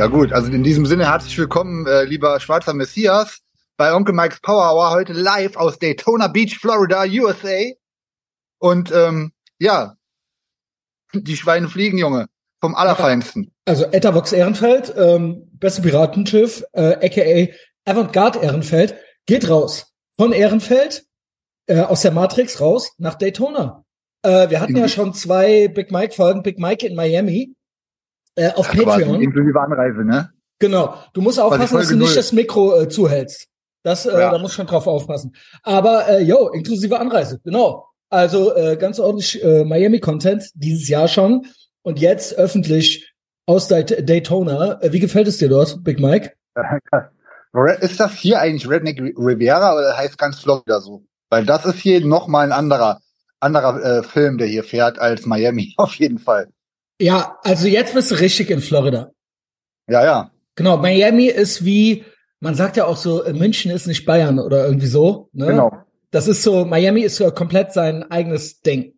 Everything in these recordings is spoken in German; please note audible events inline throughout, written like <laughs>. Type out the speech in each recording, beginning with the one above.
Ja gut, also in diesem Sinne herzlich willkommen, äh, lieber schwarzer Messias, bei Onkel Mike's Power Hour heute live aus Daytona Beach, Florida, USA. Und ähm, ja, die Schweine fliegen, Junge, vom Allerfeinsten. Also Etavox Ehrenfeld, ähm, beste Piratenschiff, äh, aka Avantgarde Ehrenfeld, geht raus. Von Ehrenfeld äh, aus der Matrix raus nach Daytona. Äh, wir hatten ja schon zwei Big Mike Folgen, Big Mike in Miami äh, auf Quasi Patreon. Inklusive Anreise, ne? Genau. Du musst aufpassen, dass du nicht das Mikro äh, zuhältst. Das, äh, Ja. da musst du schon drauf aufpassen. Aber äh, yo, inklusive Anreise, genau. Also äh, ganz ordentlich äh, Miami-Content dieses Jahr schon und jetzt öffentlich aus Dayt- Daytona. Äh, wie gefällt es dir dort, Big Mike? <laughs> Ist das hier eigentlich Redneck Riviera oder heißt ganz Florida so? Weil das ist hier nochmal ein anderer, anderer äh, Film, der hier fährt als Miami, <laughs> auf jeden Fall. Ja, also jetzt bist du richtig in Florida. Ja, ja. Genau, Miami ist wie, man sagt ja auch so, äh, München ist nicht Bayern oder irgendwie so. Ne? Genau. Das ist so, Miami ist so komplett sein eigenes Ding.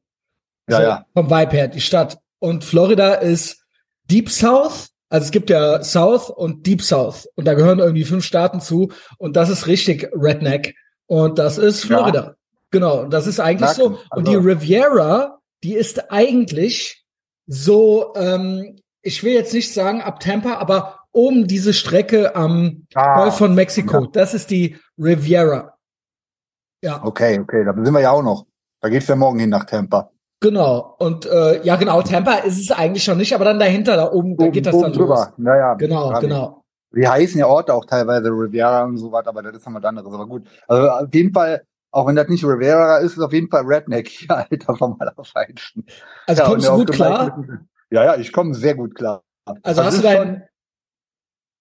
Ja, so, ja. Vom Vibe her, die Stadt. Und Florida ist Deep South. Also es gibt ja South und Deep South. Und da gehören irgendwie fünf Staaten zu. Und das ist richtig Redneck. Und das ist Ja. Florida. Genau. Das ist eigentlich Merken. so. Und die Also- Riviera, die ist eigentlich so, ähm, ich will jetzt nicht sagen ab Tampa, aber oben diese Strecke am Ah, Golf von Mexiko. ja. Das ist die Riviera. Ja. Okay, okay, da sind wir ja auch noch. Da geht's ja morgen hin nach Tampa. Genau. Und äh, ja, genau, Tampa ist es eigentlich schon nicht, aber dann dahinter, da oben, da geht das dann los. drüber. Naja, Genau, genau. Die heißen ja Orte auch teilweise Riviera und so was, aber das ist nochmal was anderes. Aber gut. Also auf jeden Fall, auch wenn das nicht Riviera ist, ist es auf jeden Fall Redneck. Ja, <laughs> Alter, vom Allerfeinsten. Also ja, kommst du gut klar? Mike- Ja, ja, ich komme sehr gut klar. Also Das hast du dein,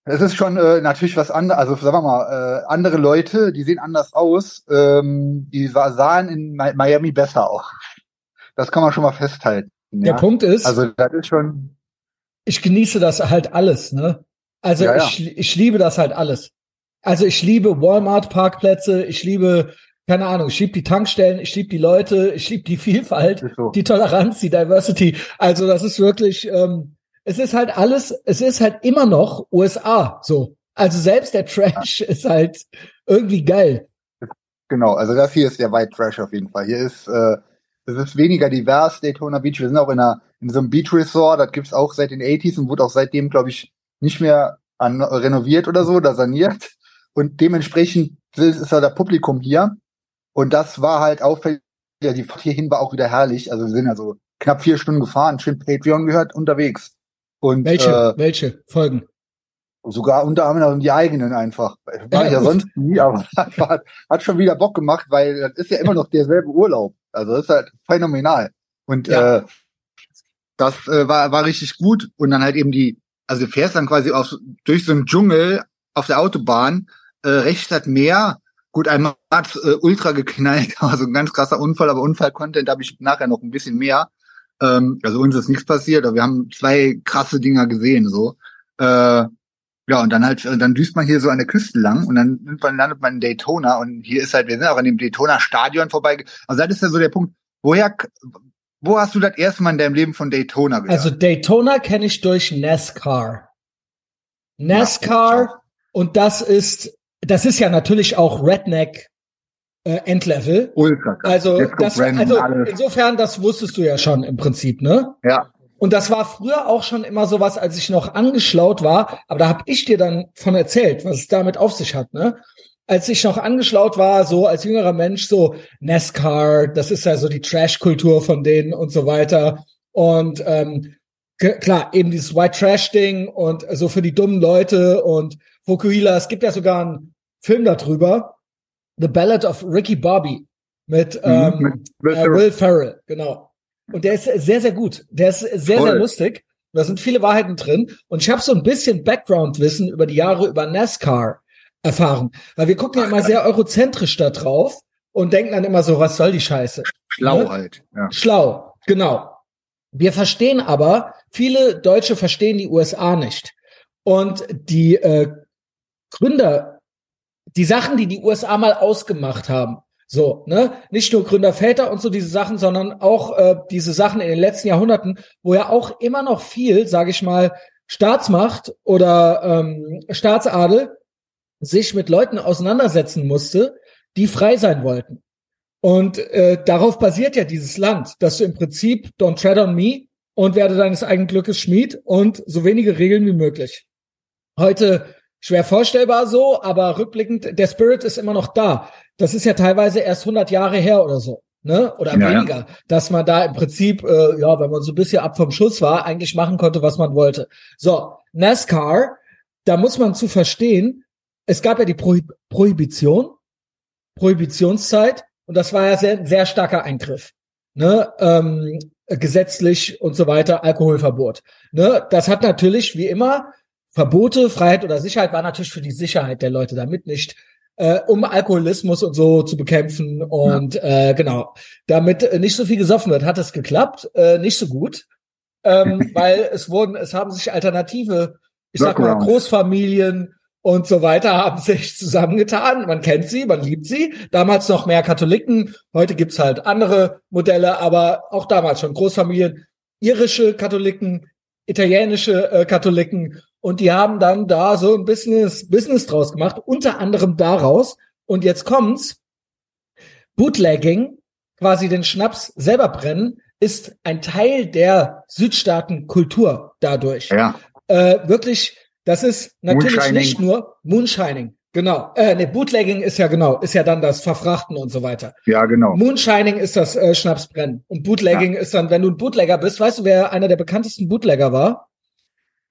Es ist schon äh, natürlich was anderes, also sagen wir mal, äh, andere Leute, die sehen anders aus, ähm, die sa- sahen in Mi Miami besser aus. Das kann man schon mal festhalten. der ja. Punkt ist, Also das ist schon, ich genieße das halt alles, ne? Also ja. Ich, ich liebe das halt alles. Also ich liebe Walmart-Parkplätze, ich liebe, keine Ahnung, ich liebe die Tankstellen, ich liebe die Leute, ich liebe die Vielfalt, so. die Toleranz, die Diversity. Also das ist wirklich, ähm, es ist halt alles, es ist halt immer noch USA so. Also selbst der Trash ist halt irgendwie geil. Genau, also das hier ist der White Trash auf jeden Fall. Hier ist, äh, es ist weniger divers, Daytona Beach. Wir sind auch in einer, in so einem Beach Resort, das gibt's auch seit den 80s und wurde auch seitdem, glaube ich, nicht mehr an, renoviert oder so, oder saniert. Und dementsprechend ist da der Publikum hier. Und das war halt auffällig. Ja, die Fahrt hierhin war auch wieder herrlich. Also wir sind also knapp vier Stunden gefahren, schön Patreon gehört, unterwegs. Und Welche, Äh, welche Folgen? sogar unter anderem die eigenen einfach. War ich ja sonst nie, aber <laughs> hat, hat, hat schon wieder Bock gemacht, weil das ist ja immer noch derselbe Urlaub. Also das ist halt phänomenal. Und Ja. äh, das äh, war, war richtig gut. Und dann halt eben die, also du fährst dann quasi auf, durch so einen Dschungel auf der Autobahn, äh, rechts das Meer. Gut, einmal hat's äh, ultra geknallt, <laughs> also ein ganz krasser Unfall, aber Unfall-Content habe ich nachher noch ein bisschen mehr. Ähm, also uns ist nichts passiert, aber wir haben zwei krasse Dinger gesehen, so. Äh, ja, und dann halt, dann düst man hier so an der Küste lang und dann irgendwann landet man in Daytona und hier ist halt, wir sind auch an dem Daytona Stadion vorbei. Also das ist ja so der Punkt, woher, wo hast du das erste Mal in deinem Leben von Daytona gehört? Also Daytona kenne ich durch NASCAR. Ja, NASCAR und das ist, das ist ja natürlich auch Redneck äh, Endlevel. ultra krass. Also, das, also alles. insofern, das wusstest du ja schon im Prinzip, ne? Ja, Und das war früher auch schon immer sowas, als ich noch angeschlaut war, aber da habe ich dir dann von erzählt, was es damit auf sich hat, ne? Als ich noch angeschlaut war, so als jüngerer Mensch, so NASCAR, das ist ja so die Trash-Kultur von denen und so weiter. Und ähm, klar, eben dieses White Trash-Ding und so für die dummen Leute und Fukuhila, es gibt ja sogar einen Film darüber, The Ballad of Ricky Bobby mit, ähm, Mhm, mit äh, Will Ferrell, genau. Und der ist sehr, sehr gut. Der ist sehr, Voll. sehr lustig. Da sind viele Wahrheiten drin. Und ich habe so ein bisschen Background-Wissen über die Jahre über NASCAR erfahren. Weil wir gucken ja immer sehr eurozentrisch da drauf und denken dann immer so, was soll die Scheiße? schlau Ne? halt. Ja. Schlau, genau. Wir verstehen aber, viele Deutsche verstehen die USA nicht. Und die äh, Gründer, die Sachen, die die USA mal ausgemacht haben, so, ne, nicht nur Gründerväter und so diese Sachen, sondern auch äh, diese Sachen in den letzten Jahrhunderten, wo ja auch immer noch viel, sage ich mal, Staatsmacht oder ähm, Staatsadel sich mit Leuten auseinandersetzen musste, die frei sein wollten. Und äh, darauf basiert ja dieses Land, dass du im Prinzip don't tread on me und werde deines eigenen Glückes Schmied und so wenige Regeln wie möglich. Heute schwer vorstellbar so, aber rückblickend, der Spirit ist immer noch da. Das ist ja teilweise erst 100 Jahre her oder so, ne? Oder ja, weniger, ja. dass man da im Prinzip, äh, ja, wenn man so ein bisschen ab vom Schuss war, eigentlich machen konnte, was man wollte. So, NASCAR, da muss man zu verstehen, es gab ja die Prohib Prohibition, Prohibitionszeit, und das war ja sehr, sehr starker Eingriff. Ne? Ähm, gesetzlich und so weiter, Alkoholverbot. Ne? Das hat natürlich, wie immer, Verbote, Freiheit oder Sicherheit war natürlich für die Sicherheit der Leute damit nicht, äh, um Alkoholismus und so zu bekämpfen und ja. äh, genau, damit nicht so viel gesoffen wird, hat es geklappt, äh, nicht so gut, ähm, <laughs> weil es wurden, es haben sich alternative, ich sag mal, Großfamilien und so weiter <laughs> haben sich zusammengetan. Man kennt sie, man liebt sie. Damals noch mehr Katholiken, heute gibt's halt andere Modelle, aber auch damals schon Großfamilien, irische Katholiken, italienische äh, Katholiken und die haben dann da so ein Business, Business draus gemacht, unter anderem daraus. Und jetzt kommt's. Bootlegging, quasi den Schnaps selber brennen, ist ein Teil der Südstaatenkultur dadurch. Ja. Äh, wirklich, das ist natürlich nicht nur Moonshining. Genau. Äh, ne, Bootlegging ist ja genau, ist ja dann das Verfrachten und so weiter. Ja, genau. Moonshining ist das äh, Schnapsbrennen. Und Bootlegging ja. ist dann, wenn du ein Bootlegger bist, weißt du, wer einer der bekanntesten Bootlegger war?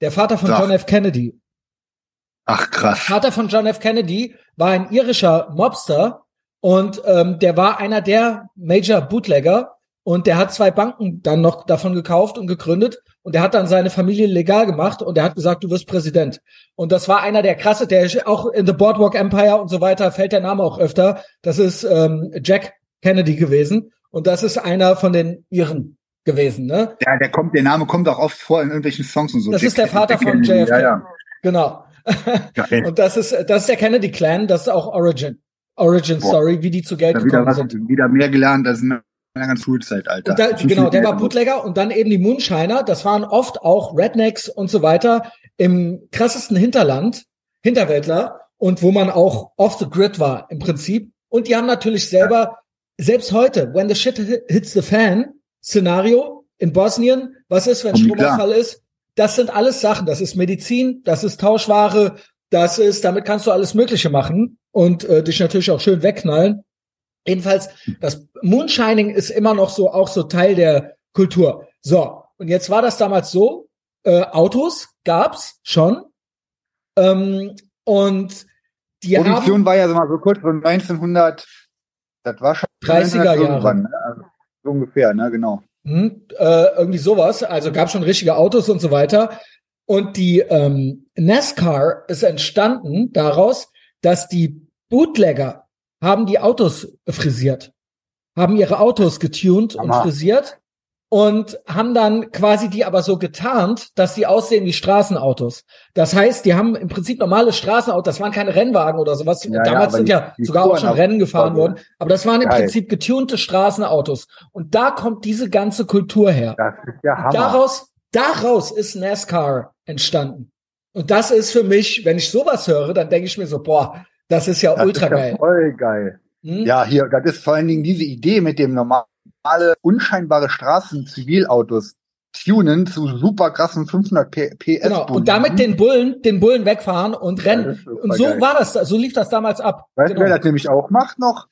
Der Vater von Sag. John F. Kennedy. Ach krass. Vater von John F. Kennedy war ein irischer Mobster und ähm, der war einer der Major Bootlegger und der hat zwei Banken dann noch davon gekauft und gegründet und der hat dann seine Familie legal gemacht und der hat gesagt, du wirst Präsident. Und das war einer der krasse, der auch in The Boardwalk Empire und so weiter fällt der Name auch öfter. Das ist ähm, Jack Kennedy gewesen und das ist einer von den Iren gewesen, ne? Ja, der kommt, der Name kommt auch oft vor in irgendwelchen Songs und so. Das Jack ist der Vater von JFK. Ja, ja. Genau. <laughs> und das ist, das ist der Kennedy Clan, das ist auch Origin. Origin Boah. Story, wie die zu Geld gekommen wieder sind. Wieder mehr gelernt als in einer Schulzeit, Alter. Da, genau, der war Bootlegger und dann eben die Moonshiner. Das waren oft auch Rednecks und so weiter im krassesten Hinterland, Hinterwäldler und wo man auch off the grid war im Prinzip. Und die haben natürlich selber, ja. selbst heute, when the shit hits the fan, Szenario in Bosnien. Was ist, wenn Stromausfall ist? Das sind alles Sachen. Das ist Medizin, das ist Tauschware, das ist, damit kannst du alles Mögliche machen und äh, dich natürlich auch schön wegknallen. Jedenfalls, das Moonshining ist immer noch so auch so Teil der Kultur. So, und jetzt war das damals so, äh, Autos gab's schon. Ähm, und die Produktion haben, war ja so mal so kurz von 1900, das war schon 30er Jahre. Ne? Also so ungefähr, ne, genau. Hm, äh, irgendwie sowas. Also gab schon richtige Autos und so weiter. Und die ähm, NASCAR ist entstanden daraus, dass die Bootlegger haben die Autos frisiert, haben ihre Autos getuned Hammer. und frisiert und haben dann quasi die aber so getarnt, dass sie aussehen wie Straßenautos. Das heißt, die haben im Prinzip normale Straßenautos, das waren keine Rennwagen oder sowas. Ja, Damals ja, sind ja sogar auch schon Rennen gefahren worden, aber das waren im Geil. Prinzip getunte Straßenautos. Und da kommt diese ganze Kultur her. Das ist ja Hammer. Daraus, daraus ist NASCAR entstanden. Und das ist für mich, wenn ich sowas höre, dann denke ich mir so, boah, das ist ja das ultra ist ja geil. Voll geil. Hm? Ja, hier, das ist vor allen Dingen diese Idee mit dem normalen normale, unscheinbare Straßen-Zivilautos tunen zu super krassen 500 PS. Genau. Und damit den Bullen, den Bullen wegfahren und rennen. Ja, und so geil. war das, so lief das damals ab. Weißt genau. wer das nämlich auch macht noch?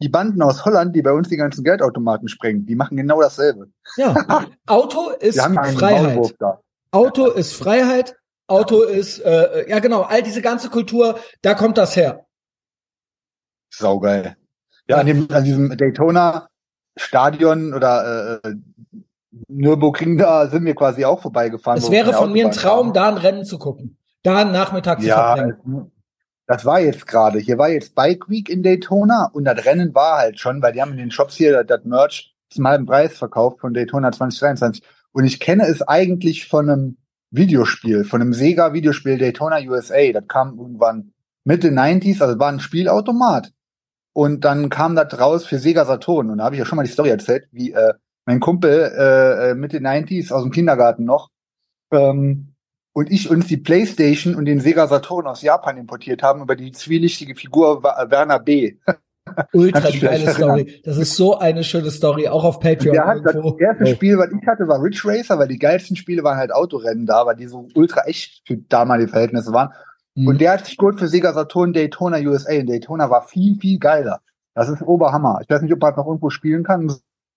Die Banden aus Holland, die bei uns die ganzen Geldautomaten sprengen, die machen genau dasselbe. Ja. <laughs> Auto ist Freiheit. Auto ist Freiheit. Auto ist, äh, ja genau, all diese ganze Kultur, da kommt das her. Saugeil. Ja, an, dem, an diesem Daytona Stadion oder äh, Nürburgring, da sind wir quasi auch vorbeigefahren. Es wäre von mir ein Traum, da ein Rennen zu gucken. Da einen Nachmittag zu ja, verbringen. Das war jetzt gerade. Hier war jetzt Bike Week in Daytona und das Rennen war halt schon, weil die haben in den Shops hier das, das Merch zum halben Preis verkauft von Daytona 2023. Und ich kenne es eigentlich von einem Videospiel, von einem Sega-Videospiel Daytona USA. Das kam irgendwann Mitte 90s, also war ein Spielautomat. Und dann kam das raus für Sega Saturn. Und da habe ich ja schon mal die Story erzählt, wie äh, mein Kumpel äh, äh Mitte 90s aus dem Kindergarten noch ähm, und ich uns die Playstation und den Sega Saturn aus Japan importiert haben über die zwielichtige Figur Werner B. <laughs> Ultra geile Story. Das ist so eine schöne Story, auch auf Patreon. Hat, das erste oh. Spiel, was ich hatte, war Ridge Racer, weil die geilsten Spiele waren halt Autorennen da, weil die so ultra echt für damalige Verhältnisse waren. Mhm. Und der hat sich gut für Sega Saturn Daytona USA. Und Daytona war viel, viel geiler. Das ist Oberhammer. Ich weiß nicht, ob man noch irgendwo spielen kann,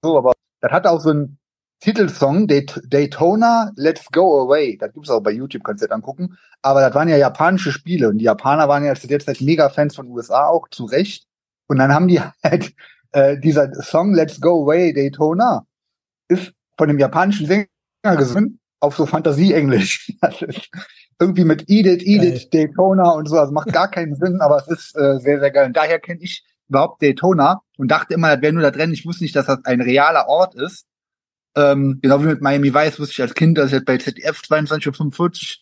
so, aber das hat auch so ein Titelsong, Daytona Let's Go Away. Das gibt's auch bei YouTube, kannst du dir angucken. Aber das waren ja japanische Spiele und die Japaner waren ja zu der Zeit mega Fans von USA auch, zu Recht. Und dann haben die <laughs> halt, äh, dieser Song Let's Go Away Daytona ist von dem japanischen Sänger gesungen auf so Fantasie-Englisch. <laughs> Das ist irgendwie mit Edith, Edith, geil. Daytona und so. Also macht gar <laughs> keinen Sinn, aber es ist äh, sehr, sehr geil. Und daher kenne ich überhaupt Daytona und dachte immer, das wäre nur da drin. Ich wusste nicht, dass das ein realer Ort ist. Ähm, genau wie mit Miami Vice wusste ich als Kind, dass ich halt bei ZDF 22.45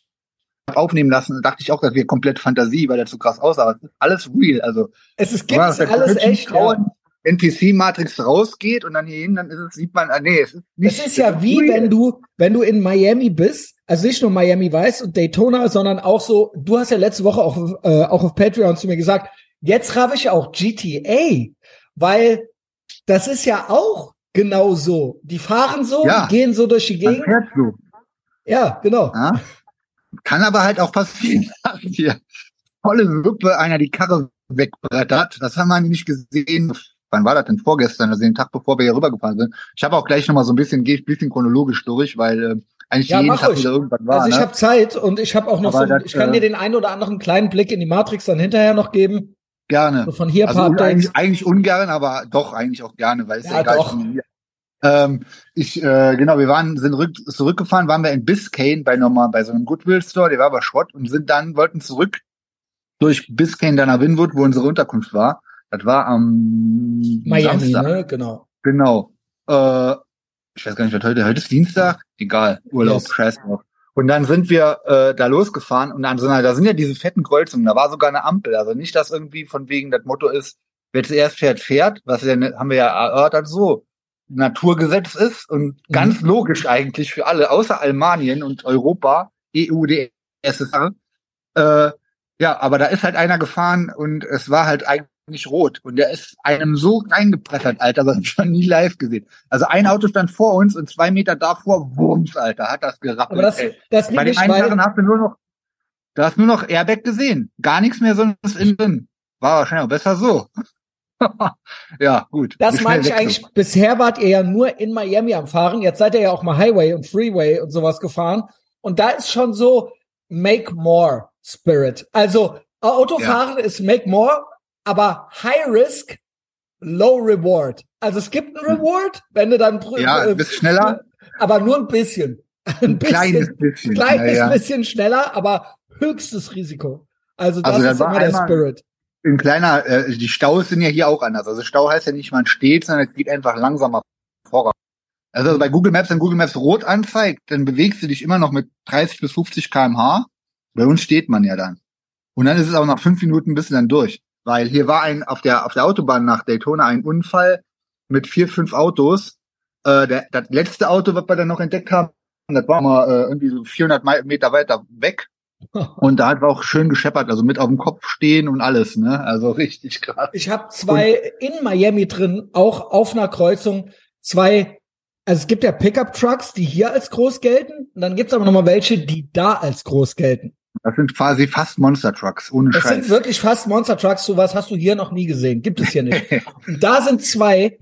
aufnehmen lassen. Da dachte ich auch, das wäre komplett Fantasie, weil das so krass aussah. Aber es ist alles real. Also es ist gibt's alles echt. Ja. NPC-Matrix rausgeht und dann hier hin, dann ist es, sieht man, ah, nee, es ist nicht. Es ist ja wie, wenn du, wenn du in Miami bist, also nicht nur Miami Vice und Daytona, sondern auch so, du hast ja letzte Woche auch, äh, auch auf Patreon zu mir gesagt, jetzt habe ich auch GTA, weil das ist ja auch genau so. Die fahren so, ja, die gehen so durch die Gegend. So. Ja, genau. Ja? Kann aber halt auch passieren, <laughs> dass hier volle Suppe einer die Karre wegbrettert. Das haben wir nicht gesehen. Wann war das denn vorgestern? Also den Tag, bevor wir hier rübergefahren sind. Ich habe auch gleich nochmal so ein bisschen, gehe ich ein bisschen chronologisch durch, weil äh, eigentlich ja, jeden Tag wieder irgendwann war. Also ich ne? habe Zeit und ich habe auch noch aber so, das, ich kann äh, dir den einen oder anderen kleinen Blick in die Matrix dann hinterher noch geben. Gerne. So von hier also paar eigentlich, eigentlich ungern, aber doch eigentlich auch gerne, weil es ja, ja doch. Ähm, ich, äh, genau, wir waren, sind rück, zurückgefahren, waren wir in Biscayne bei nochmal bei so einem Goodwill Store, der war aber Schrott und sind dann, wollten zurück durch Biscayne dann nach Winwood, wo unsere Unterkunft war. Das war am Miami, Samstag. ne? Genau. Genau. Äh, ich weiß gar nicht, was heute, heute ist Dienstag? Egal, Urlaub, yes. scheiß drauf. Und dann sind wir äh, da losgefahren und dann, da sind ja diese fetten Kreuzungen, da war sogar eine Ampel. Also nicht, dass irgendwie von wegen das Motto ist, wer zuerst fährt, fährt, was ja, haben wir ja erörtert so. Naturgesetz ist und mhm. ganz logisch eigentlich für alle, außer Almanien und Europa, EU, die SSR. Äh, ja, aber da ist halt einer gefahren und es war halt eigentlich rot und der ist einem so reingeprettert, Alter, was ich schon nie live gesehen. Also ein Auto stand vor uns und zwei Meter davor, Wurms, Alter, hat das gerappelt. Aber das, ey. das Bei den einen hast du nur noch, du hast nur noch Airbag gesehen, gar nichts mehr sonst innen drin. War wahrscheinlich auch besser so. <laughs> ja, gut. Das <laughs> meine ich eigentlich, so. bisher wart ihr ja nur in Miami am Fahren. Jetzt seid ihr ja auch mal Highway und Freeway und sowas gefahren. Und da ist schon so Make More Spirit. Also Autofahren ja. ist Make More, aber High Risk, Low Reward. Also es gibt einen hm. Reward, wenn du dann ja, äh, bist schneller, aber nur ein bisschen. Ein, bisschen, kleines bisschen, kleines ja, bisschen schneller, aber höchstes Risiko. Also das also ist immer der Spirit ein kleiner, äh, die Staus sind ja hier auch anders. Also Stau heißt ja nicht, man steht, sondern es geht einfach langsamer voran. Also bei Google Maps, wenn Google Maps rot anzeigt, dann bewegst du dich immer noch mit 30 bis 50 kmh. Bei uns steht man ja dann. Und dann ist es auch nach fünf Minuten bist du dann durch. Weil hier war ein, auf der, auf der Autobahn nach Daytona ein Unfall mit vier, fünf Autos. Äh, der, das letzte Auto, was wir dann noch entdeckt haben, das war mal äh, irgendwie so 400 Meter weiter weg. <laughs> Und da hat wir auch schön gescheppert, also mit auf dem Kopf stehen und alles, ne? Also richtig krass. Ich habe zwei und in Miami drin, auch auf einer Kreuzung, zwei, also es gibt ja Pickup-Trucks, die hier als groß gelten, und dann gibt's aber nochmal welche, die da als groß gelten. Das sind quasi fast Monster-Trucks, ohne das Scheiß. Das sind wirklich fast Monster-Trucks, sowas hast du hier noch nie gesehen, gibt es hier nicht. <laughs> und da sind zwei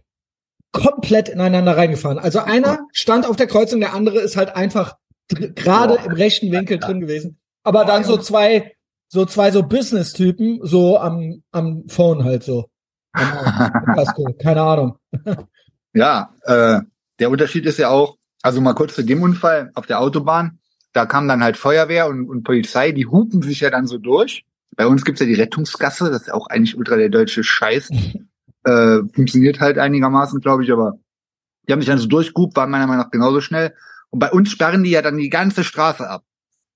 komplett ineinander reingefahren. Also einer stand auf der Kreuzung, der andere ist halt einfach gerade im rechten Winkel drin gewesen. Aber dann so zwei, so zwei so Business-Typen, so am, am Phone halt so. <laughs> Keine Ahnung. ja, äh, der Unterschied ist ja auch, also mal kurz zu dem Unfall auf der Autobahn, da kam dann halt Feuerwehr und, und Polizei, die hupen sich ja dann so durch. Bei uns gibt's ja die Rettungsgasse, das ist auch eigentlich ultra der deutsche Scheiß. <laughs> äh, funktioniert halt einigermaßen, glaube ich, aber die haben sich dann so durchgehupt, waren meiner Meinung nach genauso schnell. Und bei uns sperren die ja dann die ganze Straße ab.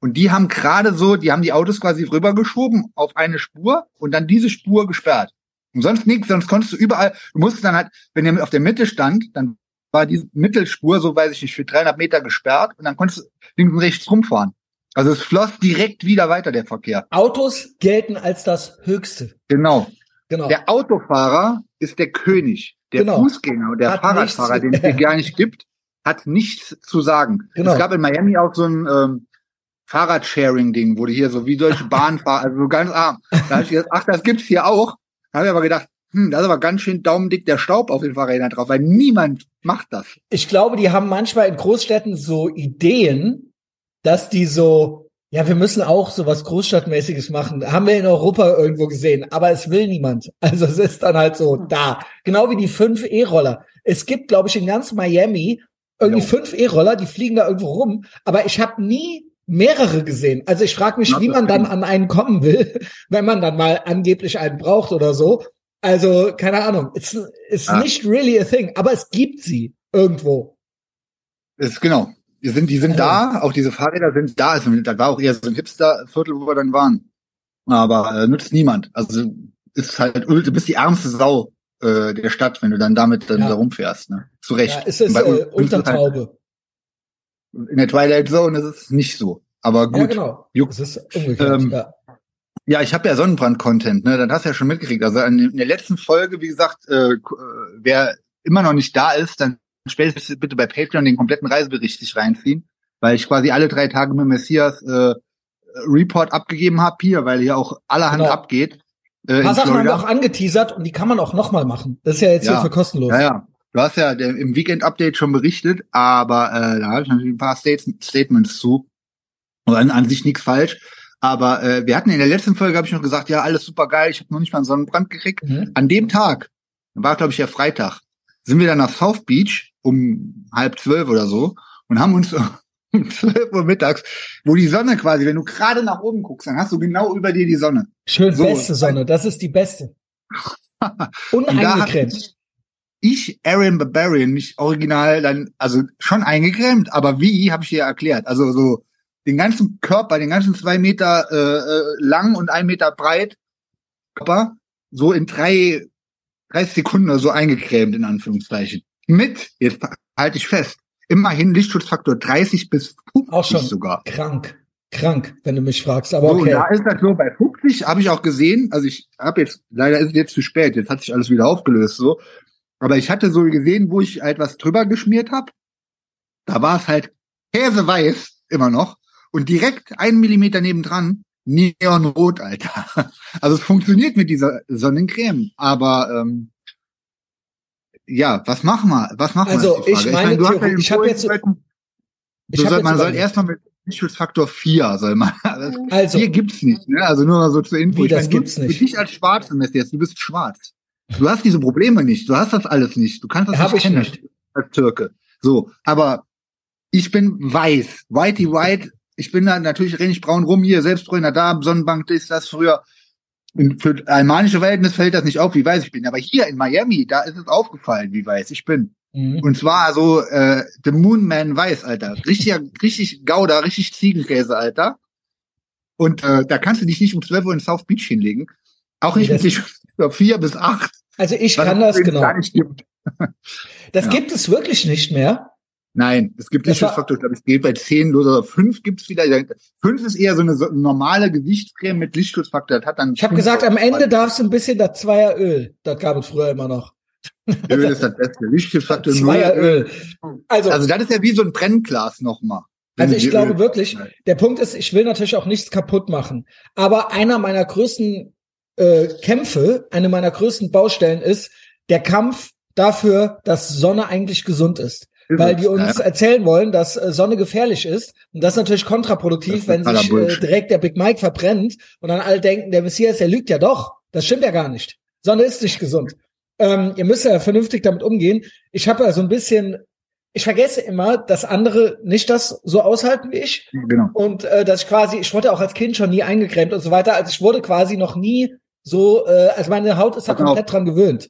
Und die haben gerade so, die haben die Autos quasi rübergeschoben auf eine Spur und dann diese Spur gesperrt. Und sonst nichts, sonst konntest du überall, du musstest dann halt, wenn ihr auf der Mitte stand, dann war die Mittelspur, so weiß ich nicht, für 300 Meter gesperrt und dann konntest du links und rechts rumfahren. Also es floss direkt wieder weiter, der Verkehr. Autos gelten als das Höchste. Genau. Genau. Der Autofahrer ist der König. Der Genau. Fußgänger und der Hat Fahrradfahrer, nichts- den es hier <laughs> gar nicht gibt, hat nichts zu sagen. Genau. Es gab in Miami auch so ein ähm, Fahrradsharing-Ding, wo die hier so wie deutsche <laughs> Bahn fahren, also so ganz arm. Da habe ich gedacht, ach, das gibt's hier auch. Da habe ich aber gedacht, hm, da ist aber ganz schön daumendick der Staub auf den Fahrrädern drauf, weil niemand macht das. ich glaube, die haben manchmal in Großstädten so Ideen, dass die so, ja, wir müssen auch so was Großstadtmäßiges machen. Haben wir in Europa irgendwo gesehen, aber es will niemand. <laughs> Also es ist dann halt so da. Genau wie die fünf E-Roller. Es gibt, glaube ich, in ganz Miami irgendwie Jo. fünf E-Roller, die fliegen da irgendwo rum, aber ich habe nie mehrere gesehen. Also ich frage mich, Not wie man dann an einen kommen will, <laughs> wenn man dann mal angeblich einen braucht oder so. Also, keine Ahnung. It's, it's Ah. nicht really a thing, aber es gibt sie irgendwo. Ist genau. Die sind, die sind Also- da, auch diese Fahrräder sind da. Also, das war auch eher so ein Hipster-Viertel, wo wir dann waren. Aber äh, nutzt niemand. Also ist halt, du bist die ärmste Sau äh, der Stadt, wenn du dann damit dann Ja. da rumfährst. Ne? Zu Recht. Ja, es ist Bei äh, ist halt, Untertaube. in der Twilight Zone ist es nicht so. Aber gut. Ja, genau. Juckt. Es ist umgekehrt. Ähm, ja. Ja, ich habe ja Sonnenbrand-Content, ne? Das hast du ja schon mitgekriegt. Also in der letzten Folge, wie gesagt, äh, äh, wer immer noch nicht da ist, dann spätestens bitte bei Patreon den kompletten Reisebericht sich reinziehen, weil ich quasi alle drei Tage mit Messias äh, Report abgegeben habe hier, weil hier auch allerhand Genau. abgeht. Äh, Ein in paar Sachen haben wir auch angeteasert und die kann man auch nochmal machen. Das ist ja jetzt Ja. hier für kostenlos. Ja, ja. Du hast ja der, im Weekend-Update schon berichtet, aber äh, da habe ich natürlich ein paar Statements zu. Und an, an sich nichts falsch. Aber äh, wir hatten in der letzten Folge, habe ich noch gesagt, ja, alles super geil, ich habe noch nicht mal einen Sonnenbrand gekriegt. Mhm. An dem Tag, war glaube ich der Freitag, sind wir dann nach South Beach um halb zwölf oder so und haben uns <laughs> um zwölf Uhr mittags, wo die Sonne quasi, wenn du gerade nach oben guckst, dann hast du genau über dir die Sonne. Schön So. beste Sonne, das ist die beste. <laughs> Uneingecremt. ich, Aaron Barbarian, mich original dann, also schon eingecremt, aber wie, habe ich dir erklärt. Also so den ganzen Körper, den ganzen zwei Meter äh, äh, lang und ein Meter breit Körper, so in drei, 30 Sekunden oder so eingecremt, in Anführungszeichen. Mit, jetzt halte ich fest, immerhin Lichtschutzfaktor 30 bis 50 Auch schon. sogar. Krank. Krank, wenn du mich fragst. Aber So, okay. da ist das so, bei 50 habe ich auch gesehen, also ich habe jetzt, leider ist es jetzt zu spät, jetzt hat sich alles wieder aufgelöst so, aber ich hatte so gesehen, wo ich halt was drüber geschmiert habe, da war es halt käseweiß immer noch und direkt einen Millimeter nebendran neonrot, Alter. <laughs> Also es funktioniert mit dieser Sonnencreme, aber ähm, ja, was machen wir? Was machen Also, wir? die ich meine Theorie- den ich hab Polen jetzt Ich hab soll, jetzt man soll erstmal mit Lichtschutzfaktor 4 soll man. <laughs> Also, Hier gibt's nicht, ne? Also nur mal so zur Info. Wie, Ich das meine, gibt's du, nicht? Für dich als Schwarze, Messias, du bist schwarz. Du hast diese Probleme nicht. Du hast das alles nicht. Du kannst das Hab nicht ich kennen nicht. als Türke. So, aber ich bin weiß. Whitey white. Ich bin da natürlich renne ich braun rum hier, Selbstbräuner da, Sonnenbank ist das früher. Für almanische Verhältnis fällt das nicht auf, wie weiß ich bin. Aber hier in Miami, da ist es aufgefallen, wie weiß ich bin. mhm. Und zwar so äh, The Moon Man weiß, Alter. Richtiger, richtig Gouda, richtig Ziegenkäse, Alter. Und äh, da kannst du dich nicht um 12 Uhr in South Beach hinlegen. Auch nicht Nee, mit dich vier bis acht. also ich kann das genau. Das <laughs> Ja. gibt es wirklich nicht mehr. Nein, es gibt nicht das Faktor, ich glaube, es geht bei 10 los oder 5 gibt's wieder. Fünf ist eher so eine so normale Gesichtscreme mit Lichtschutzfaktor. Das hat dann Ich habe gesagt, am Ende darfst du ein bisschen das Zweieröl. Das gab es früher immer noch. Öl ist das Beste. Lichtschutzfaktor. Zweieröl. Also, Also das ist ja wie so ein Brennglas nochmal. Also ich glaube Öl- wirklich, der Punkt ist, ich will natürlich auch nichts kaputt machen. Aber einer meiner größten äh, Kämpfe, eine meiner größten Baustellen ist der Kampf dafür, dass Sonne eigentlich gesund ist. Weil die uns Ja, erzählen wollen, dass äh, Sonne gefährlich ist. Und das ist natürlich kontraproduktiv, ist wenn sich äh, direkt der Big Mike verbrennt und dann alle denken, der Messias, der lügt ja doch. Das stimmt ja gar nicht. Sonne ist nicht gesund. Ähm, ihr müsst ja vernünftig damit umgehen. Ich habe ja so ein bisschen, ich vergesse immer, dass andere nicht das so aushalten wie ich. Genau. Und äh, dass ich quasi, ich wurde auch als Kind schon nie eingecremt und so weiter. Also ich wurde quasi noch nie so, äh, also meine Haut ist da auf. komplett dran gewöhnt.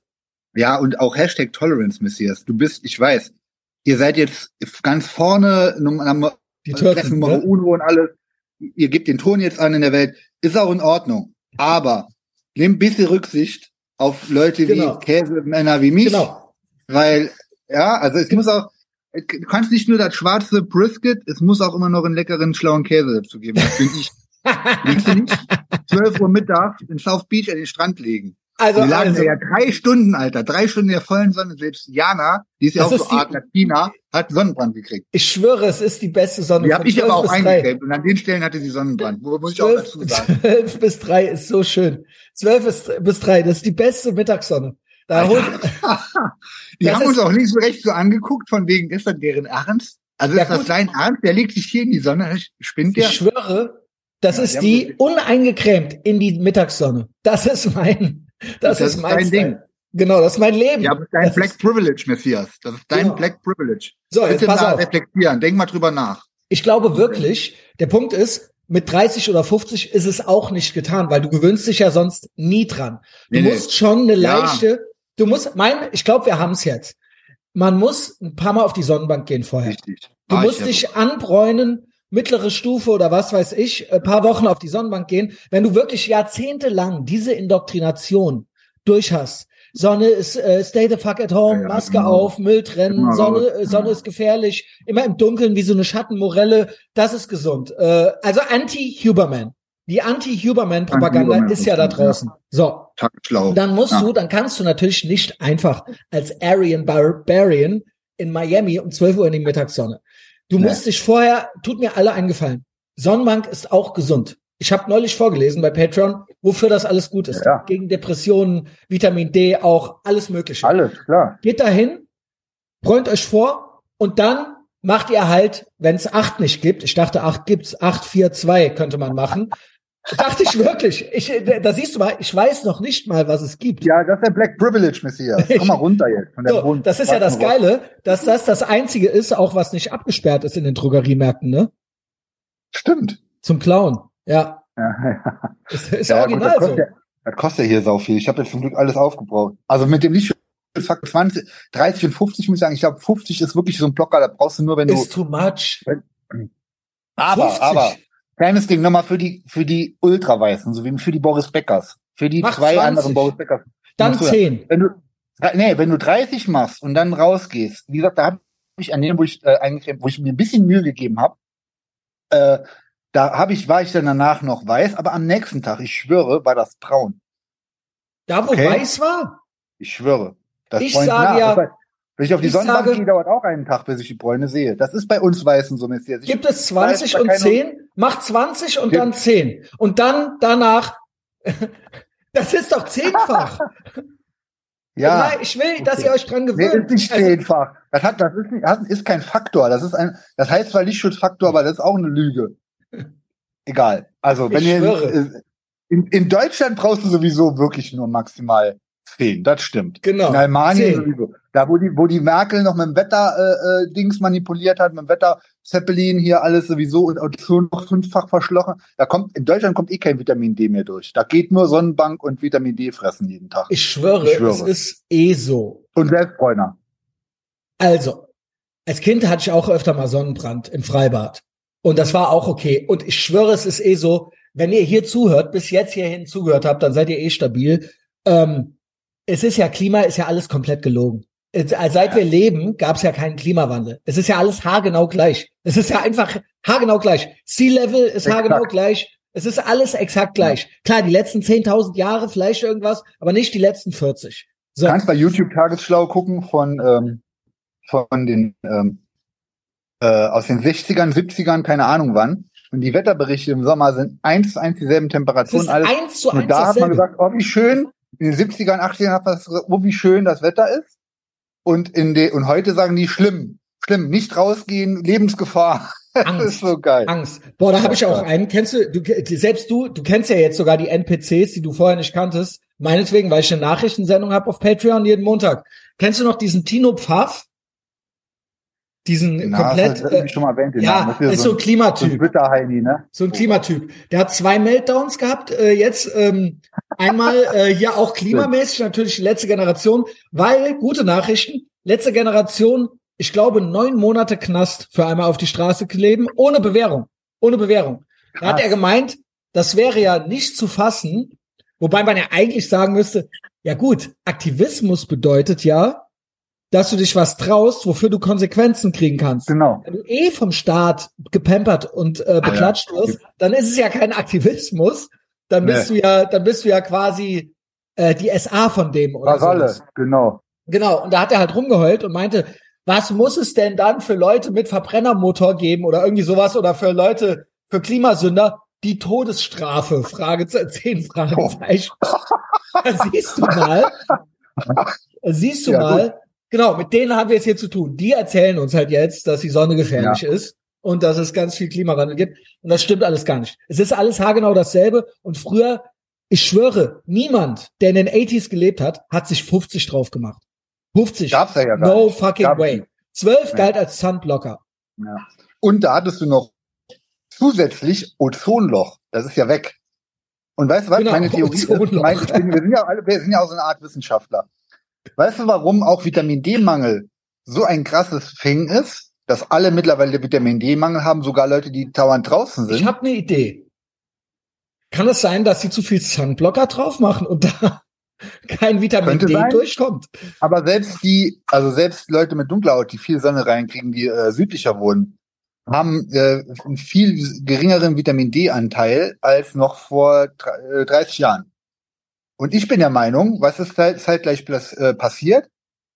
Ja, und auch Hashtag Tolerance, Messias. Du bist, ich weiß, ihr seid jetzt ganz vorne, Nummer, Die Türken. Nummer Ne? Uno und alles. Ihr gebt den Ton jetzt an in der Welt. Ist auch in Ordnung. Aber nehmt ein bisschen Rücksicht auf Leute Genau. wie Käsemänner wie mich. Genau. Weil, ja, also es muss auch, du kannst nicht nur das schwarze Brisket, es muss auch immer noch einen leckeren, schlauen Käse dazu geben. Das bin ich. <laughs> Willst du nicht 12 Uhr mittags in South Beach an den Strand legen? Also, Wir lagen also ja drei Stunden, Alter. Drei Stunden in der vollen Sonne. Selbst Jana, die ist ja auch ist so Art Latina, hat Sonnenbrand gekriegt. ich schwöre, es ist die beste Sonne. Die habe ich aber 12 auch bis 3. eingecremt. Und an den Stellen hatte sie Sonnenbrand. Wo- Muss ich auch 12, dazu sagen. 12 bis 3 ist so schön. 12 bis, 3, das ist die beste Mittagssonne. Da holt, <laughs> Die haben uns auch nicht so recht so angeguckt, von wegen, ist das deren Ernst? Also Ja, ist das gut. sein Ernst? Der legt sich hier in die Sonne. Spinnt der? ich schwöre, das Ja, ist die die uneingecremt in die Mittagssonne. Das ist mein, das, Das ist ist mein. Ding. Genau, das ist mein Leben. Ja, aber das ist dein Das Black ist- Privilege, Messias. Das ist dein Genau. Black Privilege. So, jetzt Bitte pass mal auf. reflektieren. Denk mal drüber nach. Ich glaube wirklich, der Punkt ist, mit 30 oder 50 ist es auch nicht getan, weil du gewöhnst dich ja sonst nie dran. Du Nee, nee. musst schon eine Ja. leichte, du musst, mein, ich glaube, wir haben es jetzt. Man muss ein paar Mal auf die Sonnenbank gehen vorher. Richtig. Du ich musst ja dich anbräunen, mittlere Stufe oder was weiß ich, ein paar Wochen auf die Sonnenbank gehen. Wenn du wirklich jahrzehntelang diese Indoktrination durch hast, Sonne ist äh, stay the fuck at home, Ja, ja, Maske genau. auf, Müll trennen, Sonne, äh, Sonne ja. ist gefährlich, immer im Dunkeln wie so eine Schattenmorelle, das ist gesund. Äh, also Anti-Huberman. Die Anti-Huberman-Propaganda Anti-Huberman- ist ja da draußen. So, Taktschlau. dann musst Ja. du, dann kannst du natürlich nicht einfach als Aryan Barbarian in Miami um 12 Uhr in die Mittagssonne. Du Nee. musst dich vorher, tut mir alle eingefallen. Sonnenbank ist auch gesund. Ich habe neulich vorgelesen bei Patreon, wofür das alles gut ist. Ja. Gegen Depressionen, Vitamin D auch, alles mögliche. Alles, klar. Geht dahin, bräunt euch vor und dann macht ihr halt, wenn es acht nicht gibt, ich dachte acht gibt's, acht, vier, zwei könnte man machen. Dachte ich wirklich. Ich, da siehst du mal, ich weiß noch nicht mal, was es gibt. Ja, das ist der Black Privilege, Messias. Komm mal runter jetzt. Von der So, das ist ja das Geile, dass das das Einzige ist, auch was nicht abgesperrt ist in den Drogeriemärkten, ne? Stimmt. Zum Klauen. Ja, Ja, ja. ist, ist Ja, gut, original das, so. kostet ja, das kostet ja hier sau viel. Ich habe jetzt zum Glück alles aufgebraucht. Also mit dem Lichtschutzfaktor 20, 30 und 50 muss ich sagen, ich glaube 50 ist wirklich so ein Blocker, da brauchst du nur, wenn du. Ist too much. aber, 50. aber, kleines Ding nochmal für die, für die Ultraweißen, so wie für die Boris Beckers. Für die Mach zwei 20. anderen Boris Beckers. Dann zehn. Wenn du, nee, wenn du 30 machst und dann rausgehst, wie gesagt, da habe ich an dem, wo ich äh, wo ich mir ein bisschen Mühe gegeben habe, äh, da habe ich, war ich dann danach noch weiß, aber am nächsten Tag, ich schwöre, war das braun. Da, wo Okay. weiß war. Ich schwöre. Das Ich sage ja- wenn ich auf die ich Sonnenbank sage- gehe, dauert auch einen Tag, bis ich die Bräune sehe. Das ist bei uns Weißen so, Messias. Ich- Gibt es weiß 20 da und keine- 10? Mach 20 und Gibt- dann 10. Und dann danach, <laughs> das ist doch zehnfach. <laughs> Ja. Nein, ich will, dass okay. ihr euch dran Nee, gewöhnt. ist nicht Also, zehnfach. Das hat, das ist, nicht, das ist kein Faktor. Das ist ein, das heißt zwar Lichtschutzfaktor, aber das ist auch eine Lüge. Egal. Also, wenn Ich ihr, schwöre. äh, in, in Deutschland brauchst du sowieso wirklich nur maximal zehn. Das stimmt. genau. In Almanien 10. sowieso. Da, wo die, wo die Merkel noch mit dem Wetter, äh, äh, Dings manipuliert hat, mit dem Wetter Zeppelin hier alles sowieso und, und so noch fünffach verschlossen. Da kommt, in Deutschland kommt eh kein Vitamin D mehr durch. Da geht nur Sonnenbank und Vitamin D fressen jeden Tag. Ich schwöre, Ich schwöre. es ist eh so. Und Selbstbräuner. Also, als Kind hatte ich auch öfter mal Sonnenbrand im Freibad. Und das war auch okay. Und ich schwöre, es ist eh so, wenn ihr hier zuhört, bis jetzt hierhin zugehört habt, dann seid ihr eh stabil. Ähm, es ist ja Klima, ist ja alles komplett gelogen. Äh, Seit wir leben, gab es ja keinen Klimawandel. Es ist ja alles haargenau gleich. Es ist ja einfach haargenau gleich. Sea Level ist Exakt. haargenau gleich. Es ist alles exakt gleich. Klar, die letzten 10.000 Jahre vielleicht irgendwas, aber nicht die letzten 40. So. Du kannst bei YouTube Tagesschlau gucken von, ähm, von den, ähm, äh, aus den 60ern, 70ern, keine Ahnung wann. Und die Wetterberichte im Sommer sind eins zu eins dieselben Es Temperaturen. alles. eins zu eins Und da hat man gesagt, oh, wie schön. In den 70ern, 80ern hat man gesagt, oh, wie schön das Wetter ist. Und in de, und heute sagen die schlimm. Schlimm. Nicht rausgehen, Lebensgefahr. <laughs> Das Angst. ist so geil. Angst. Boah, da habe ich auch einen. Kennst du, du, selbst du, du kennst ja jetzt sogar die NPCs, die du vorher nicht kanntest. Meinetwegen, weil ich eine Nachrichtensendung habe auf Patreon jeden Montag. Kennst du noch diesen Tino Pfaff? Diesen Na, komplett, das irgendwie äh, schon mal erwähnt. ja. Das ist so ein so ein Klimatyp. Ne? So ein Klimatyp. Der hat zwei Meltdowns gehabt. Äh, jetzt ähm, einmal äh, hier auch klimamäßig natürlich die letzte Generation, weil gute Nachrichten. Letzte Generation, ich glaube neun Monate Knast für einmal auf die Straße kleben, ohne Bewährung, ohne Bewährung. Da hat er gemeint, das wäre ja nicht zu fassen, wobei man ja eigentlich sagen müsste, ja gut, Aktivismus bedeutet ja, dass du dich was traust, wofür du Konsequenzen kriegen kannst. Genau. Wenn du eh vom Staat gepampert und äh, beklatscht ja. wirst, dann ist es ja kein Aktivismus. Dann bist Nee. du ja, dann bist du ja quasi äh, die SA von dem oder Vasalle, sowas. genau. Genau. Und da hat er halt rumgeheult und meinte, was muss es denn dann für Leute mit Verbrennermotor geben oder irgendwie sowas oder für Leute, für Klimasünder, die Todesstrafe? Frage, zehn Fragezeichen. Da <laughs> siehst du mal. <laughs> Siehst du Ja, mal. Genau, mit denen haben wir es hier zu tun. Die erzählen uns halt jetzt, dass die Sonne gefährlich ist und dass es ganz viel Klimawandel gibt. Und das stimmt alles gar nicht. Es ist alles haargenau dasselbe. Und früher, ich schwöre, niemand, der in den 80s gelebt hat, hat sich 50 drauf gemacht. 50. Gab's ja, ja gar no nicht. fucking Gab's way. nicht. 12 Ja. galt als Sunblocker. Ja. Und da hattest du noch zusätzlich Ozonloch. Das ist ja weg. Und weißt du was? Genau, Meine Theorie ist, mein, bin, wir sind ja alle, wir sind ja auch so eine Art Wissenschaftler. Weißt du, warum auch Vitamin D-Mangel so ein krasses Thing ist? Dass alle mittlerweile Vitamin D-Mangel haben, sogar Leute, die dauernd draußen sind. Ich habe eine Idee. Kann es sein, dass sie zu viel Sunblocker drauf machen und da <laughs> kein Vitamin D sein. durchkommt? Aber selbst die, also selbst Leute mit dunkler Haut, die viel Sonne reinkriegen, die äh, südlicher wohnen, haben äh, einen viel geringeren Vitamin D-Anteil als noch vor dr- äh, 30 Jahren. Und ich bin der Meinung, was ist zeit, zeitgleich äh, passiert?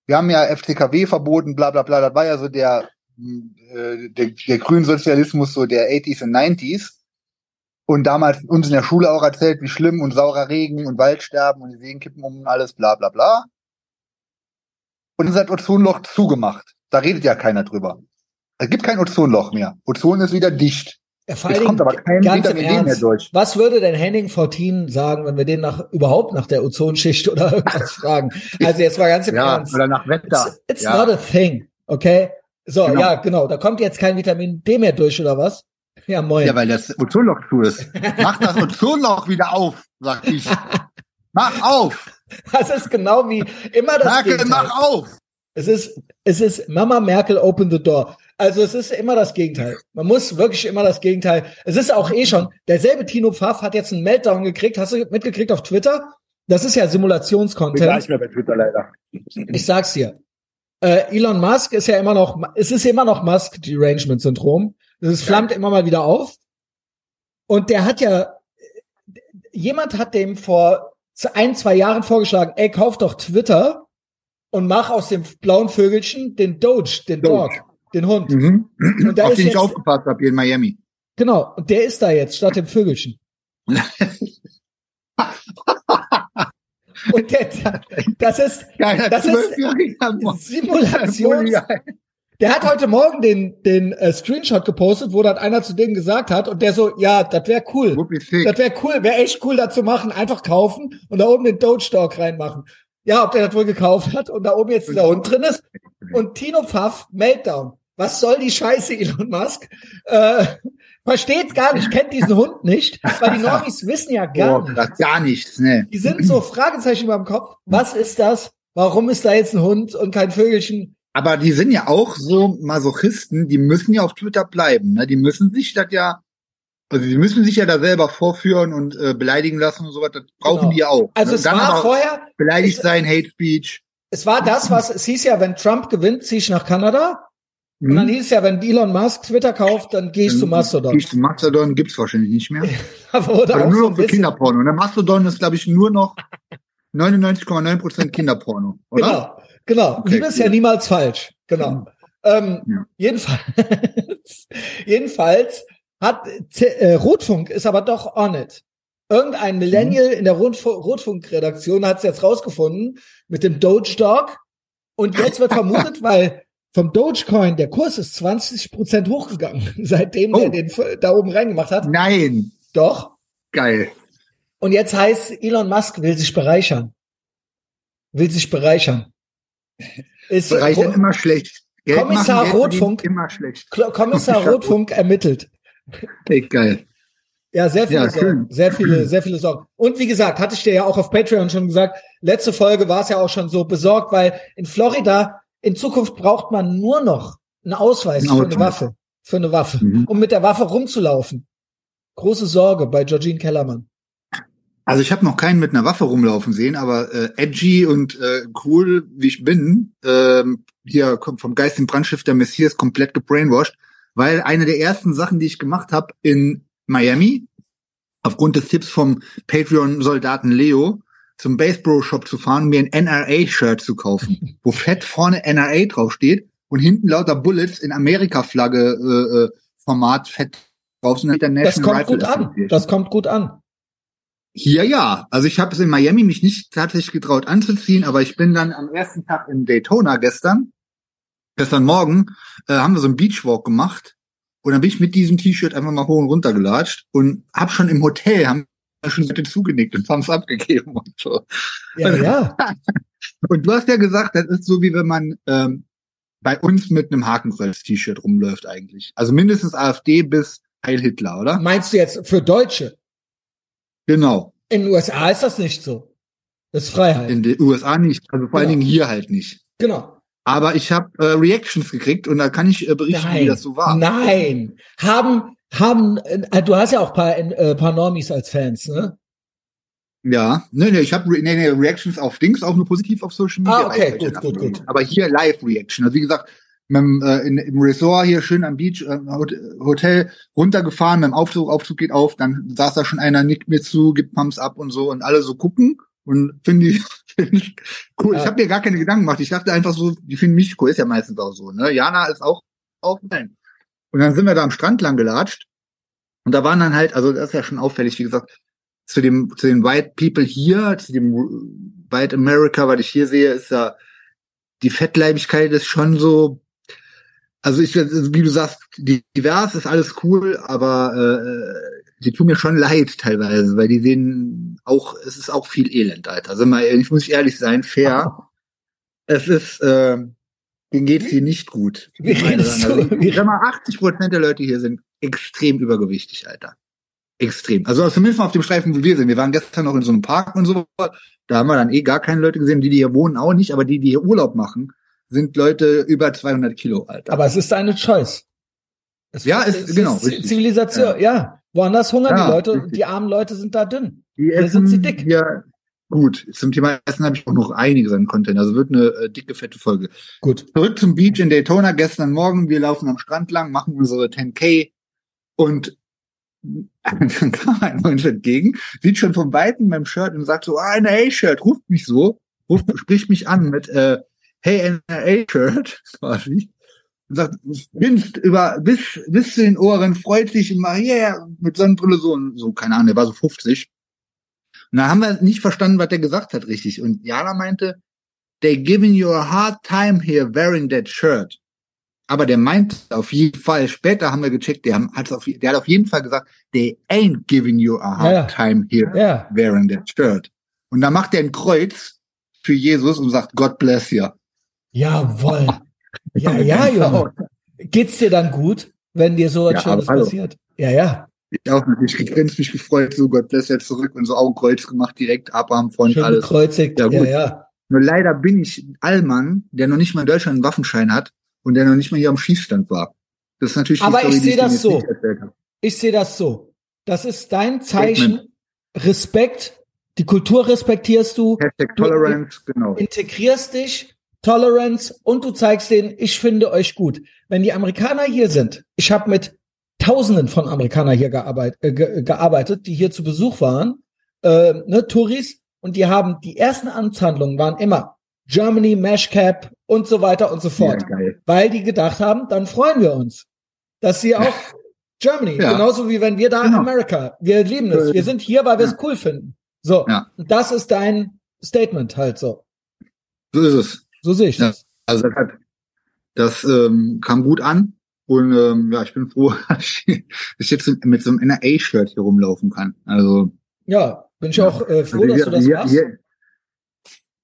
Wir haben ja FCKW verboten, bla bla bla, das war ja so der, äh, der, der Grünsozialismus so der 80s und 90s. Und damals uns in der Schule auch erzählt, wie schlimm und saurer Regen und Waldsterben und die Seen kippen um und alles, bla bla bla. Und dann hat Ozonloch zugemacht. Da redet ja keiner drüber. Es gibt kein Ozonloch mehr. Ozon ist wieder dicht. Ja, vor allen kommt aber kein ganz Vitamin D mehr Ernst, durch. Was würde denn Henning Fortin sagen, wenn wir den nach überhaupt nach der Ozonschicht <laughs> oder irgendwas fragen? Also jetzt mal ganz im Ernst. oder nach Wetter. It's, it's ja. not a thing, okay? So, Genau. ja, genau. Da kommt jetzt kein Vitamin D mehr durch oder was? Ja, moin. ja, weil das Ozonloch zu ist. Mach das Ozonloch wieder auf, sag ich. Mach auf! das ist genau wie immer das Merkel, Gegenteil. mach auf! Es ist, es ist Mama Merkel open the door. Also es ist immer das Gegenteil. Man muss wirklich immer das Gegenteil. Es ist auch eh schon, derselbe Tino Pfaff hat jetzt einen Meltdown gekriegt. Hast du mitgekriegt auf Twitter? Das ist ja Bin gar Simulationscontent. nicht mehr bei Twitter leider. Ich sag's dir. Äh, Elon Musk ist ja immer noch, es ist immer noch Musk Derangement Syndrom. Es flammt immer mal wieder auf. Und der hat ja, jemand hat dem vor ein, zwei Jahren vorgeschlagen, ey, kauf doch Twitter und mach aus dem blauen Vögelchen den Doge, den Dog, Doge. Den Hund. Mhm. Und da Auf ist den ich jetzt- aufgepasst habe hier in Miami. Genau. Und der ist da jetzt statt dem Vögelchen. Und der, das ist Geiler Das ist. Simulations, Der hat heute Morgen den, den äh, Screenshot gepostet, wo dann einer zu denen gesagt hat und der so, ja, das wäre cool. Das wäre cool, wäre echt cool, das zu machen. Einfach kaufen und da oben den Doge Dog reinmachen. Ja, ob der das wohl gekauft hat und da oben jetzt dieser Hund drin ist. Und Tino Pfaff, Meltdown. Was soll die Scheiße, <laughs> Elon Musk? Äh, versteht gar nicht, kennt diesen Hund nicht, weil die Normis wissen ja gar Boah, nicht. das gar nichts, ne? Die sind so Fragezeichen über dem Kopf. Was ist das? Warum ist da jetzt ein Hund und kein Vögelchen? Aber die sind ja auch so Masochisten, die müssen ja auf Twitter bleiben, ne? Die müssen sich das ja, also die müssen sich ja da selber vorführen und äh, beleidigen lassen und sowas, das brauchen Genau. die auch. Also ne? es Dann war vorher, beleidigt es- sein, Hate Speech. es war das, was, es hieß ja, wenn Trump gewinnt, zieh ich nach Kanada. Und dann Hm? hieß es ja, wenn Elon Musk Twitter kauft, dann gehe ich zu Mastodon. Ich, Mastodon gibt's wahrscheinlich nicht mehr. <laughs> Oder auch nur so noch für Kinderporno. Und Mastodon ist, glaube ich, nur noch 99,9% Kinderporno, oder? genau, genau. Okay, Liebe ist ja cool. niemals falsch. Genau. Ähm, Ja. Jedenfalls, <laughs> jedenfalls hat äh, Rotfunk ist aber doch on it. Irgendein Millennial Mhm. in der Rotf Rotfunkredaktion hat es jetzt rausgefunden mit dem Doge Dog. Und jetzt wird <laughs> vermutet, weil vom Dogecoin der Kurs ist 20 Prozent hochgegangen, <laughs> seitdem Oh. der den da oben reingemacht hat. Nein. Doch. Geil. Und jetzt heißt Elon Musk will sich bereichern. Will sich bereichern. Ist Bereichern Ro- immer schlecht. Geld Kommissar machen, Rotfunk. Immer schlecht. Kommissar <laughs> Rotfunk ermittelt. Ey, geil. Ja, sehr viele Ja, Sorgen. Sehr viele, sehr viele Sorgen. Und wie gesagt, hatte ich dir ja auch auf Patreon schon gesagt, letzte Folge war es ja auch schon so besorgt, weil in Florida in Zukunft braucht man nur noch einen Ausweis Ein für eine. Waffe. Für eine Waffe. Mhm. Um mit der Waffe rumzulaufen. Große Sorge bei Georgine Kellermann. Also ich habe noch keinen mit einer Waffe rumlaufen sehen, aber äh, edgy und äh, cool, wie ich bin, ähm, hier kommt vom geistigen Brandstifter Messias komplett gebrainwashed, weil eine der ersten Sachen, die ich gemacht habe in Miami, aufgrund des Tipps vom Patreon-Soldaten Leo, zum Baseball-Shop zu fahren, mir ein NRA-Shirt zu kaufen, wo fett vorne NRA draufsteht und hinten lauter Bullets in Amerika-Flagge äh, äh, Format fett drauf sind. Das kommt gut an. Das kommt gut an. Hier ja. Also ich habe es in Miami mich nicht tatsächlich getraut anzuziehen, aber ich bin dann am ersten Tag in Daytona gestern, gestern Morgen, äh, haben wir so einen Beachwalk gemacht und dann bin ich mit diesem T-Shirt einfach mal hoch und runter gelatscht und hab schon im Hotel, haben schon Leute zugenickt und Thumbs abgegeben und so. Ja, ja. <laughs> und du hast ja gesagt, das ist so wie wenn man ähm, bei uns mit einem Hakenkreuz-T-Shirt rumläuft eigentlich. Also mindestens AfD bis Heil Hitler, oder? Meinst du jetzt für Deutsche? Genau. In den USA ist das nicht so. Das ist Freiheit. In den USA nicht. Also vor genau. allen Dingen hier halt nicht. Genau. Aber ich habe äh, Reactions gekriegt und da kann ich äh, berichten, Nein. wie das so war. Nein. Haben, haben, äh, du hast ja auch paar, äh, paar Normies als Fans, ne? Ja, nee, nee, ich habe nee, nee, Reactions auf Dings, auch nur positiv auf Social Media. Ah, okay, gut, gut, gut. Aber hier Live-Reaction. Also wie gesagt, dem, äh, in, im Resort hier schön am Beach, äh, Hotel runtergefahren, mit dem Aufzug, Aufzug geht auf, dann saß da schon einer, nickt mir zu, gibt Pumps ab und so und alle so gucken und finde ich, <laughs> find ich cool. Ja. Ich habe mir gar keine Gedanken gemacht. Ich dachte einfach so, die finden mich cool, ist ja meistens auch so. Ne? Jana ist auch auch nein. Und dann sind wir da am Strand lang gelatscht und da waren dann halt, also das ist ja schon auffällig, wie gesagt, zu dem zu den White People hier, zu dem White America, was ich hier sehe, ist ja die Fettleibigkeit ist schon so also ich, wie du sagst, divers ist alles cool, aber äh, die tun mir schon leid teilweise, weil die sehen auch, es ist auch viel Elend, Alter. Also mal, ich muss ehrlich sein, fair. <laughs> Es ist, äh, denen geht's hier nicht gut. Wie redest also, ich sag mal, 80 Prozent der Leute hier sind extrem übergewichtig, Alter. Extrem. Also zumindest mal auf dem Streifen, wo wir sind. Wir waren gestern noch in so einem Park und so. Da haben wir dann eh gar keine Leute gesehen, die, die hier wohnen, auch nicht, aber die, die hier Urlaub machen, sind Leute über 200 Kilo alt. Aber es ist eine Choice. Es ja, ist, es genau. Ist Zivilisation, ja. ja. Woanders hungern ja, die Leute, richtig. die armen Leute sind da dünn. Die Hier sind sie dick. Ja, gut. Zum Thema Essen habe ich auch noch einiges an Content. Also wird eine äh, dicke, fette Folge. Gut. Zurück zum Beach in Daytona gestern Morgen. Wir laufen am Strand lang, machen unsere 10K und dann <laughs> kam ein Mensch entgegen, sieht schon von Weitem meinem Shirt und sagt so, ah, ein A-Shirt, ruft mich so, ruft, <laughs> spricht mich an mit, äh, hey NRA-Shirt <laughs> quasi und sagt, grinst über bis, bis zu den Ohren, freut sich immer, yeah, mit Sonnenbrille so und so, keine Ahnung, der war so 50. Und da haben wir nicht verstanden, was der gesagt hat, richtig. Und Jana meinte, they giving you a hard time here wearing that shirt. Aber der meint auf jeden Fall, später haben wir gecheckt, der, hat auf, der hat auf jeden Fall gesagt, they ain't giving you a hard ja. time here ja. wearing that shirt. Und da macht er ein Kreuz für Jesus und sagt, God bless you. Jawoll. <laughs> Ja, ja, Junge. Geht's dir dann gut, wenn dir so was ja, Schönes passiert? Ja, ja. Ich auch natürlich gegrinst, mich gefreut, so Gott lässt jetzt zurück und so Augenkreuz gemacht, direkt Abraham von Schön alles. Kreuzig. Ja, gut. ja, ja. Nur leider bin ich ein Allmann, der noch nicht mal in Deutschland einen Waffenschein hat und der noch nicht mal hier am Schießstand war. Das ist natürlich Aber Story, ich sehe das so. Ich sehe das so. Das ist dein Zeichen. Statement. Respekt. Die Kultur respektierst du. Hashtag Tolerance, du genau. integrierst dich Tolerance und du zeigst denen, ich finde euch gut. Wenn die Amerikaner hier sind, ich habe mit Tausenden von Amerikanern hier gearbeit, äh, ge gearbeitet, die hier zu Besuch waren, äh, ne, Touris, und die haben, die ersten Amtshandlungen waren immer Germany, Mashcap und so weiter und so fort. Ja, weil die gedacht haben, dann freuen wir uns, dass sie auch <laughs> Germany, ja. genauso wie wenn wir da genau. America, wir lieben es, wir sind hier, weil wir es cool finden. So, ja. das ist dein Statement halt so. So ist es. So sehe ich das. also das, das ähm, kam gut an und ähm, ja, ich bin froh, <laughs> dass ich jetzt mit so einem NRA-Shirt hier rumlaufen kann. Also ja, bin ich auch äh, froh, also hier, dass du das hier, machst. Hier,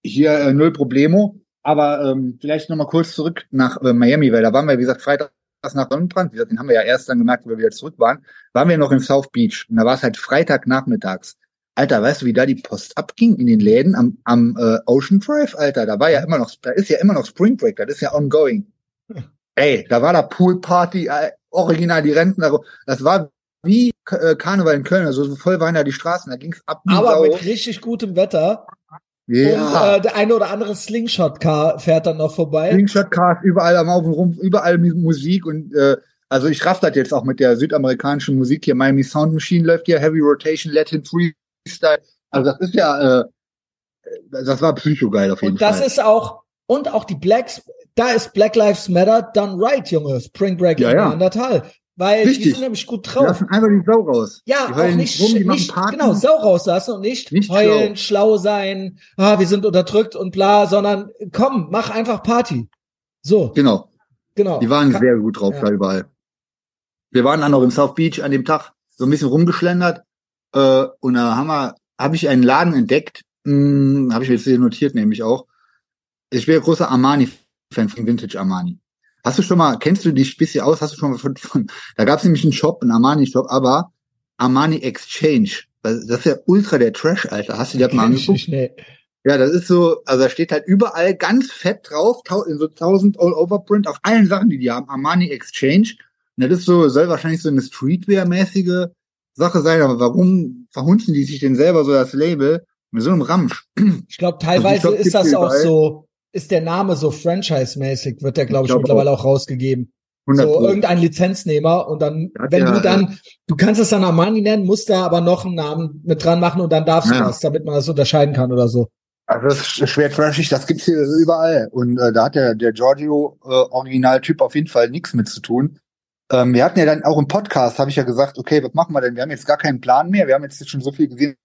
hier äh, null Problemo. Aber ähm, vielleicht noch mal kurz zurück nach äh, Miami, weil da waren wir, wie gesagt, Freitag nach Sonnenbrand. Wie gesagt, den haben wir ja erst dann gemerkt, wo wir wieder zurück waren. Waren wir noch in South Beach und da war es halt Freitagnachmittags. Alter, weißt du, wie da die Post abging in den Läden am, am äh, Ocean Drive, Alter? Da war ja immer noch, da ist ja immer noch Spring Break, das ist ja ongoing. <laughs> Ey, da war da Poolparty, äh, original die Rentner, das war wie äh, Karneval in Köln, also so voll waren da die Straßen, da ging's ab Aber Sau. mit richtig gutem Wetter. ja. Und äh, der eine oder andere Slingshot-Car fährt dann noch vorbei. Slingshot Cars, überall am Auf und Rum, überall Musik und äh, also ich raff das jetzt auch mit der südamerikanischen Musik hier. Miami Sound Machine läuft hier, Heavy Rotation, Latin Freestyle. Also das ist ja, äh, das war psychogeil auf jeden Und das Fall. ist auch, und auch die Blacks, da ist Black Lives Matter done right, Junge. Spring Break Ja, in ja. Neandertal. Weil die Richtig. sind nämlich gut die drauf. lassen einfach die Sau raus. Ja, die auch nicht, rum, die nicht genau, Sau rauslassen und nicht, Nicht heulen, schlau. sein, ah, wir sind unterdrückt und bla, sondern komm, mach einfach Party. So, Genau. genau. Die waren Ka- sehr gut drauf Ja. da überall. Wir waren dann noch im South Beach an dem Tag so ein bisschen rumgeschlendert äh, und da haben wir, habe ich einen Laden entdeckt, hm, habe ich mir jetzt hier notiert nämlich auch. Ich bin ja großer Armani-Fan von Vintage Armani. Hast du schon mal, kennst du dich ein bisschen aus? Hast du schon mal von, von da gab es nämlich einen Shop, einen Armani-Shop, aber Armani Exchange. Das ist ja ultra der Trash, Alter. Hast du dir das mal angeguckt? Ja, das ist so, also da steht halt überall ganz fett drauf, in so 1000 All-Over-Print auf allen Sachen, die die haben, Armani Exchange. Und das ist so, soll wahrscheinlich so eine Streetwear-mäßige Sache sein, aber warum verhunzen die sich denn selber so das Label mit so einem Ramsch? Ich glaube, teilweise Also die Shop ist das auch so, ist der Name so franchise-mäßig, wird der, glaube ich, glaub mittlerweile auch rausgegeben. 100 So Pro. irgendein Lizenznehmer und dann, Hat wenn ja, du dann, du kannst es dann Armani nennen, musst da aber noch einen Namen mit dran machen und dann darfst du Ja. das, damit man das unterscheiden kann oder so. Also das ist schwer trashig, das gibt's hier überall. Und äh, da hat der, der Giorgio äh, Originaltyp auf jeden Fall nichts mit zu tun. Ähm, wir hatten ja dann auch im Podcast, habe ich ja gesagt, okay, was machen wir denn? Wir haben jetzt gar keinen Plan mehr, wir haben jetzt schon so viel gesehen.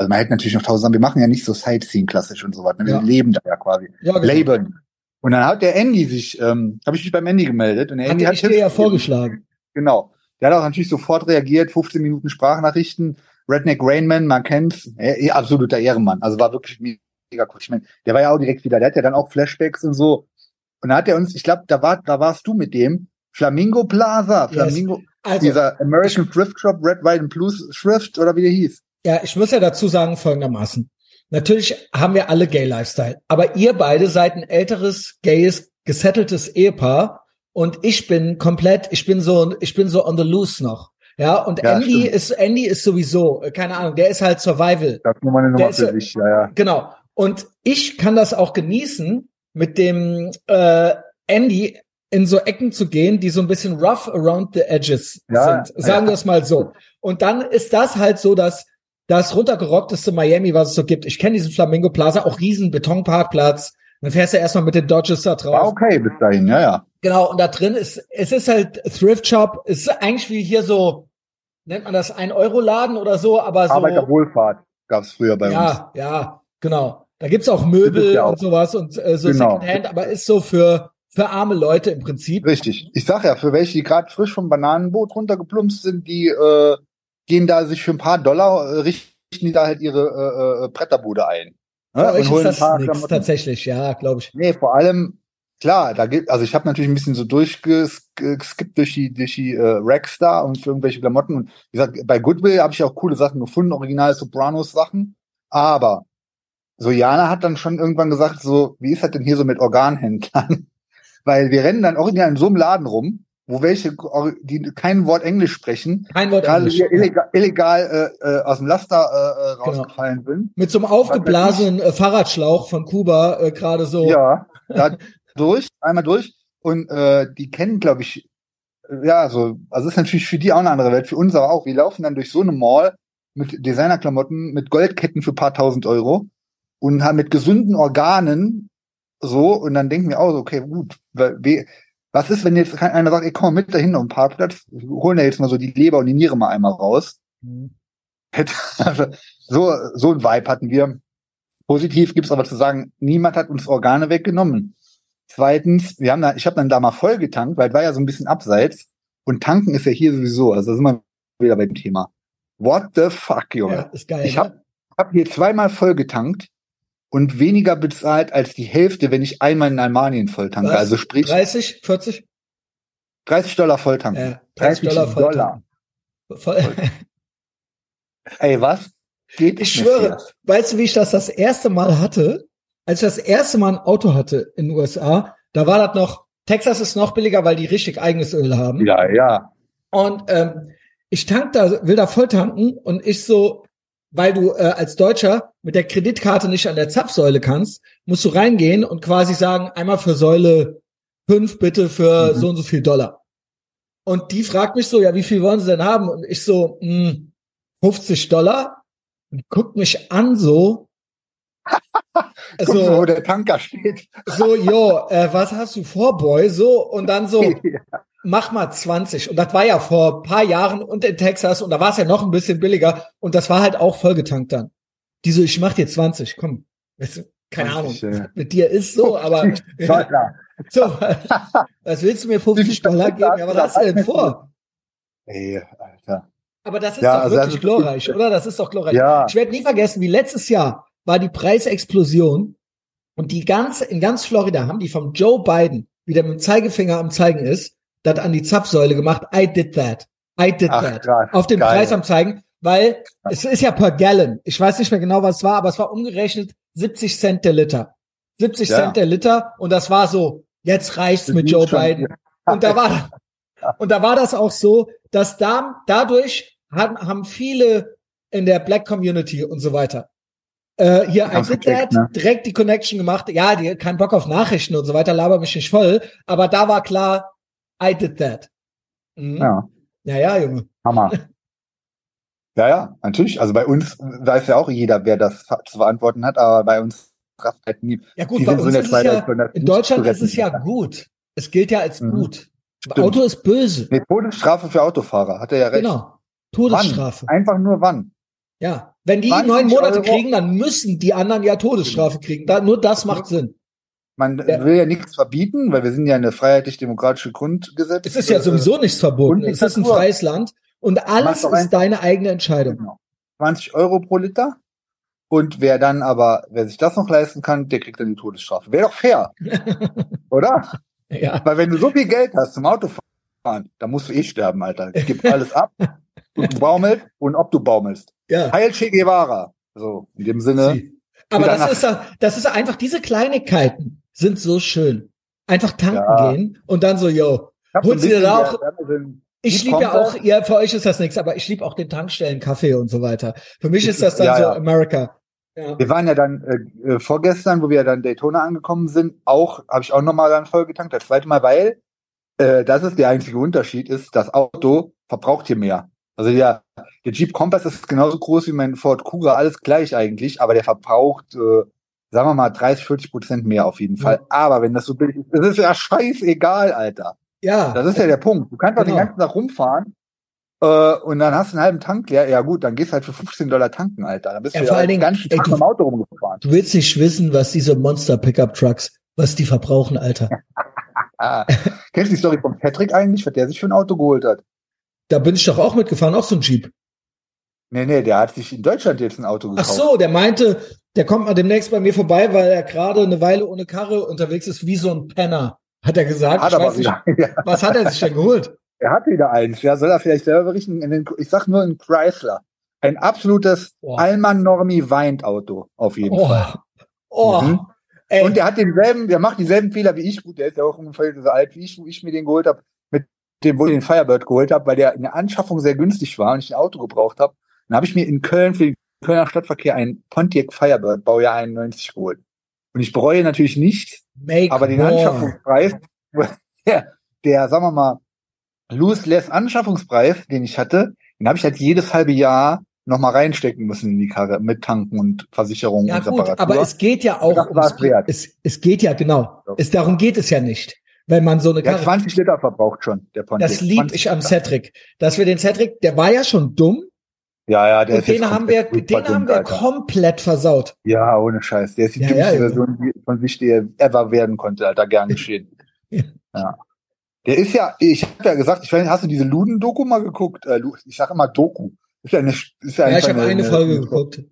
Also man hätte natürlich noch tausend Sachen, wir machen ja nicht so Sightseeing klassisch und so was. ne? Wir Ja. leben da ja quasi. Ja, genau. Leben. Und dann hat der Andy sich, ähm, habe ich mich beim Andy gemeldet und der Andy Hatte hat ich dir ja vorgeschlagen. Genau. Der hat auch natürlich sofort reagiert, 15 Minuten Sprachnachrichten. Redneck Rainman, man kennt's, äh, absoluter Ehrenmann. Also war wirklich mega cool. Ich mein, der war ja auch direkt wieder, der hat ja dann auch Flashbacks und so. Und da hat er uns, ich glaube, da war, da warst du mit dem Flamingo Plaza, Yes. Flamingo, Also, dieser American Thrift Shop, Red, White and Blue Thrift oder wie der hieß. Ja, ich muss ja dazu sagen folgendermaßen. Natürlich haben wir alle Gay-Lifestyle, aber ihr beide seid ein älteres, gayes, gesetteltes Ehepaar und ich bin komplett, ich bin so, ich bin so on the loose noch. Ja, und Ja, Andy stimmt. ist, Andy ist sowieso, keine Ahnung, der ist halt Survival. Das ist nur mal eine Der Nummer ist für sich, ja, ja. Genau. Und ich kann das auch genießen, mit dem äh, Andy in so Ecken zu gehen, die so ein bisschen rough around the edges Ja, sind. Sagen ja. wir es mal so. Und dann ist das halt so, dass das runtergerockteste Miami, was es so gibt. Ich kenne diesen Flamingo Plaza, auch riesen Betonparkplatz. Dann fährst du erstmal mit den Dodges da drauf. War okay bis dahin, ja, ja. Genau, und da drin ist, es ist halt Thrift Shop, es ist eigentlich wie hier so, nennt man das ein Euro Laden oder so, aber so. Arbeiterwohlfahrt gab's früher bei uns. Ja, ja, genau. Da gibt's auch Möbel ja auch- und sowas und äh, so Genau. Secondhand, aber ist so für für arme Leute im Prinzip. Richtig. Ich sag ja, für welche, die gerade frisch vom Bananenboot runtergeplumpst sind, die äh, gehen da sich für ein paar Dollar, äh, richten die da halt ihre äh, äh, Bretterbude ein. Ne? euch ist ein das paar nix, tatsächlich, ja, glaube ich. Nee, vor allem, klar, da gibt, also ich habe natürlich ein bisschen so durchgeskippt durch die, durch die äh, Racks da und für irgendwelche Klamotten. Und wie gesagt, bei Goodwill habe ich auch coole Sachen gefunden, original Sopranos Sachen. Aber so Jana hat dann schon irgendwann gesagt, so, wie ist das denn hier so mit Organhändlern? <laughs> Weil wir rennen dann original in so einem Laden rum, wo welche, die kein Wort Englisch sprechen, Kein Wort gerade Englisch. illegal, illegal äh, äh, aus dem Laster äh, äh, Genau. rausgefallen sind. Mit so einem aufgeblasenen äh, Fahrradschlauch von Kuba äh, gerade so. Ja, <laughs> da durch, einmal durch. Und äh, die kennen, glaube ich, äh, ja, so, also ist natürlich für die auch eine andere Welt, für uns aber auch. Wir laufen dann durch so eine Mall mit Designerklamotten, mit Goldketten für paar tausend Euro und haben mit gesunden Organen so, und dann denken wir auch so, okay, gut, weil we- was ist, wenn jetzt einer sagt, ey, komm mit dahin auf den Parkplatz, holen ja jetzt mal so die Leber und die Niere mal einmal raus. Mhm. <laughs> Also, so, so ein Vibe hatten wir. Positiv gibt's aber zu sagen, niemand hat uns Organe weggenommen. Zweitens, wir haben da, ich habe dann da mal voll getankt, weil es war ja so ein bisschen abseits. Und tanken ist ja hier sowieso, also da sind wir wieder bei dem Thema. What the fuck, Junge? Ja, ist geil. ich ne? habe hab hier zweimal voll getankt und weniger bezahlt als die Hälfte, wenn ich einmal in Almanien voll tanke. Was? Also sprich 30, 40? 30 Dollar voll tanken. Ja, 30 Dollar voll Dollar. Voll. Ey, was? Geht Ich schwöre, weißt du, wie ich das das erste Mal hatte? Als ich das erste Mal ein Auto hatte in den USA, da war das noch, Texas ist noch billiger, weil die richtig eigenes Öl haben. Ja, ja. Und ähm, ich tank da, will da voll tanken und ich so, weil du äh, als Deutscher mit der Kreditkarte nicht an der Zapfsäule kannst, musst du reingehen und quasi sagen, einmal für Säule fünf bitte für Mhm. so und so viel Dollar. Und die fragt mich so, ja, wie viel wollen sie denn haben? Und ich so, mh, 50 Dollar. Und guckt mich an so. <laughs> So, wo Also, der Tanker steht. so, jo, äh, was hast du vor, Boy? So, und dann so, <laughs> mach mal 20. Und das war ja vor ein paar Jahren und in Texas und da war es ja noch ein bisschen billiger und das war halt auch vollgetankt dann. Die so, ich mach dir 20, komm. Weißt du, keine 20, Ahnung, ja. mit dir ist so, aber <laughs> <laughs> so, was willst du mir 50 Dollar geben? Ja, was hast du denn vor? Ey, Alter. Aber das ist Ja, doch also wirklich ist- glorreich, oder? Das ist doch glorreich. Ja. Ich werde nie vergessen, wie letztes Jahr war die Preisexplosion und die ganze, in ganz Florida haben die vom Joe Biden, wie der mit dem Zeigefinger am Zeigen ist, das an die Zapfsäule gemacht. I did that. I did Ach, that. krass. Auf den Geil. Preis am Zeigen, weil es ist ja per Gallon. Ich weiß nicht mehr genau, was es war, aber es war umgerechnet 70 Cent der Liter. 70 Ja. Cent der Liter und das war so, jetzt reicht's Das mit Joe schon- Biden. Und da war, <laughs> und da war das auch so, dass da, dadurch haben, haben viele in der Black Community und so weiter äh, hier that, ne? direkt die Connection gemacht. Ja, die kein Bock auf Nachrichten und so weiter, laber mich nicht voll. Aber da war klar, I did that. Mhm. Ja. Ja, ja, Junge. Hammer. <laughs> ja, ja, natürlich. Also bei uns weiß ja auch jeder, wer das zu verantworten hat, aber bei uns rafft halt nie. Ja gut, bei uns ist es ja, in Deutschland ist es ja gut. Es gilt ja als Mhm. gut. Stimmt. Auto ist böse. Nee, Todesstrafe für Autofahrer, hat er ja recht. Genau. Todesstrafe. Wann? Einfach nur wann? Ja. Wenn die 20 neun Monate Euro. kriegen, dann müssen die anderen ja Todesstrafe kriegen. Da, nur das macht Sinn. Man Ja. will ja nichts verbieten, weil wir sind ja eine freiheitlich-demokratische Grundgesetz. Es ist ja äh, sowieso nichts verboten. Es ist ein freies Land und alles ist deine eigene Entscheidung. Genau. 20 Euro pro Liter. Und wer dann aber, wer sich das noch leisten kann, der kriegt dann die Todesstrafe. Wäre doch fair, <laughs> oder? Ja. Weil wenn du so viel Geld hast zum Autofahren, dann musst du eh sterben, Alter. Gib alles ab. Und du baumelst und ob du baumelst. Ja. Heil Che Guevara. So, in dem Sinne. Sie. Aber das ist, das ist einfach, diese Kleinigkeiten sind so schön. Einfach tanken Ja. gehen und dann so, yo. Holst dir da auch- ein- Ich liebe ja auch, ja, für euch ist das nichts, aber ich liebe auch den Tankstellen, Kaffee und so weiter. Für mich ist das dann Ja, so ja. America. Ja. Wir waren ja dann äh, äh, vorgestern, wo wir dann Daytona angekommen sind, auch, habe ich auch nochmal dann voll getankt, das zweite Mal, weil äh, das ist der einzige Unterschied, ist, das Auto verbraucht hier mehr. Also der, der Jeep Compass ist genauso groß wie mein Ford Kuga, alles gleich eigentlich, aber der verbraucht, äh, sagen wir mal, 30, 40 Prozent mehr auf jeden Fall. Aber wenn das so billig ist, das ist ja scheißegal, Alter. Ja. Das ist ja der Punkt. Du kannst doch Genau. den ganzen Tag rumfahren äh, und dann hast du einen halben Tank leer. Ja gut, dann gehst du halt für 15 Dollar tanken, Alter. Dann bist Ja, du vor ja allen den ganzen ey, Tag du- mit dem Auto rumgefahren. Du willst nicht wissen, was diese Monster Pickup Trucks, was die verbrauchen, Alter. Ah. <laughs> Kennst du die Story von Patrick eigentlich, was der sich für ein Auto geholt hat? Da bin ich doch auch mitgefahren, auch so ein Jeep. Nee, nee, der hat sich in Deutschland jetzt ein Auto Ach gekauft. so, der meinte, der kommt mal demnächst bei mir vorbei, weil er gerade eine Weile ohne Karre unterwegs ist, wie so ein Penner, hat er gesagt. Hat nicht, wieder, <laughs> ja, was hat er sich denn geholt? er hat wieder eins. Ja, soll er vielleicht selber berichten? Den, ich sag nur ein Chrysler. Ein absolutes Boah. Allmann Normie weint Auto, auf jeden Oh, Fall. oh, Mhm. ey, Und der hat denselben, der macht dieselben Fehler wie ich. Gut, der ist ja auch ungefähr so alt wie ich, wo ich mir den geholt habe, mit dem, wo ich den Firebird geholt habe, weil der in der Anschaffung sehr günstig war und ich ein Auto gebraucht habe. Dann habe ich mir in Köln für den Kölner Stadtverkehr einen Pontiac Firebird Baujahr 91 geholt. Und ich bereue natürlich nicht, make aber den. Anschaffungspreis, <laughs> der, der, sagen wir mal, Lose-Less Anschaffungspreis, den ich hatte, den habe ich halt jedes halbe Jahr nochmal reinstecken müssen in die Karre mit Tanken und Versicherung Ja und gut, Reparatur. aber es geht ja auch ums, es, es geht ja genau. Ja. Es, darum geht es ja nicht. Wenn man so eine Karre, hat 20 Liter verbraucht schon, der Pontiac. das lieb 20 ich am. Cedric, dass wir den Cedric, der war ja schon dumm Ja, ja, der und ist den haben wir, komplett den haben wir Alter. komplett versaut. Ja, ohne Scheiß. Der ist die Ja, dümmste ja. Version die von sich, die er ever werden konnte, Alter. Gern <laughs> geschehen. Ja. ja. Der ist ja, ich habe ja gesagt, ich weiß nicht, hast du diese Luden-Doku mal geguckt? Äh, ich sage immer Doku. Ist ja eine, ist ja, Ja, ich habe eine Folge geguckt.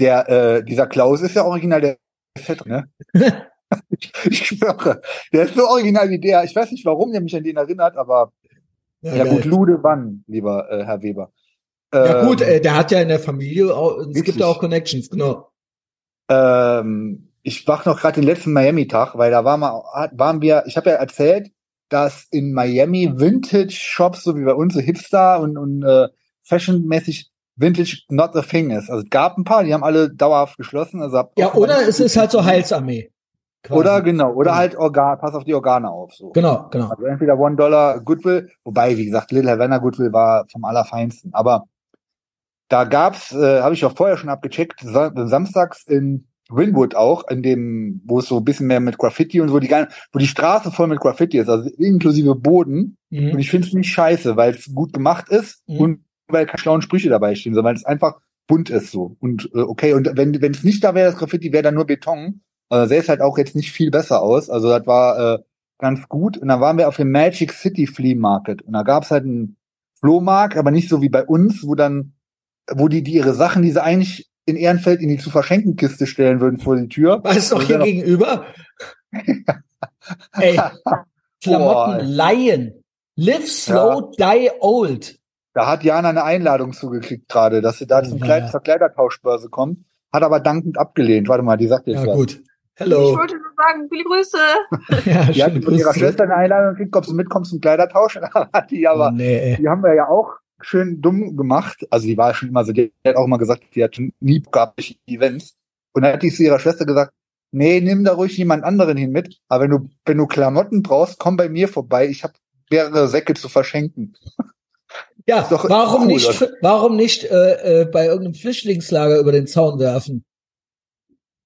Der, äh, dieser Klaus ist ja original der Fett, ne? ich, <laughs> ich schwöre. Der ist so original wie der. Ich weiß nicht, warum der mich an den erinnert, aber Ja, ja, gut, Lude wann, lieber äh, Herr Weber. Ja gut, Ähm, äh, der hat ja in der Familie, auch, es gibt Wirklich? ja auch Connections, genau. Ähm, ich wach noch gerade den letzten Miami-Tag, weil da war mal, waren wir, ich habe ja erzählt, dass in Miami Vintage-Shops, so wie bei uns, so Hipster und, und äh, fashionmäßig Vintage not a thing ist. Also es gab ein paar, die haben alle dauerhaft geschlossen. Also ja, oder es ist halt so Heilsarmee. Quasi. Oder genau, oder ja. halt Organ, pass auf die Organe auf. So. Genau, genau. Also entweder One Dollar Goodwill, wobei, wie gesagt, Little Havana Goodwill war vom Allerfeinsten. Aber da gab's, äh, habe ich auch vorher schon abgecheckt, samstags in Winwood auch, in dem, wo es so ein bisschen mehr mit Graffiti und so, die, wo die Straße voll mit Graffiti ist, also inklusive Boden. Mhm. Und ich finde es nicht scheiße, weil es gut gemacht ist mhm. und weil keine schlauen Sprüche dabei stehen, sondern weil es einfach bunt ist so. Und äh, okay, und wenn wenn es nicht da wäre, das Graffiti wäre dann nur Beton. Äh, sähe es halt auch jetzt nicht viel besser aus. Also das war äh, ganz gut. Und dann waren wir auf dem Magic City Flea Market. Und da gab es halt einen Flohmarkt, aber nicht so wie bei uns, wo dann, wo die, die ihre Sachen, die sie eigentlich in Ehrenfeld in die zu verschenken Kiste stellen würden vor die Tür. Weißt du, hier gegenüber? <laughs> Ey, Klamotten leihen. Live slow, ja. die old. Da hat Jana eine Einladung zugekriegt gerade, dass sie da oh, zum Kleid zur Kleidertauschbörse kommt, hat aber dankend abgelehnt. Warte mal, die sagt jetzt ja, was. gut. Hello. Ich wollte nur sagen, viele Grüße. <laughs> ja, die hat von ihrer Schwester eine Einladung gekriegt, ob sie mitkommt zum Kleidertausch. hat <laughs> die aber, oh, nee. die haben wir ja auch schön dumm gemacht. Also die war schon immer so, die hat auch immer gesagt, die hat nie gehabt Events. Und dann hat die zu ihrer Schwester gesagt, nee, nimm da ruhig jemand anderen hin mit. Aber wenn du, wenn du Klamotten brauchst, komm bei mir vorbei. Ich habe mehrere Säcke zu verschenken. <laughs> Ja, warum cool, nicht, oder? warum nicht äh, äh, bei irgendeinem Flüchtlingslager über den Zaun werfen?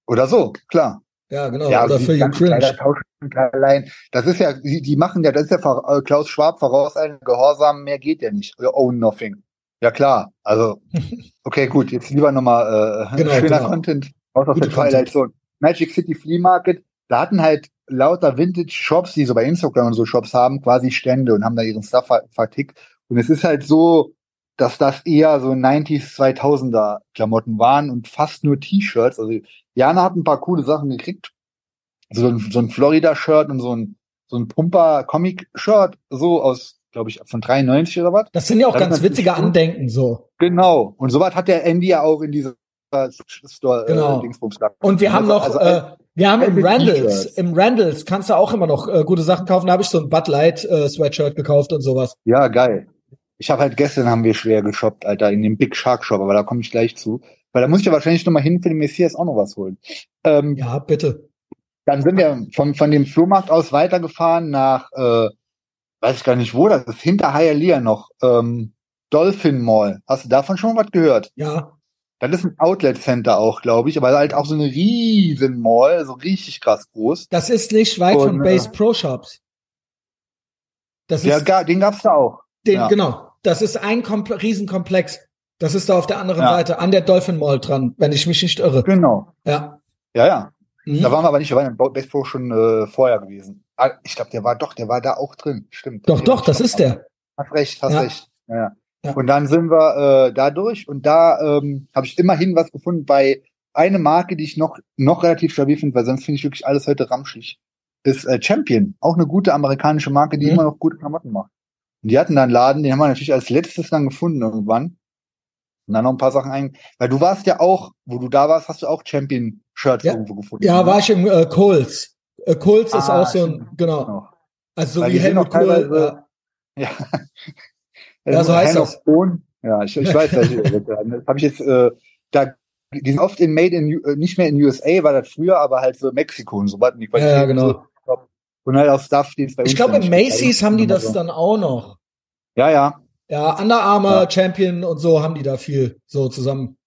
Oder so, klar. Ja, genau. Ja, oder für Ukraine. Allein, das ist ja, die, die machen ja, das ist ja äh, Klaus Schwab voraus ein Gehorsam, mehr geht ja nicht. Oder own nothing. Ja klar, also <laughs> okay, gut, jetzt lieber nochmal äh, genau, schöner genau. Content aus der Twilight Zone. Magic City Flea Market, da hatten halt lauter Vintage-Shops, die so bei Instagram und so Shops haben, quasi Stände und haben da ihren Stuff vertickt. Und es ist halt so, dass das eher so 90s, 2000er Klamotten waren und fast nur T-Shirts. Also Jana hat ein paar coole Sachen gekriegt. So ein, so ein Florida-Shirt und so ein, so ein Pumper-Comic-Shirt, so aus, glaube ich, von 93 oder was. Das sind ja auch das ganz witzige Andenken, so. Genau. Und sowas hat der Andy ja auch in dieser Store äh, genau. Dingsbums Und wir haben also, noch, also, äh, wir haben im Randalls, im Randalls kannst du auch immer noch äh, gute Sachen kaufen. Da habe ich so ein Bud Light äh, Sweatshirt gekauft und sowas. Ja, geil. Ich habe halt gestern haben wir schwer geshoppt, Alter, in dem Big Shark Shop, aber da komme ich gleich zu. Weil da muss ich ja wahrscheinlich noch mal hin für den Messias auch noch was holen. Ähm, ja, bitte. Dann sind wir von, von dem Flohmarkt aus weitergefahren nach, äh, weiß ich gar nicht wo, das ist hinter Hialeah noch, ähm, Dolphin Mall. Hast du davon schon was gehört? Ja. Das ist ein Outlet Center auch, glaube ich, aber halt auch so eine riesen Mall, so richtig krass groß. Das ist nicht weit Und, von Base äh, Pro Shops. Das ist, ja, den gab's da auch. Den, ja. genau. Das ist ein Kompl Riesenkomplex. Das ist da auf der anderen ja. Seite, an der Dolphin Mall dran, wenn ich mich nicht irre. Genau. Ja. Ja, ja. Mhm. Da waren wir aber nicht, wir waren in Pro schon äh, vorher gewesen. Ah, ich glaube, der war doch, der war da auch drin. Stimmt. Doch, doch, das ist der. Hast recht, hast ja. recht. Ja. ja. Und dann sind wir äh, da durch und da ähm, habe ich immerhin was gefunden bei einer Marke, die ich noch noch relativ stabil finde, weil sonst finde ich wirklich alles heute ramschig. Ist äh, Champion, auch eine gute amerikanische Marke, die mhm. immer noch gute Klamotten macht. Und die hatten da einen Laden, den haben wir natürlich als letztes dann gefunden irgendwann. Und dann noch ein paar Sachen ein. Weil du warst ja auch, wo du da warst, hast du auch Champion-Shirts ja. irgendwo gefunden. Ja, war ich im äh, Coles. Äh, Coles ah, ist auch so ein, genau. genau. Also so Weil wie Helmut Kohl. Äh, <laughs> ja. ja, so heißt das. Ja, ich, ich weiß, <laughs> das habe ich jetzt, äh, da, die sind oft in Made in, äh, nicht mehr in USA, war das früher, aber halt so Mexiko und so was. Ja, ja, genau. So, und halt auch Stuff, die es bei uns Ich glaube, in Macy's haben die das so. dann auch noch. Ja, ja. Ja, Under Armour, ja. Champion und so haben die da viel so zusammen.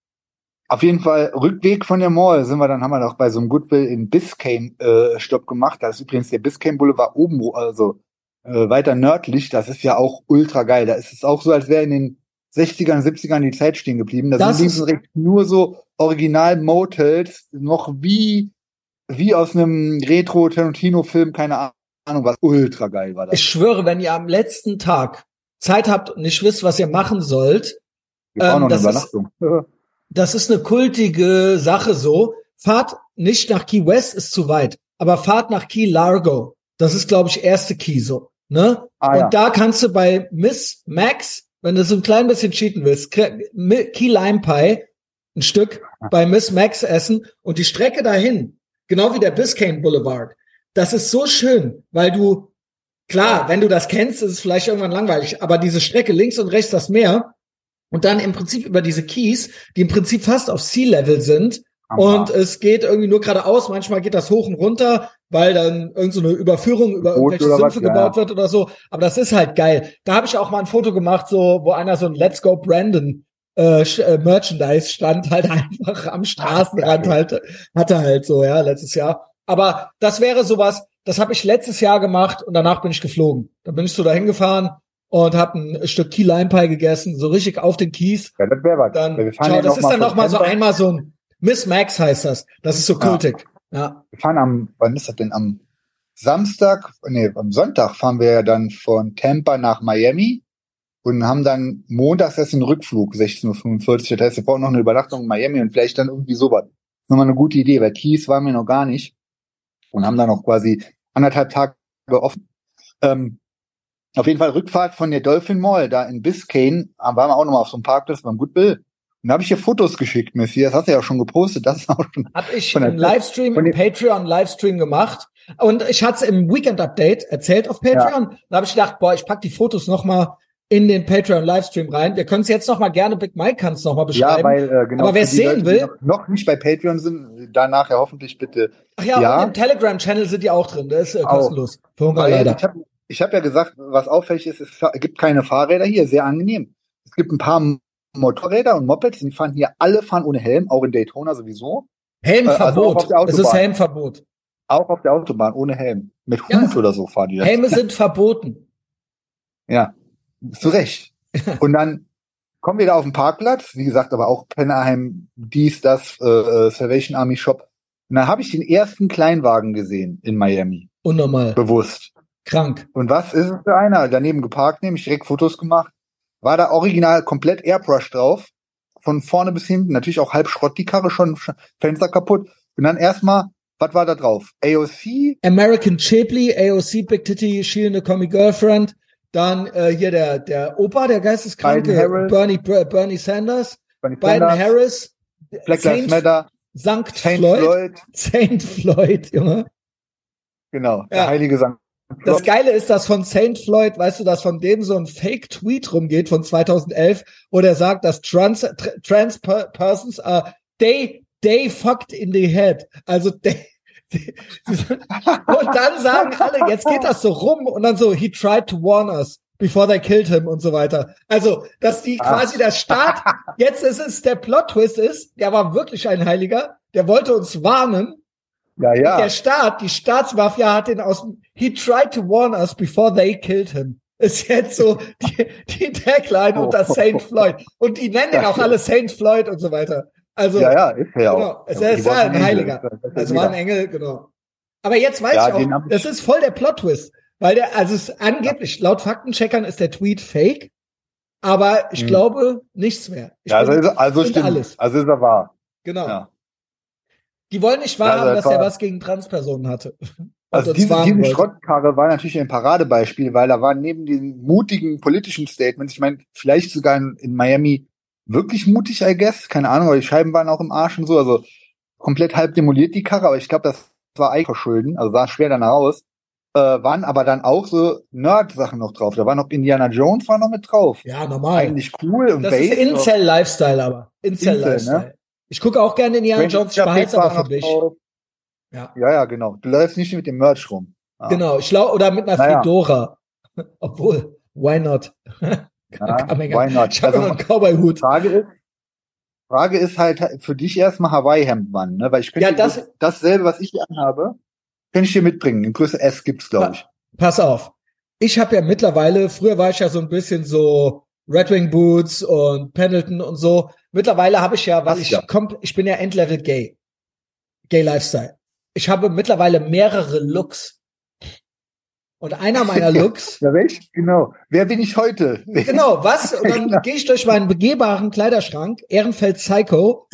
Auf jeden Fall, Rückweg von der Mall sind wir dann, haben wir noch bei so einem Goodwill in Biscayne äh, Stopp gemacht. Da ist übrigens der Biscayne Boulevard oben, also äh, weiter nördlich. Das ist ja auch ultra geil. Da ist es auch so, als wäre in den 60ern, 70ern die Zeit stehen geblieben. Da das sind links und rechts nur so Original Motels, noch wie, wie aus einem Retro-Tarantino-Film, keine Ahnung was. Ultra geil war das. Ich schwöre, wenn ihr am letzten Tag Zeit habt und nicht wisst, was ihr machen sollt, ähm, das, ist, <laughs> das ist eine kultige Sache so. Fahrt nicht nach Key West, ist zu weit, aber fahrt nach Key Largo. Das ist, glaube ich, erste Key so. Ne? Ah, und ja. da kannst du bei Miss Max, wenn du so ein klein bisschen cheaten willst, Key Lime Pie, ein Stück bei Miss Max essen und die Strecke dahin, genau wie der Biscayne Boulevard, das ist so schön, weil du Klar, wenn du das kennst, ist es vielleicht irgendwann langweilig, aber diese Strecke links und rechts das Meer und dann im Prinzip über diese Keys, die im Prinzip fast auf Sea-Level sind und es geht irgendwie nur geradeaus, manchmal geht das hoch und runter, weil dann irgend so eine Überführung über Boot irgendwelche Sümpfe was, ja. gebaut wird oder so, aber das ist halt geil. Da habe ich auch mal ein Foto gemacht, so wo einer so ein Let's Go Brandon äh, äh, Merchandise stand halt <laughs> einfach am Straßenrand halt hatte halt so ja letztes Jahr. Aber das wäre sowas, das habe ich letztes Jahr gemacht und danach bin ich geflogen. Dann bin ich so dahin gefahren und habe ein Stück Key Lime Pie gegessen, so richtig auf den Kies. Ja, das wäre was. Dann, wir fahren schau, ja das ist dann von noch mal so einmal so ein Miss Max heißt das. Das ist so Ja. kultig. Ja. Wir fahren am, wann ist das denn? Am Samstag, nee, am Sonntag fahren wir ja dann von Tampa nach Miami und haben dann montags erst den Rückflug, 16.45 Uhr. Das heißt, wir brauchen noch eine Übernachtung in Miami und vielleicht dann irgendwie sowas. Das ist nochmal eine gute Idee, weil Keys waren wir noch gar nicht und haben dann noch quasi anderthalb Tage offen. Ähm, auf jeden Fall Rückfahrt von der Dolphin Mall da in Biscayne, da waren wir auch nochmal auf so einem Parkplatz beim Goodwill. Und da habe ich dir Fotos geschickt, Messi. Das hast du ja auch schon gepostet. Das ist auch schon Hab ich im Livestream, im den- Patreon Livestream gemacht. Und ich hatte es im Weekend Update erzählt auf Patreon. Da habe ich gedacht, boah, ich pack die Fotos noch mal in den Patreon Livestream rein. Wir können es jetzt noch mal gerne, Big Mike kann es noch mal beschreiben. Ja, weil, äh, genau. Aber wer die sehen Leute, will- noch, nicht bei Patreon sind, da nachher hoffentlich bitte. Ach ja, ja. und im Telegram-Channel sind die auch drin. Der ist äh, Auch. kostenlos. Für Hunger Weil leider. ich habe ich hab ja gesagt, was auffällig ist, es gibt keine Fahrräder hier, sehr angenehm. Es gibt ein paar Motorräder und Mopeds, die fahren hier, alle fahren ohne Helm, auch in Daytona sowieso. Helmverbot. äh, also es ist. Helmverbot. Auch auf der Autobahn ohne Helm. Mit Hut Ja. oder so fahren die das. Helme sind <laughs> verboten. Ja, zu Recht. <laughs> Und dann kommen wir da auf den Parkplatz, wie gesagt, aber auch Pennerheim, dies, das, äh, äh, Salvation Army Shop. Und dann habe ich den ersten Kleinwagen gesehen in Miami, Unnormal. bewusst. Krank. Und was ist es für einer? Daneben geparkt, nämlich direkt Fotos gemacht. War da original komplett Airbrush drauf. Von vorne bis hinten. Natürlich auch halb Schrott die Karre, schon Sch- Fenster kaputt. Und dann erstmal, was war da drauf? AOC, American Chipley, AOC, Big Titty, schielende Comic Girlfriend. Dann äh, hier der, der Opa, der Geisteskranke. Bernie, Ber- Bernie Sanders, Bernie Biden Sanders, Harris, Black Lives Matter, Sankt Saint Floyd, Floyd. Saint Floyd, Junge. Genau, der Ja. heilige Sankt Das Floyd. Geile ist, dass von Saint Floyd, weißt du, dass von dem so ein Fake-Tweet rumgeht von 2011, wo der sagt, dass trans, tr- trans per persons are, they, they fucked in the head. Also, they, <laughs> und dann sagen alle, jetzt geht das so rum und dann so, he tried to warn us before they killed him und so weiter. Also, dass die quasi der Staat, <laughs> jetzt ist es, der Plot-Twist ist, der war wirklich ein Heiliger, der wollte uns warnen, Ja, ja. der Staat, die Staatsmafia hat den aus dem, he tried to warn us before they killed him. Ist jetzt so die, die Tagline unter <laughs> Saint Floyd. Und die nennen ihn auch alle Saint Floyd und so weiter. Also, ja, ja, ist er ja genau, auch. es Ja, ja wollten ein Engel, Heiliger. Also war ein. Engel, genau. Aber jetzt weiß Ja, ich auch, das ist voll der Plot-Twist. Weil der, also es angeblich, laut Faktencheckern ist der Tweet fake. Aber ich Hm. glaube nichts mehr. Ich Ja, also, bin- ist, also stimmt alles. Also ist er wahr. genau. Ja. Die wollen nicht wahrhaben, also dass das er war- was gegen Transpersonen hatte. <laughs> Also diese, diese. Schrottkarre war natürlich ein Paradebeispiel, weil da waren neben den mutigen politischen Statements, ich meine, vielleicht sogar in, in Miami wirklich mutig, I guess, keine Ahnung, aber die Scheiben waren auch im Arsch und so, also komplett halb demoliert die Karre, aber ich glaube, das war Eigenverschulden, also sah schwer danach aus. Äh, waren aber dann auch so Nerd-Sachen noch drauf. Da war noch Indiana Jones war noch mit drauf. Ja, normal. Eigentlich cool und Das ist Bass. Incel-Lifestyle aber. Incel-Lifestyle. ne? Ich gucke auch gerne Indiana Jones, ich behalte es aber für mich. Ja. Ja, ja, genau. Du läufst nicht mit dem Merch rum. Ja. Genau, ich glaube, oder mit einer Naja. Fedora. <laughs> Obwohl, why not? <laughs> Ja, <laughs> why not? Ich Also- Cowboy-Hut. Frage ist, Frage ist halt für dich erstmal Hawaii-Hemd, Mann, ne? Weil ich könnte Ja, das- dasselbe, was ich hier anhabe, kann ich dir mitbringen. In Größe S gibt's, glaube ich. Pass auf. Ich habe ja mittlerweile, früher war ich ja so ein bisschen so Red Wing Boots und Pendleton und so. Mittlerweile habe ich ja, weil Hast ich ja. komm, ich bin ja Endlevel Gay. Gay Lifestyle. Ich habe mittlerweile mehrere Looks. Und einer meiner Looks <laughs> Ja, welch? Genau. Wer bin ich heute? <laughs> Genau, was? Und dann Genau. gehe ich durch meinen begehbaren Kleiderschrank, Ehrenfeld Psycho,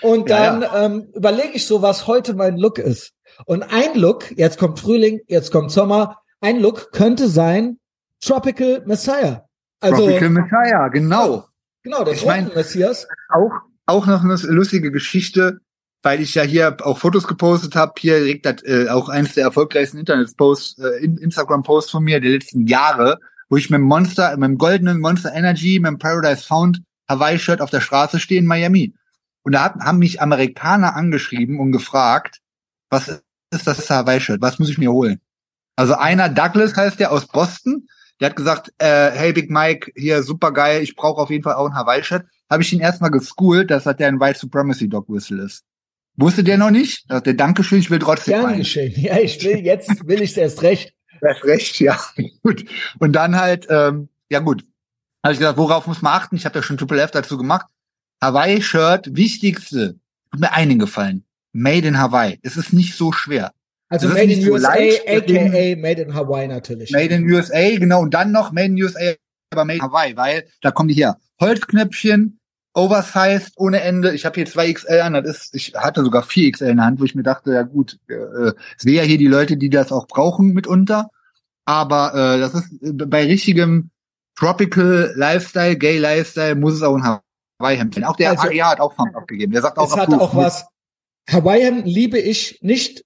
und Ja, dann Ähm, überlege ich so, was heute mein Look ist. Und ein Look, jetzt kommt Frühling, jetzt kommt Sommer, ein Look könnte sein Tropical Messiah. Also Tropical Messiah, genau. genau, der Ich mein- Messias. Auch, auch noch eine lustige Geschichte. Weil ich ja hier auch Fotos gepostet habe. Hier direkt das, äh, auch eines der erfolgreichsten Internet-Posts, äh, Instagram-Posts von mir der letzten Jahre, wo ich mit dem Monster, mit dem goldenen Monster Energy, mit dem Paradise Found Hawaii-Shirt auf der Straße stehe in Miami. Und da haben mich Amerikaner angeschrieben und gefragt, was ist das Hawaii-Shirt? Was muss ich mir holen? Also einer, Douglas heißt der aus Boston, der hat gesagt, äh, hey Big Mike, hier super geil, ich brauche auf jeden Fall auch ein Hawaii-Shirt. Habe ich ihn erstmal geschoolt, dass das der ein White Supremacy Dog Whistle ist. Wusste der noch nicht? Der Dankeschön, ich will trotzdem geschehen. <laughs> Ja, ich will, jetzt will ich erst recht. Erst recht, ja. <laughs> gut. Und dann halt, ähm, ja gut. Habe ich gesagt, worauf muss man achten? Ich habe ja schon Triple F dazu gemacht. Hawaii-Shirt, wichtigste, hat mir einen gefallen. Made in Hawaii. Es ist nicht so schwer. Also Das Made in so USA, leicht, aka Made in Hawaii natürlich. Made in USA, genau. Und dann noch Made in USA, aber Made in Hawaii, weil da kommen die her. Holzknöpfchen, oversized, ohne Ende. Ich habe hier zwei XL an, das ist, ich hatte sogar vier XL in der Hand, wo ich mir dachte, ja gut, äh, es wäre ja hier die Leute, die das auch brauchen mitunter. Aber äh, das ist äh, bei richtigem Tropical Lifestyle, Gay Lifestyle muss es auch ein Hawaii-Hemd sein. Auch der Also- Aria hat auch Fun abgegeben. Der sagt auch, es hat auch was. Hawaii liebe ich nicht.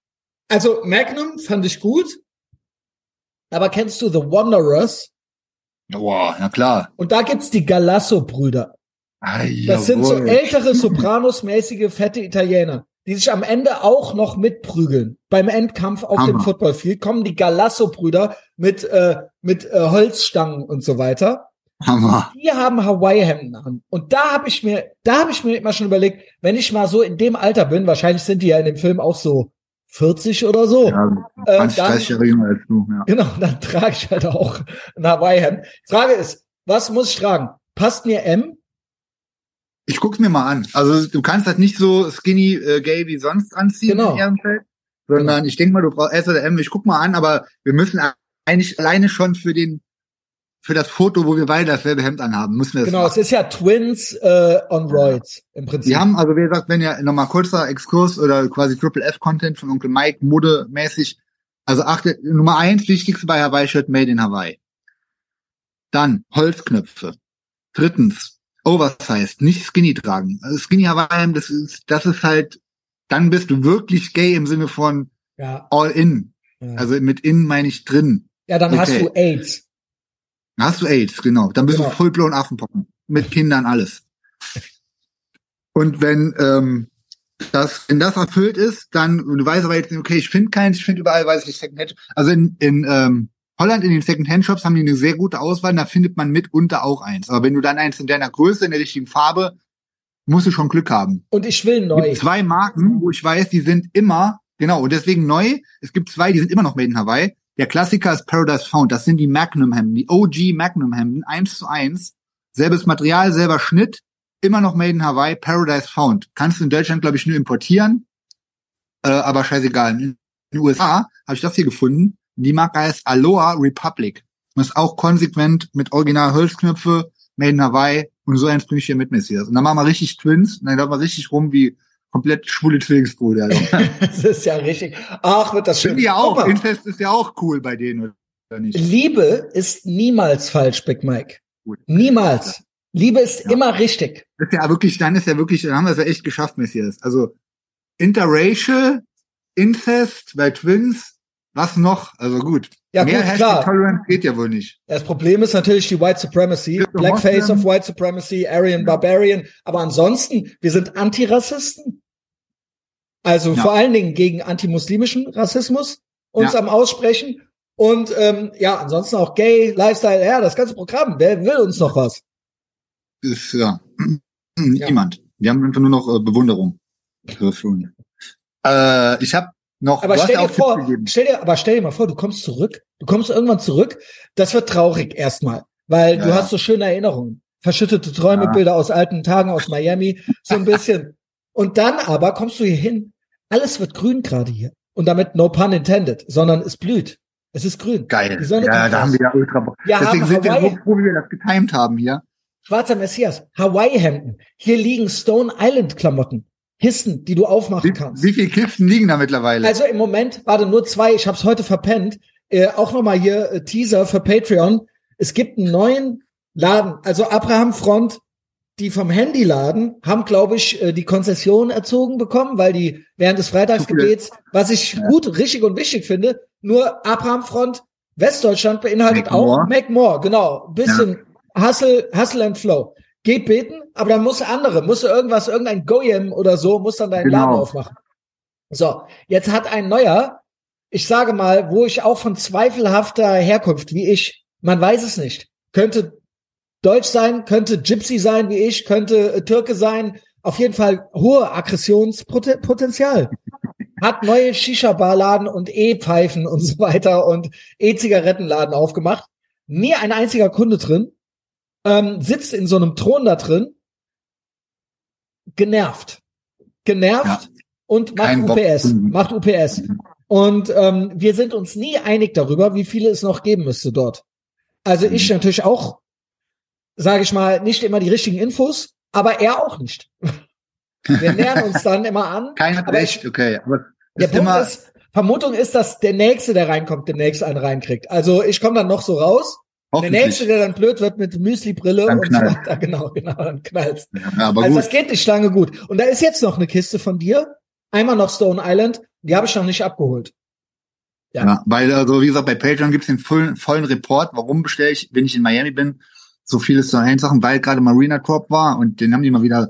Also Magnum fand ich gut. Aber kennst du The Wanderers? Boah, na klar. Und da gibt's die Galasso-Brüder. Das sind so ältere Sopranos-mäßige fette Italiener, die sich am Ende auch noch mitprügeln. Beim Endkampf auf dem Hammer. Footballfield kommen die Galasso-Brüder mit, äh, mit äh, Holzstangen und so weiter. Hammer. Die haben Hawaii-Hemden an. Und da habe ich mir, da habe ich mir immer schon überlegt, wenn ich mal so in dem Alter bin, wahrscheinlich sind die ja in dem Film auch so 40 oder so. Ja, äh, 20, 30 Jahre jünger als du, ja. Genau, dann trage ich halt auch ein Hawaii-Hemd. Frage ist, was muss ich tragen? Passt mir M? Ich guck's mir mal an. Also du kannst halt nicht so skinny äh, gay wie sonst anziehen Genau. in Ehrenfeld, sondern ich denke mal, du brauchst S oder M. Ich guck mal an, aber wir müssen eigentlich alleine schon für den für das Foto, wo wir beide dasselbe Hemd anhaben, müssen wir das Genau, machen. es ist ja Twins äh, on Roids im Prinzip. Wir haben, also wie gesagt, wenn ja nochmal kurzer Exkurs oder quasi Triple F Content von Onkel Mike, modemäßig. Also achte, Nummer eins, wichtigste bei Hawaii Shirt Made in Hawaii. Dann Holzknöpfe. Drittens, Oversized, nicht Skinny tragen. Also Skinny Hawaii, das ist, das ist halt, dann bist du wirklich gay im Sinne von ja, all in. ja. Also mit in meine ich drin. ja, dann hast okay. du AIDS. Dann hast du AIDS, genau. Dann bist Genau. du fullblown Affenpocken. Mit Kindern alles. Und wenn ähm, das, wenn das erfüllt ist, dann, du weißt aber jetzt, okay, ich finde keins, ich finde überall, weiß ich nicht, Secondhand. Also in, in ähm, Holland in den Secondhand-Shops haben die eine sehr gute Auswahl, da findet man mitunter auch eins. Aber wenn du dann eins in deiner Größe, in der richtigen Farbe, musst du schon Glück haben. Und ich will Es neu. gibt zwei Marken, wo ich weiß, die sind immer, genau, und deswegen neu. Es gibt zwei, die sind immer noch made in Hawaii. Der Klassiker ist Paradise Found. Das sind die Magnum-Hemden, die OG Magnum-Hemden, eins zu eins. Selbes Material, selber Schnitt, immer noch made in Hawaii, Paradise Found. Kannst du in Deutschland, glaube ich, nur importieren, äh, aber scheißegal. In den USA habe ich das hier gefunden. Die Marke heißt Aloha Republic. Und ist auch konsequent mit original Holzknöpfe, made in Hawaii. Und so ich hier mit, Messias. Und dann machen wir richtig Twins. Und dann laufen wir richtig rum wie komplett schwule Zwillingsbrüder. <laughs> Also. das ist ja richtig. Ach, wird das schön. Ich ja auch. mal, Incest ist ja auch cool bei denen, oder nicht? Liebe ist niemals falsch, Big Mike. Gut. Niemals. Liebe ist Ja. immer richtig. Das ist ja wirklich, dann ist ja wirklich, dann haben wir es ja echt geschafft, Messias. Also interracial, Incest bei Twins, was noch? Also gut. Ja, Mehr gut, Hashtag. Tolerance geht ja wohl nicht. Das Problem ist natürlich die White Supremacy, Blackface of White Supremacy, Aryan Barbarian. Aber ansonsten, wir sind Antirassisten. Also Ja. vor allen Dingen gegen antimuslimischen Rassismus uns Ja. am Aussprechen. Und ähm, ja, ansonsten auch Gay, Lifestyle, ja, das ganze Programm. Wer will uns noch was? Ist ja niemand. Wir haben einfach nur noch äh, Bewunderung. <laughs> Äh, ich habe noch. Aber stell ja dir vor, stell dir, aber stell dir mal vor, du kommst zurück, du kommst irgendwann zurück, das wird traurig erstmal, weil Ja, du ja. hast so schöne Erinnerungen, verschüttete Träume, Ja. Bilder aus alten Tagen aus Miami, so ein bisschen. <laughs> Und dann aber kommst du hier hin, alles wird grün gerade hier. Und damit no pun intended, sondern es blüht. Es ist grün. Geil. Die Sonne Ja, da raus. haben wir ja ultra. Wir Deswegen sind wir Hawaii. so froh, wie wir das getimt haben hier. Schwarzer Messias, Hawaii-Hemden. Hier liegen Stone Island-Klamotten. Hissen, die du aufmachen Wie, kannst. wie viele Kisten liegen da mittlerweile? Also im Moment, warte, nur zwei, ich habe es heute verpennt. Äh, auch nochmal hier äh, Teaser für Patreon. Es gibt einen neuen Laden, also Abraham Front die vom Handyladen haben, glaube ich, äh, die Konzession erzogen bekommen, weil die während des Freitagsgebets, was ich Ja. gut, richtig und wichtig finde, nur Abrahamfront Westdeutschland beinhaltet Make auch more. Make More, genau. Bisschen Hustle, Hustle and Flow. Geht beten, aber dann muss andere, muss irgendwas, irgendein Goyim oder so, muss dann deinen Laden Genau. aufmachen. So, jetzt hat ein neuer, ich sage mal, wo ich auch von zweifelhafter Herkunft wie ich, man weiß es nicht, könnte Deutsch sein, könnte Gypsy sein wie ich, könnte äh, Türke sein, auf jeden Fall hohe Aggressionspotenzial. Hat neue Shisha-Barladen und E-Pfeifen und so weiter und E-Zigarettenladen aufgemacht. Nie ein einziger Kunde drin. Ähm, sitzt in so einem Thron da drin. Genervt. Genervt und macht Kein Bock. UPS. Macht UPS. Und ähm, wir sind uns nie einig darüber, wie viele es noch geben müsste dort. Also ich Mhm. natürlich auch, sage ich mal, nicht immer die richtigen Infos, aber er auch nicht. <laughs> Wir nähern uns dann immer an. Kein hat recht, okay. Aber Der Punkt immer, ist, Vermutung ist, dass der Nächste, der reinkommt, demnächst einen reinkriegt. Also ich komme dann noch so raus. Der. Nächste, der dann blöd wird mit Müsli-Brille und knallt. so weiter. <laughs> Genau, genau, dann knallt's. Ja, aber also gut. das geht nicht lange gut. Und da ist jetzt noch eine Kiste von dir. Einmal noch Stone Island. Die habe ich noch nicht abgeholt. Ja. Ja, weil, also wie gesagt, bei Patreon gibt's den vollen, vollen Report, warum bestelle ich, wenn ich in Miami bin, so vieles zu einen Sachen, weil gerade Marina Drop war und den haben die mal wieder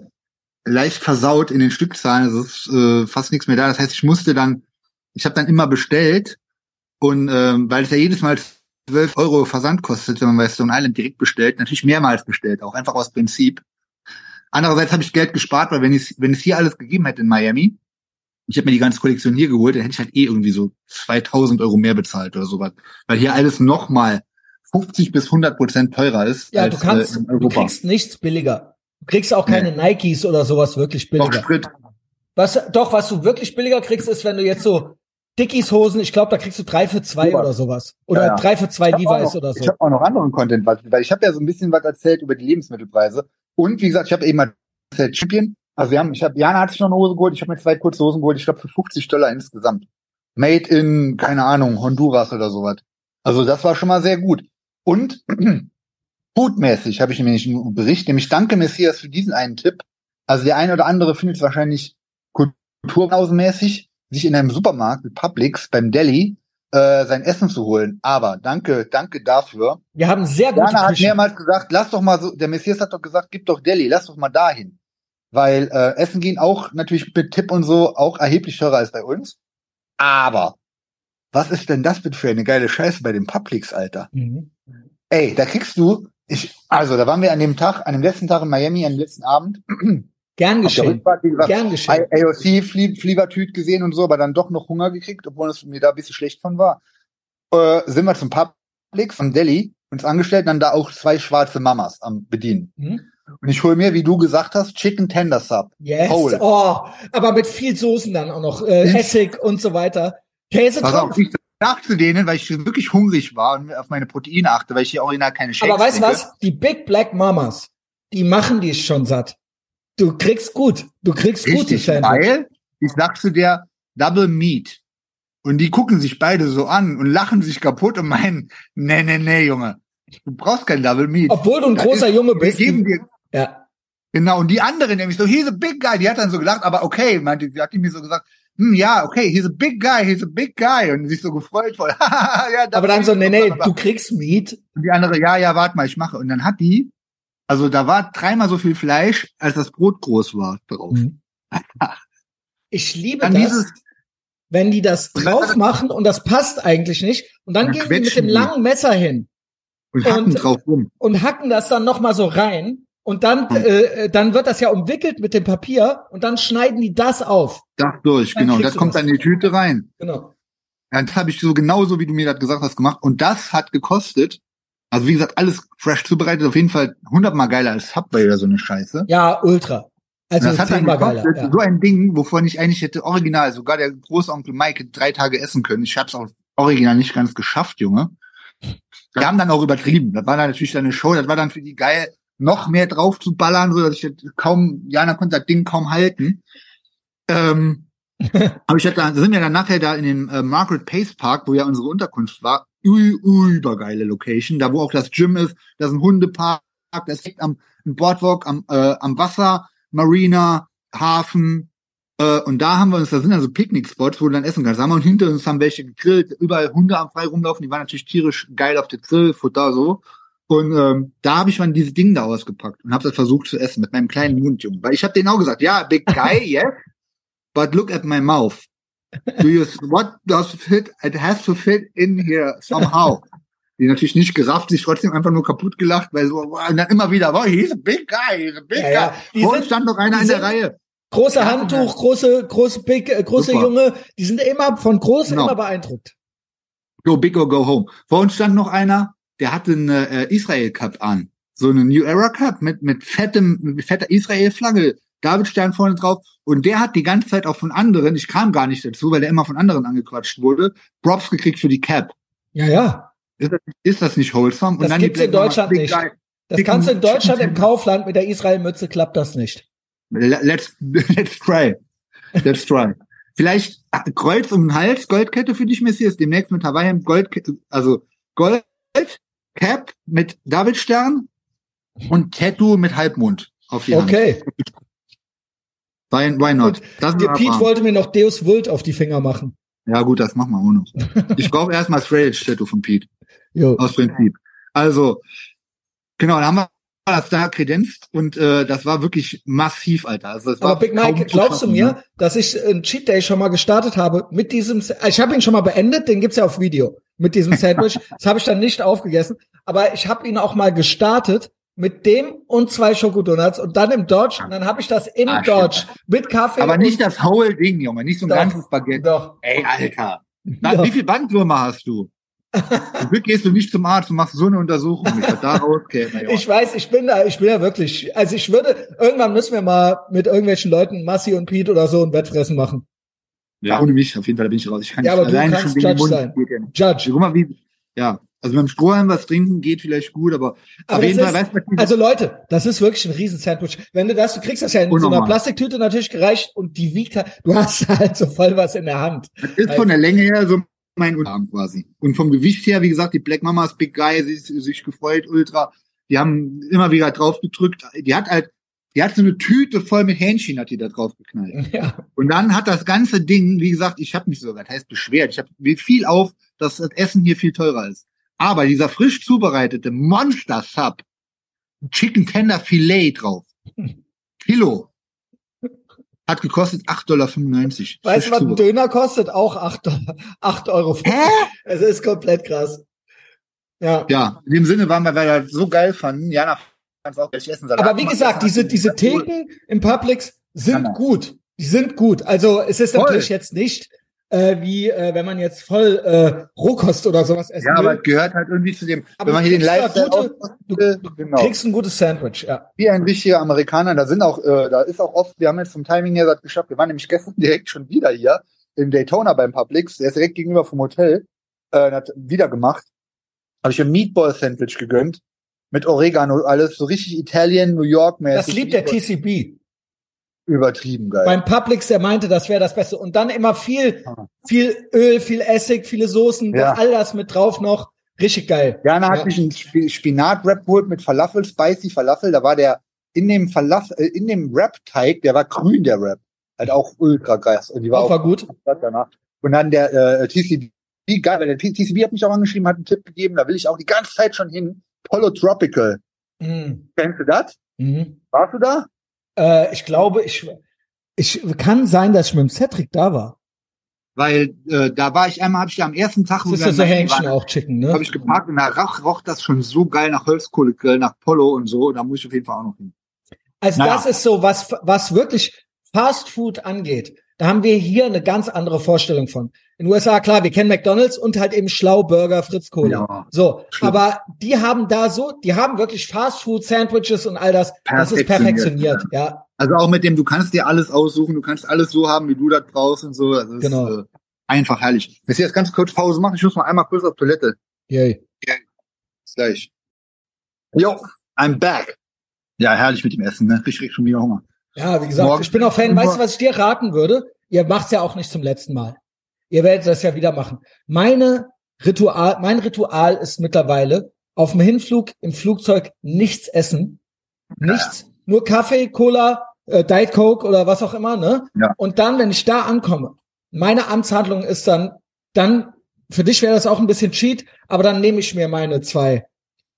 leicht versaut in den Stückzahlen. Also es ist äh, fast nichts mehr da. Das heißt, ich musste dann, ich habe dann immer bestellt und ähm, weil es ja jedes Mal 12 Euro Versand kostet, wenn man bei Stone Island direkt bestellt, natürlich mehrmals bestellt, auch einfach aus Prinzip. Andererseits habe ich Geld gespart, weil wenn ich wenn es hier alles gegeben hätte in Miami, ich habe mir die ganze Kollektion hier geholt, dann hätte ich halt eh irgendwie so 2000 Euro mehr bezahlt oder sowas. Weil hier alles nochmal 50 bis 100 Prozent teurer ist Ja, als du kannst, äh, in du Europa. kriegst nichts billiger. Du kriegst auch keine Nikes oder sowas wirklich billiger. Sprit. Was, doch, was du wirklich billiger kriegst, ist, wenn du jetzt so Dickies Hosen, ich glaube, da kriegst du drei für zwei Sowas. oder sowas. Oder Ja, ja. drei für zwei Ich Levi's noch- oder Ich so. habe auch noch anderen Content, weil, weil ich habe ja so ein bisschen was erzählt über die Lebensmittelpreise. Und wie gesagt, ich habe eben mal erzählt, Champion. Also wir haben, ich habe, Jana hat sich noch eine Hose geholt, ich habe mir zwei kurze Hosen geholt, ich glaube für 50 Dollar insgesamt. Made in, keine Ahnung, Honduras oder sowas. Also das war schon mal sehr gut. Und <clears throat> foodmäßig habe ich nämlich einen Bericht, nämlich danke Messias für diesen einen Tipp. Also der eine oder andere findet es wahrscheinlich kulturhausenmäßig, sich in einem Supermarkt mit Publix beim Deli äh, sein Essen zu holen. Aber danke, danke dafür. Wir haben sehr gute Jana hat mehrmals gesagt, lass doch mal so, der Messias hat doch gesagt, gib doch Deli, lass doch mal dahin. Weil äh, Essen gehen auch natürlich mit Tipp und so auch erheblich teurer als bei uns. Aber was ist denn das bitte für eine geile Scheiße bei dem Publix, Alter? Mhm. Ey, da kriegst du, ich, also da waren wir an dem Tag, an dem letzten Tag in Miami, an dem letzten Abend, Gern geschehen. Gern geschehen. AOC Flie Fliebertüt gesehen und so, aber dann doch noch Hunger gekriegt, obwohl es mir da ein bisschen schlecht von war. Äh, sind wir zum Publix von Delhi, uns angestellt, dann da auch zwei schwarze Mamas am Bedienen. Mhm. Und ich hole mir, wie du gesagt hast, Chicken Tender Sub. Yes. Whole. Oh, aber mit viel Soßen dann auch noch. Äh, Mhm. Essig und so weiter. Käse Pass drauf. auf, ich zu denen, weil ich wirklich hungrig war und auf meine Proteine achte, weil ich hier original keine Shakes Aber weißt du was? Die Big Black Mamas, die machen dich schon satt. Du kriegst gut. Du kriegst gute Richtig, Sandwich. weil ich sag zu der Double Meat. Und die gucken sich beide so an und lachen sich kaputt und meinen, nee, nee, nee, Junge. Du brauchst kein Double Meat. Obwohl du ein Das großer ist- Junge Wir bist. geben dir, Ja. genau, und die andere nämlich so, he's a big guy. Die hat dann so gelacht, aber okay, meinte, sie hat mir so gesagt, hm, ja, okay, he's a big guy, he's a big guy. Und sich so gefreut voll. <laughs> ja, Aber dann so, nee, nee, du kriegst Meat. Und die andere, ja, ja, warte mal, ich mache. Und dann hat die, also da war dreimal so viel Fleisch, als das Brot groß war drauf. Mhm. <laughs> Ich liebe Dann das, dieses, wenn die das dann- drauf machen und das passt eigentlich nicht. Und dann Dann gehen die mit dem langen Messer hin und hacken Und- drauf rum. und hacken das dann noch mal so rein. Und dann, Mhm. äh, dann wird das ja umwickelt mit dem Papier und dann schneiden die das auf. Das durch, Dann genau. Das kommt das. dann in die Tüte rein. Genau. Ja, das habe ich so genauso, wie du mir das gesagt hast, gemacht. Und das hat gekostet, also wie gesagt, alles fresh zubereitet, auf jeden Fall hundertmal geiler als Subway oder so eine Scheiße. Ja, ultra. Also das hat dann gekostet, geiler. Ja. so ein Ding, wovon ich eigentlich hätte original, sogar der Großonkel Mike hätte drei Tage essen können. Ich habe es auch original nicht ganz geschafft, Junge. Wir haben dann auch übertrieben. Das war dann natürlich dann eine Show, das war dann für die geil, noch mehr drauf zu ballern, so dass ich kaum, Jana konnte das Ding kaum halten. Ähm, aber ich hatte, da sind wir dann nachher da in dem äh, Margaret Pace Park, wo ja unsere Unterkunft war, ü übergeile Location, da wo auch das Gym ist, da ist ein Hundepark, das liegt am Boardwalk, am, äh, am Wasser, Marina, Hafen, äh, und da haben wir uns, da sind also Picknickspots, wo du dann essen kannst. Da haben wir und hinter uns haben welche gegrillt, überall Hunde am frei rumlaufen, die waren natürlich tierisch geil auf der Grill, Futter so. Und ähm, da habe ich mal diese Dinge da ausgepackt und habe das versucht zu essen mit meinem kleinen Mund, Junge. Weil ich habe denen auch gesagt, ja, big guy, <laughs> yes, but look at my mouth. Do you, what does fit? It has to fit in here somehow. Die natürlich nicht gerafft, sich trotzdem einfach nur kaputt gelacht, weil so, und dann immer wieder, wow, he's a big guy, he's a big Ja, ja. guy. Die Vor stand noch einer in der Reihe. Große Ja, Handtuch, ja. große, große Big, äh, große Super. Junge, die sind immer von groß Genau. immer beeindruckt. Go big or go home. Vor uns stand noch einer, der hatte eine äh, Israel Cup an. So eine New Era Cup mit, mit fettem, mit fetter Israel Flagge. Davidstern vorne drauf. Und der hat die ganze Zeit auch von anderen, ich kam gar nicht dazu, weil der immer von anderen angequatscht wurde, Props gekriegt für die Cap. Ja, ja. Ist das, ist das nicht wholesome? Das gibt's in Deutschland nicht. Guy. Das kannst du in Deutschland im Kaufland mit der Israel-Mütze klappt das nicht. Let's, <laughs> let's try. Let's try. Vielleicht äh, Kreuz um den Hals, Goldkette für dich, Messias, demnächst mit Hawaii Gold, also Gold, Cap mit Davidstern und Tattoo mit Halbmond auf die Hand. Okay. Why, why not? Das Der ist Pete wollte mir noch Deus Vult auf die Finger machen. ja gut, das machen wir auch noch. <laughs> Ich brauche erstmal Straight Edge Tattoo von Pete. Jo. Aus Prinzip. Also, genau, dann haben wir das da kredenzt und äh, das war wirklich massiv, Alter. Also das war Aber Big Mike, glaubst du schaffen, mir, ne? dass ich einen Cheat Day schon mal gestartet habe mit diesem, ich habe ihn schon mal beendet, den gibt's ja auf Video, mit diesem Sandwich. <laughs> das habe ich dann nicht aufgegessen, aber ich habe ihn auch mal gestartet mit dem und zwei Schokodonuts und dann im Dodge und dann habe ich das im Ah, Dodge mit Kaffee Aber nicht das whole Ding, Junge, nicht so ein Doch. ganzes Baguette. doch. Ey, Alter. Doch. Wie viel Bandwürmer hast du? <laughs> Zum Glück gehst du nicht zum Arzt und machst so eine Untersuchung, das da rauskäme. Ich weiß, ich bin da, ich bin ja wirklich, also ich würde, irgendwann müssen wir mal mit irgendwelchen Leuten, Massi und Pete oder so, ein Wettfressen machen. ja, ohne mich, auf jeden Fall, da bin ich raus. Ich kann Ja, nicht aber du alleine kannst schon Judge sein. Judge. Guck mal, wie, ja. Also mit dem Strohhalm was trinken geht vielleicht gut, aber, Aber auf jeden Fall, ist- weißt du, was Also Leute, das ist wirklich ein riesen Sandwich. Wenn du das, du kriegst das ja in so einer Unnormal. Plastiktüte natürlich gereicht und die wiegt halt, du hast <laughs> halt so voll was in der Hand. Das ist von der Länge her so mein Unterarm quasi. Und vom Gewicht her, wie gesagt, die Black Mamas Big Guy, sie ist sich gefreut, ultra. Die haben immer wieder drauf gedrückt. Die hat halt, die hat so eine Tüte voll mit Hähnchen, hat die da drauf geknallt. <laughs> Ja. Und dann hat das ganze Ding, wie gesagt, ich habe mich sogar, das heißt beschwert. Ich habe viel auf, dass das Essen hier viel teurer ist. Aber dieser frisch zubereitete Monster Sub, Chicken Tender Filet drauf, <laughs> Kilo, hat gekostet 8,95 Dollar. Weißt du, was ein. Döner kostet? Auch acht <laughs> acht Euro. Hä? Es ist komplett krass. Ja. Ja, in dem Sinne waren wir, weil wir das so geil fanden. Jana fand es auch gleich essen. Aber wie gesagt, diese, diese Theken im Publix sind gut. Die sind gut. Also es ist natürlich jetzt nicht äh, wie äh, wenn man jetzt voll äh, Rohkost oder sowas essen Ja, aber will. es gehört halt irgendwie zu dem, Aber wenn man hier den Lifestyle gute- ausmachen du- will, genau. Kriegst ein gutes Sandwich, ja. wie ein richtiger Amerikaner. Da sind auch, äh, da ist auch oft, wir haben jetzt vom Timing her das geschafft. Wir waren nämlich gestern <laughs> direkt schon wieder hier in Daytona beim Publix. Der ist direkt gegenüber vom Hotel. Äh, hat wieder gemacht. Habe ich ein Meatball-Sandwich gegönnt. Mit Oregano, alles so richtig Italien, New York-mäßig. Das liebt der TCB. Übertrieben geil. Beim Publix, der meinte, das wäre das Beste. Und dann immer viel, viel Öl, viel Essig, viele Soßen, Ja. all das mit drauf noch. Richtig geil. Jana hat Ja. sich einen Sp- Spinat-Wrap geholt mit Falafel, Spicy Falafel. Da war der in dem Falafel, äh, in dem Wrap-Teig, der war grün, der Wrap. Halt auch ultra krass. Und die war Auch auch war gut. danach. Und dann der äh, TCB, geil, weil der TCB hat mich auch angeschrieben, hat einen Tipp gegeben, da will ich auch die ganze Zeit schon hin. Polo Tropical. Mhm. Kennst du das? Mhm. Warst du da? Äh, ich glaube, ich, ich kann sein, dass ich mit dem Cedric da war. Weil äh, da war ich einmal, habe ich ja am ersten Tag, Das ist ja so Hähnchen auch Chicken, ne? habe ich geparkt und da roch, roch das schon so geil nach Holzkohlegrill, nach Polo und so. Da muss ich auf jeden Fall auch noch hin. Also Naja. das ist so, was, was wirklich Fast Food angeht. Da haben wir hier eine ganz andere Vorstellung von. In den USA, klar, wir kennen McDonalds und halt eben Schlau Burger, Fritz Cola. Ja. So, aber die haben da so, die haben wirklich Fast Food Sandwiches und all das. Das ist Perfektioniert, ja. Also auch mit dem, du kannst dir alles aussuchen, du kannst alles so haben, wie du das brauchst und so. Das Genau. ist äh, einfach herrlich. Wenn ich jetzt ganz kurz Pause mache, ich muss mal einmal kurz auf Toilette. Yay. Bis gleich. Jo, I'm back. Ja, herrlich mit dem Essen, ne? Ich krieg schon wieder Hunger. Ja, wie gesagt, Morgen- ich bin auch Fan. Weißt du, was ich dir raten würde? Ihr macht's ja auch nicht zum letzten Mal. Ihr werdet das ja wieder machen. Meine Ritual, mein Ritual ist mittlerweile auf dem Hinflug im Flugzeug nichts essen. Nichts. Nur Kaffee, Cola, äh, Diet Coke oder was auch immer, ne? Ja. Und dann, wenn ich da ankomme, meine Amtshandlung ist dann, dann, für dich wäre das auch ein bisschen Cheat, aber dann nehme ich mir meine zwei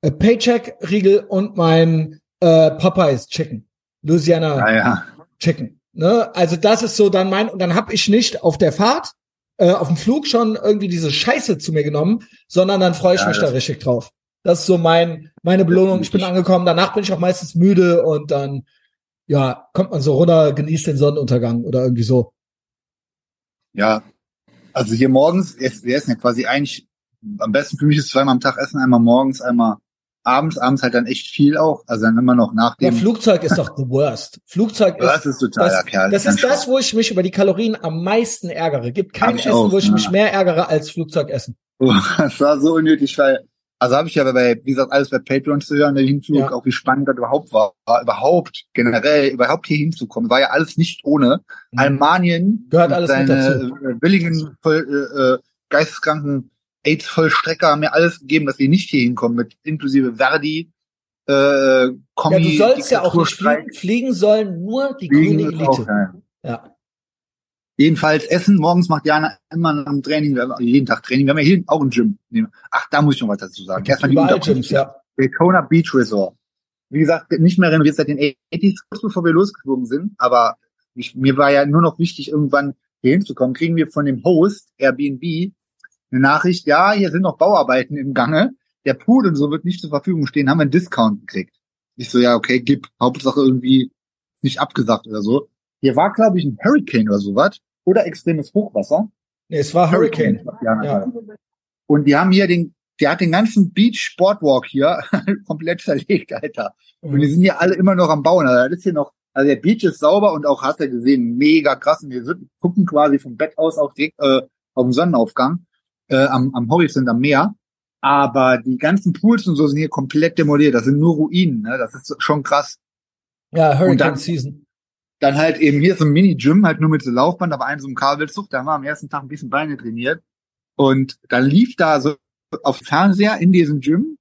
äh, Paycheck-Riegel und mein äh, Popeyes Chicken. Louisiana Ja, ja. Chicken. Ne? Also das ist so dann mein, und dann habe ich nicht auf der Fahrt, äh, auf dem Flug schon irgendwie diese Scheiße zu mir genommen, sondern dann freue ich Ja, mich da richtig drauf. Das ist so mein, meine Belohnung. Ich bin angekommen, danach bin ich auch meistens müde und dann, ja, kommt man so runter, genießt den Sonnenuntergang oder irgendwie so. Ja, also hier morgens, wir essen ja quasi eigentlich, am besten für mich ist zweimal am Tag essen, einmal morgens, einmal abends, abends halt dann echt viel auch, also dann immer noch nach Ja, dem, Flugzeug ist doch <laughs> the worst. Flugzeug das ist, ist totaler das, Kerl. das ist das, wo ich mich über die Kalorien am meisten ärgere. Gibt kein Essen, auch, wo ich ja. mich mehr ärgere als Flugzeugessen. Oh, <laughs> das war so unnötig, weil, also habe ich ja bei, wie gesagt, alles bei Patreon zu hören, der Hinflug, Ja. auch wie spannend das überhaupt war, war, überhaupt, generell, überhaupt hier hinzukommen, war ja alles nicht ohne. Mhm. Almanien, Gehört alles mit seine äh, billigen, voll, äh, äh, geisteskranken AIDS-Vollstrecker haben mir alles gegeben, dass wir nicht hier hinkommen, mit inklusive Verdi, äh, Kommi, Ja, du sollst ja auch nicht fliegen. Fliegen sollen nur die Fliegen grüne ist auch Elite. geil. Ja. Jedenfalls Essen, morgens macht Jana immer nach dem Training, wir haben jeden Tag Training, wir haben ja hier auch ein Gym. Ach, da muss ich noch was dazu sagen. Erstmal die. Gyms, ja. Daytona Beach Resort. Wie gesagt, nicht mehr renoviert seit den 80s, kurz bevor wir losgeflogen sind, aber ich, mir war ja nur noch wichtig, irgendwann hier hinzukommen, kriegen wir von dem Host Airbnb eine Nachricht, ja, hier sind noch Bauarbeiten im Gange, der Pool und so wird nicht zur Verfügung stehen, haben wir einen Discount gekriegt. Ich so, ja, okay, gib, Hauptsache irgendwie nicht abgesagt oder so. Hier war, glaube ich, ein Hurricane oder sowas oder extremes Hochwasser. Nee, es war Hurricane. Ja, Ja. Und die haben hier den, der hat den ganzen Beach Sportwalk hier <laughs> komplett zerlegt, Alter. Und die Mhm. sind hier alle immer noch am Bauen. Also das ist hier noch, also der Beach ist sauber und auch, hast du ja gesehen, mega krass. Und wir gucken quasi vom Bett aus auch direkt äh, auf den Sonnenaufgang äh, am, am Horizont am Meer. Aber die ganzen Pools und so sind hier komplett demoliert. Das sind nur Ruinen. Ne? Das ist schon krass. Ja, Hurricane dann- Season. Dann halt eben hier so ein Mini-Gym, halt nur mit so Laufband, aber einem so einem Kabelzug. Da haben wir am ersten Tag ein bisschen Beine trainiert. Und dann lief da so auf dem Fernseher in diesem Gym,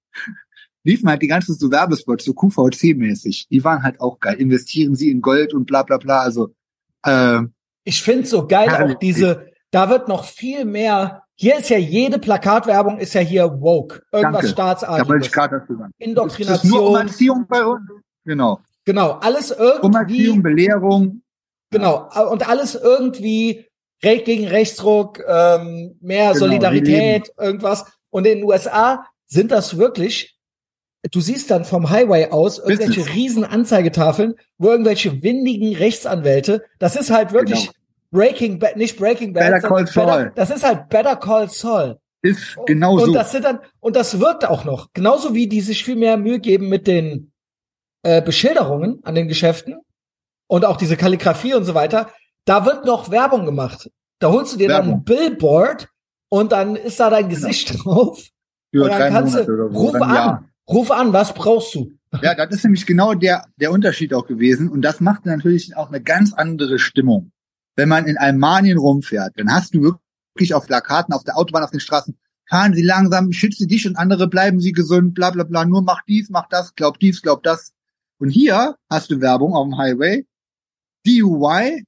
liefen halt die ganzen so Werbespots, so QVC-mäßig. Die waren halt auch geil. Investieren Sie in Gold und bla bla bla. Also äh, Ich finde so geil auch diese, da wird noch viel mehr, hier ist ja jede Plakatwerbung ist ja hier woke. Irgendwas Danke. da wollte ich Staatsartiges. gerade dazu sagen. Das ist nur um Indoktrination. Erziehung bei uns. Genau. Genau, alles Um irgendwie, Erziehung, Belehrung. genau, und alles irgendwie Recht gegen Rechtsruck, ähm, mehr Genau, Solidarität, irgendwas. Und in den USA sind das wirklich, du siehst dann vom Highway aus irgendwelche Business. riesen Anzeigetafeln, wo irgendwelche windigen Rechtsanwälte, das ist halt wirklich Genau. Breaking Bad, nicht Breaking Bad, Better Call Saul. Better, das ist halt Better Call Saul. Ist genau und so. das sind dann, und das wirkt auch noch. Genauso wie die sich viel mehr Mühe geben mit den äh, Beschilderungen an den Geschäften und auch diese Kalligrafie und so weiter. Da wird noch Werbung gemacht. Da holst du dir dann ein Werbung. Billboard und dann ist da dein Gesicht <laughs> drauf. Für und dann kannst Monate du, so. ruf an, ja. ruf an, was brauchst du? <laughs> Ja, das ist nämlich genau der, der Unterschied auch gewesen. Und das macht natürlich auch eine ganz andere Stimmung. Wenn man in Almanien rumfährt, dann hast du wirklich auf Plakaten, auf der Autobahn, auf den Straßen, fahren Sie langsam, schütze dich und andere, bleiben Sie gesund, bla bla bla, nur mach dies, mach das, glaub dies, glaub das. Und hier hast du Werbung auf dem Highway. DUI,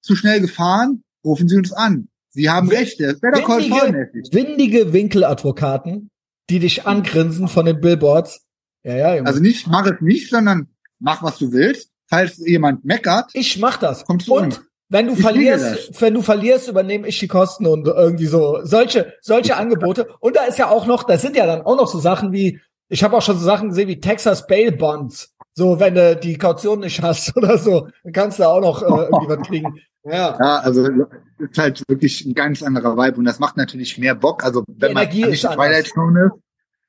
zu schnell gefahren, rufen Sie uns an. Sie haben Rechte. Better Call windige- mäßig. Windige Winkeladvokaten, die dich angrinsen von den Billboards. Ja, ja, Junge. Also nicht, mach es nicht, sondern mach, was du willst. Falls jemand meckert, ich mach das. Kommst du und uns? Wenn du Ich verlierst, wenn du verlierst, übernehme ich die Kosten und irgendwie so solche solche Angebote. Und da ist ja auch noch, das sind ja dann auch noch so Sachen wie, ich habe auch schon so Sachen gesehen wie Texas Bail Bonds. So, wenn du die Kaution nicht hast <laughs> oder so, dann kannst du auch noch äh, irgendwie was kriegen. <laughs> Ja. Ja, also ist halt wirklich ein ganz anderer Vibe und das macht natürlich mehr Bock. Also wenn man nicht. Twilight Zone ist,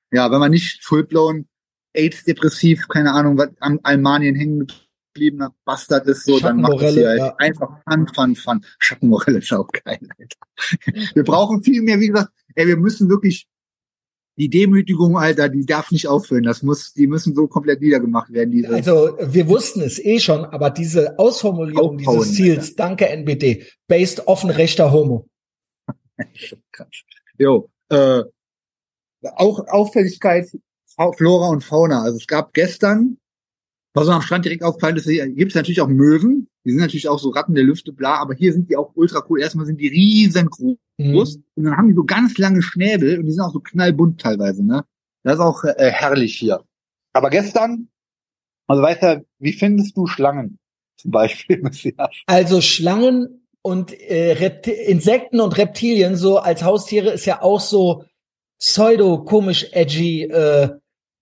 ja, wenn man nicht fullblown AIDS depressiv, keine Ahnung, was am Almanien hängen gebliebener Bastard ist, so dann macht es hier halt ja. einfach Fun, Fun, Fun. Schattenmorelle ist auch geil, Alter. Wir brauchen viel mehr, wie gesagt, ey, wir müssen wirklich die Demütigung, Alter, die darf nicht aufhören. Das muss, die müssen so komplett niedergemacht werden, diese. Also wir wussten es eh schon, aber diese Ausformulierung Aufbauen, dieses Ziels, danke NBD, based offen rechter Homo. <laughs> Jo, äh, auch Auffälligkeit Flora und Fauna. Also es gab gestern, was mir am Strand direkt aufgefallen ist, hier gibt es natürlich auch Möwen. Die sind natürlich auch so Ratten der Lüfte, bla, aber hier sind die auch ultra cool. Erstmal sind die riesengroß Mhm. und dann haben die so ganz lange Schnäbel und die sind auch so knallbunt teilweise, ne? Das ist auch äh, herrlich hier. Aber gestern, also weißt du, wie findest du Schlangen zum Beispiel, <laughs> Messias? Also Schlangen und äh, Repti Insekten und Reptilien so als Haustiere ist ja auch so pseudo komisch edgy äh,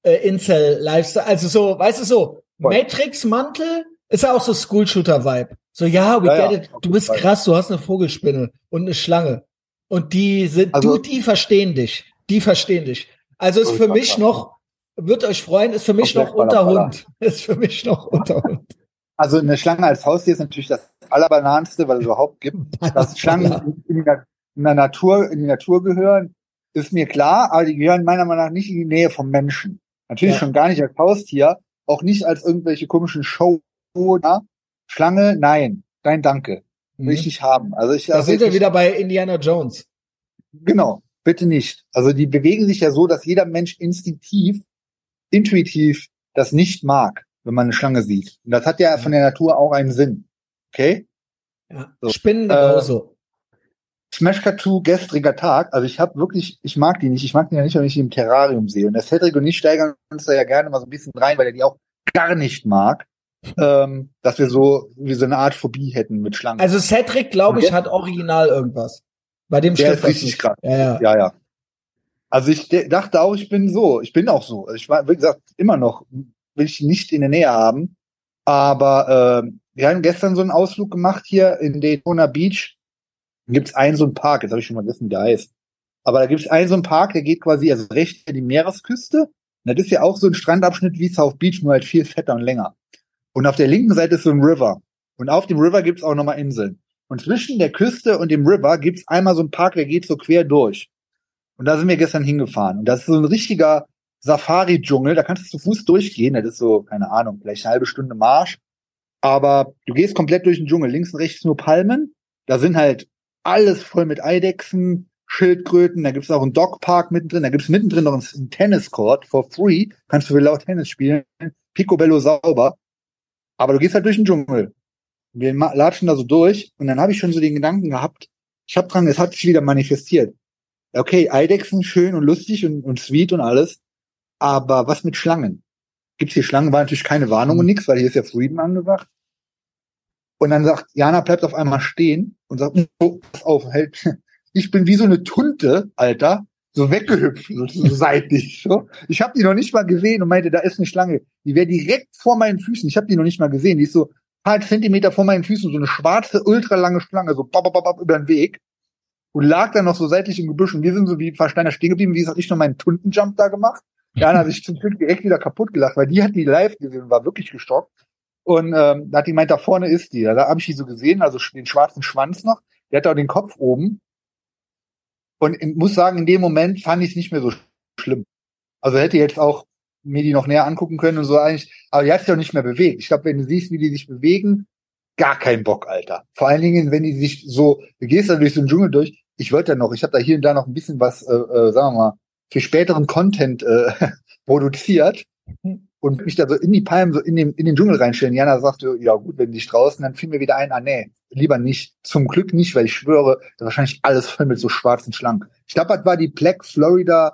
äh, Incel Lifestyle. Also so, weißt du so, Voll. Matrix Mantel ist ja auch so School Shooter Vibe. So ja, we Ja, get it. Du bist Fall. krass, du hast eine Vogelspinne und eine Schlange und die sind Also- du die verstehen dich. Die verstehen dich. Also ist für mich noch wird euch freuen, ist für mich noch Unterhund. <laughs> Ist für mich noch Unterhund. Also eine Schlange als Haustier ist natürlich das allerbananste, was es überhaupt gibt. Dass Schlangen in, die Na- in der Natur, in die Natur gehören, ist mir klar, aber die gehören meiner Meinung nach nicht in die Nähe vom Menschen. Natürlich Ja. schon gar nicht als Haustier, auch nicht als irgendwelche komischen Show. Schlange, nein. Nein, danke. Will ich Mhm. nicht haben. Also ich, Da also sind wir wieder bei Indiana Jones. Genau, bitte nicht. Also die bewegen sich ja so, dass jeder Mensch instinktiv, intuitiv das nicht mag, wenn man eine Schlange sieht. Und das hat ja von der Natur auch einen Sinn. Okay? Ja. So. Spinnen Äh, genauso. Smash Tattoo gestriger Tag. Also ich habe wirklich, ich mag die nicht. Ich mag die ja nicht, wenn ich die im Terrarium sehe. Und der Cedric und ich steigern uns da ja gerne mal so ein bisschen rein, weil er die auch gar nicht mag. Ähm, dass wir so wie so eine Art Phobie hätten mit Schlangen. Also Cedric, glaube ich, hat original irgendwas. Bei dem Der ist richtig nicht. krass. Ja, ja. Ja, ja. Also ich dachte auch, ich bin so. Ich bin auch so. Also Ich war, wie gesagt, immer noch will ich nicht in der Nähe haben. Aber ähm, wir haben gestern so einen Ausflug gemacht hier in Daytona Beach. Da gibt's einen so einen Park, jetzt habe ich schon mal vergessen, wie der heißt. Aber da gibt's einen so einen Park, der geht quasi also rechts in die Meeresküste. Und das ist ja auch so ein Strandabschnitt wie South Beach, nur halt viel fetter und länger. Und auf der linken Seite ist so ein River. Und auf dem River gibt's auch nochmal Inseln. Und zwischen der Küste und dem River gibt's einmal so einen Park, der geht so quer durch. Und da sind wir gestern hingefahren. Und das ist so ein richtiger Safari-Dschungel. Da kannst du zu Fuß durchgehen. Das ist so, keine Ahnung, vielleicht eine halbe Stunde Marsch. Aber du gehst komplett durch den Dschungel. Links und rechts nur Palmen. Da sind halt alles voll mit Eidechsen, Schildkröten. Da gibt's auch einen Dogpark mittendrin. Da gibt's mittendrin noch einen Tenniscourt for free. Kannst du laut Tennis spielen. Picobello sauber. Aber du gehst halt durch den Dschungel. Wir latschen da so durch. Und dann habe ich schon so den Gedanken gehabt, ich habe dran, es hat sich wieder manifestiert. Okay, Eidechsen schön und lustig und, und sweet und alles. Aber was mit Schlangen? Gibt's hier Schlangen? War natürlich keine Warnung und nix, weil hier ist ja Frieden angewacht. Und dann sagt, Jana bleibt auf einmal stehen und sagt, oh, pass auf, halt, <laughs> ich bin wie so eine Tunte, Alter, so weggehüpft, so, so seitlich. So. Ich habe die noch nicht mal gesehen und meinte, da ist eine Schlange. Die wäre direkt vor meinen Füßen. Ich habe die noch nicht mal gesehen. Die ist so ein paar Zentimeter vor meinen Füßen, so eine schwarze, ultralange Schlange, so bap, bap, bap, über den Weg. Und lag dann noch so seitlich im Gebüsch. Und wir sind so wie Versteiner stehen geblieben. Wie gesagt, ich noch meinen Tuntenjump da gemacht. Jana hat sich zum Glück direkt wieder kaputt gelacht, weil die hat die live gesehen und war wirklich geschockt. Und ähm, da hat die meint, da vorne ist die. Da habe ich die so gesehen, also den schwarzen Schwanz noch. Die hat auch den Kopf oben. Und ich muss sagen, in dem Moment fand ich es nicht mehr so schlimm. Also hätte jetzt auch mir die noch näher angucken können und so eigentlich. Aber die hat sich auch nicht mehr bewegt. Ich glaube, wenn du siehst, wie die sich bewegen, gar kein Bock, Alter. Vor allen Dingen, wenn die sich so, du gehst dann durch so einen Dschungel durch. Ich wollte ja noch, ich habe da hier und da noch ein bisschen was, äh, äh, sagen wir mal, für späteren Content äh, <laughs> produziert und mich da so in die Palmen, so in den, in den Dschungel reinstellen. Jana sagte, ja gut, wenn die nicht draußen, dann fiel mir wieder ein, ah nee, lieber nicht. Zum Glück nicht, weil ich schwöre, da ist wahrscheinlich alles voll mit so schwarzen Schlangen. Ich glaube, das war die Black Florida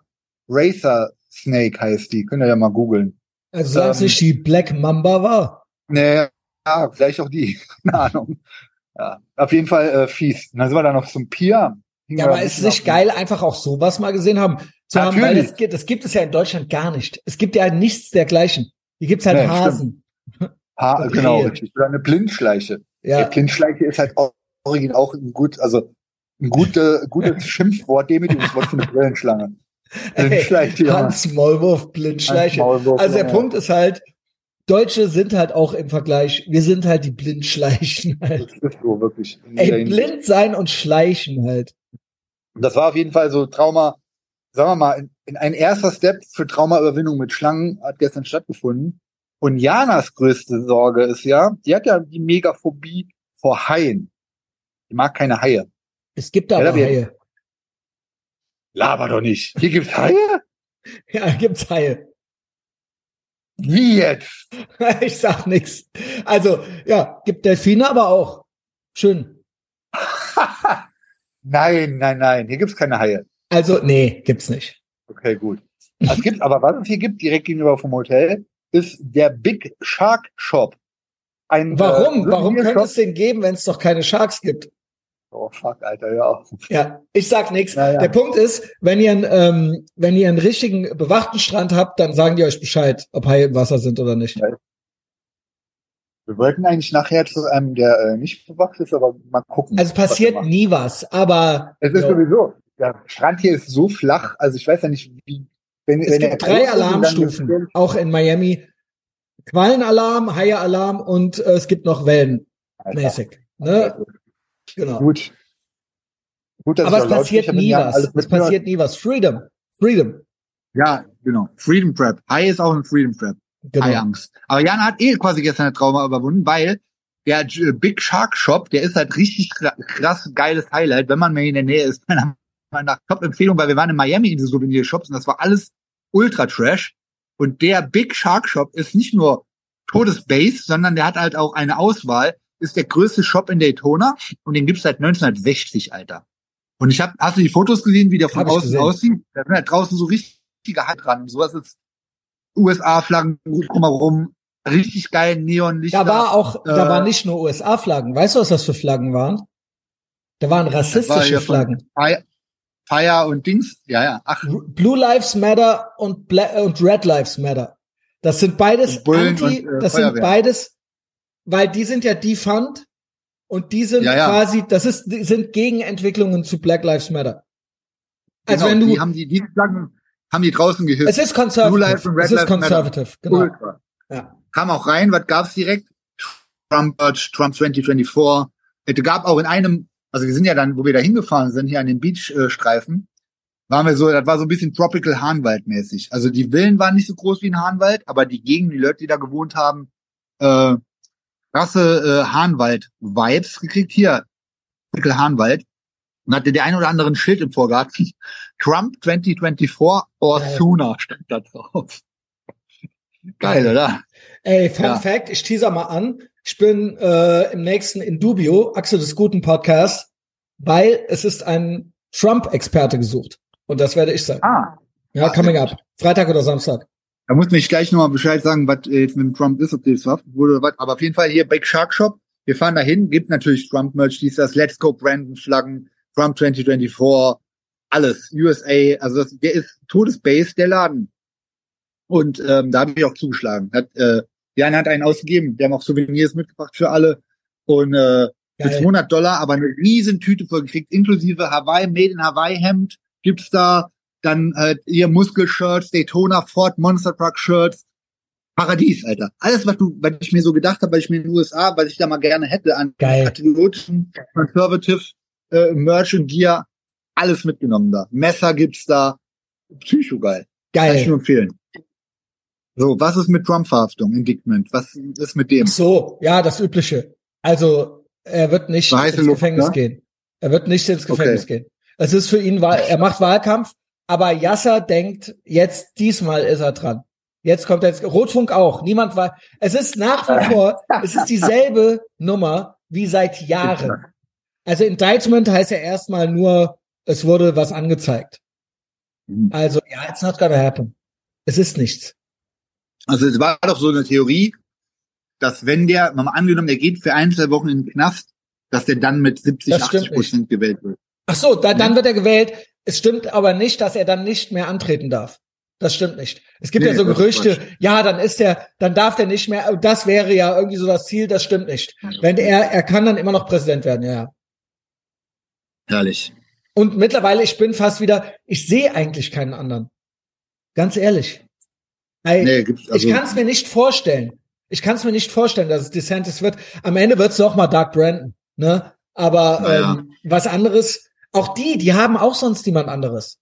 Racer Snake heißt die. Könnt ihr ja mal googeln. Also es Ähm, nicht die Black Mamba war. Nee, ja, vielleicht auch die. <laughs> Keine Ahnung. Ja, auf jeden Fall äh, fies. Und dann sind wir da noch zum Pier. Ja, aber ist es nicht geil, einfach auch sowas mal gesehen haben zu haben, weil das, gibt- das gibt es ja in Deutschland gar nicht. Es gibt ja nichts dergleichen. Hier gibt's halt Nee, Hasen. <laughs> Ha, genau, richtig. Oder eine Blindschleiche. Die Ja. Blindschleiche ist halt auch auch ein gut, also ein gute, gutes <laughs> Schimpfwort, Demütigungswort für eine Brillenschlange. <laughs> Blindschleiche, ja. Hans Maulwurf, Blindschleiche. Maulwurf, Also der ja. Punkt ist halt, Deutsche sind halt auch im Vergleich, wir sind halt die Blindschleichen halt. Das ist so wirklich. Ey, blind sein und schleichen halt. Das war auf jeden Fall so Trauma, sagen wir mal, in, in ein erster Step für Traumaüberwindung mit Schlangen hat gestern stattgefunden. Und Janas größte Sorge ist ja, die hat ja die Megaphobie vor Haien. Die mag keine Haie. Es gibt Ja, aber wir- Haie. Laber doch nicht. Hier gibt's Haie? <laughs> Ja, gibt's Haie. Wie jetzt? <laughs> ich sag nix. Also, ja, gibt Delfine aber auch. Schön. <laughs> nein, nein, nein. Hier gibt's keine Haie. Also, nee, gibt's nicht. Okay, gut. Es gibt aber, was es hier gibt, direkt gegenüber vom Hotel, ist der Big Shark Shop. Ein, Warum? Äh, Warum könnte Shop. es den geben, wenn es doch keine Sharks gibt? Oh fuck, Alter, ja. Ja, ich sag nichts. Naja. Der Punkt ist, wenn ihr, einen, ähm, wenn ihr einen richtigen bewachten Strand habt, dann sagen die euch Bescheid, ob Haie im Wasser sind oder nicht. Wir wollten eigentlich nachher zu einem, der äh, nicht bewacht ist, aber mal gucken. Also was passiert machen. nie was, aber Es ist Ja. sowieso, der Strand hier ist so flach, also ich weiß ja nicht, wie, wenn, es wenn gibt drei ist Alarmstufen, auch in Miami. Quallenalarm, Haie-Alarm und äh, es gibt noch Wellenmäßig. Ne? also, Genau. Gut. Gut, dass Aber es passiert nie was. Es passiert nie was. Freedom. Freedom. Ja, genau. Freedom Prep. High ist auch ein Freedom Prep. Genau. High Angst. Aber Jan hat eh quasi gestern ein Trauma überwunden, weil der Big Shark Shop, der ist halt richtig kra- krass geiles Highlight, wenn man mal in der Nähe ist. <laughs> Meiner Meinung nach Top-Empfehlung, weil wir waren in Miami in den Souvenirshops und das war alles ultra trash. Und der Big Shark Shop ist nicht nur Todesbase, sondern der hat halt auch eine Auswahl. Ist der größte Shop in Daytona und den gibt's seit 1960, Alter. Und ich habe, hast du die Fotos gesehen, wie der von außen aussieht? Da sind halt draußen so richtige Hand dran. Sowas ist USA-Flaggen drumherum, richtig geil Neonlichter. Da war auch, da Äh, waren nicht nur USA-Flaggen. Weißt du, was das für Flaggen waren? Da waren war rassistische von Flaggen. Fire, und Dings. Ja, ja. Ach, Blue Lives Matter und, Bla und Red Lives Matter. Das sind beides Anti, und, äh, das sind beides, weil die sind ja defund und die sind Ja, ja. quasi, das ist, die sind Gegenentwicklungen zu Black Lives Matter. Also genau, wenn du, die haben die, diese Flaggen haben die draußen gehisst. es ist Blue conservative, Lives und Red es ist Lives Matter. conservative, genau. Ultra. Ja. Kam auch rein, was gab's direkt? Trump, äh, Trump 2024. Es gab auch in einem, also wir sind ja dann, wo wir da hingefahren sind, hier an den Beachstreifen, waren wir so, das war so ein bisschen Tropical Hahnwald mäßig. Also die Villen waren nicht so groß wie ein Hahnwald, aber die Gegend, die Leute, die da gewohnt haben, äh, krasse äh, Hahnwald-Vibes gekriegt. Hier, Tropical Hahnwald. Und hatte der ein oder andere ein Schild im Vorgarten. <laughs> Trump 2024 or sooner stand da drauf. Geil, oder? Ey, Fun Ja. Fact, ich teaser mal an. Ich bin äh, im nächsten Indubio, Axel des Guten Podcast, weil es ist ein Trump-Experte gesucht. Und das werde ich sein. Ah, Ja, coming up. Freitag oder Samstag. Da muss mir gleich nochmal Bescheid sagen, was äh, jetzt mit dem Trump ist, ob das verhaftet wurde oder was. Aber auf jeden Fall hier Big Shark Shop. Wir fahren dahin, gibt natürlich Trump-Merch, dies, das, Let's Go Brandon, Flaggen, Trump 2024, alles, USA, also das, der ist Todesbase, der Laden. Und ähm, da habe ich auch zugeschlagen. Hat, äh, Jan hat einen ausgegeben, der haben auch Souvenirs mitgebracht für alle. Und äh, für Geil. 200 Dollar, aber eine riesen Tüte voll gekriegt, inklusive Hawaii, Made in Hawaii Hemd gibt's da, dann halt ihr Muskelshirts, Daytona Ford Monster Truck Shirts, Paradies, Alter. Alles, was du, was ich mir so gedacht habe, weil ich mir in den USA, was ich da mal gerne hätte an Geil. patriotischen, conservative äh, Merch und Gear, alles mitgenommen da. Messer gibt's da, Psycho geil. Kann ich Geil. nur empfehlen. So, was ist mit Trump-Verhaftung, Indictment? Was ist mit dem? So, ja, das Übliche. Also, er wird nicht So heiße ins Luft, Gefängnis ne? gehen. Er wird nicht ins Okay. Gefängnis gehen. Es ist für ihn, Wahl- er macht Wahlkampf, aber Yasser denkt, jetzt, diesmal ist er dran. Jetzt kommt jetzt, Rotfunk auch. Niemand war, es ist nach wie <laughs> vor, es ist dieselbe Nummer wie seit Jahren. Also Indictment heißt ja erstmal nur, es wurde was angezeigt. Mhm. Also, ja, it's not gonna happen. Es ist nichts. Also es war doch so eine Theorie, dass wenn der, mal angenommen, der geht für ein, zwei Wochen in den Knast, dass der dann mit 70, Das stimmt 80 Prozent gewählt wird. Ach so, da, dann wird er gewählt. Es stimmt aber nicht, dass er dann nicht mehr antreten darf. Das stimmt nicht. Es gibt Nee, ja so Gerüchte, ja, dann ist er, dann darf der nicht mehr, das wäre ja irgendwie so das Ziel, das stimmt nicht. Wenn er, er kann dann immer noch Präsident werden, ja, ja. Herrlich. Und mittlerweile, ich bin fast wieder, ich sehe eigentlich keinen anderen. Ganz ehrlich. Nee, also, ich kann es mir nicht vorstellen. Ich kann es mir nicht vorstellen, dass es DeSantis wird. Am Ende wird es doch mal Doug Brandon, ne? Aber Naja. ähm, was anderes, auch die, die haben auch sonst niemand anderes.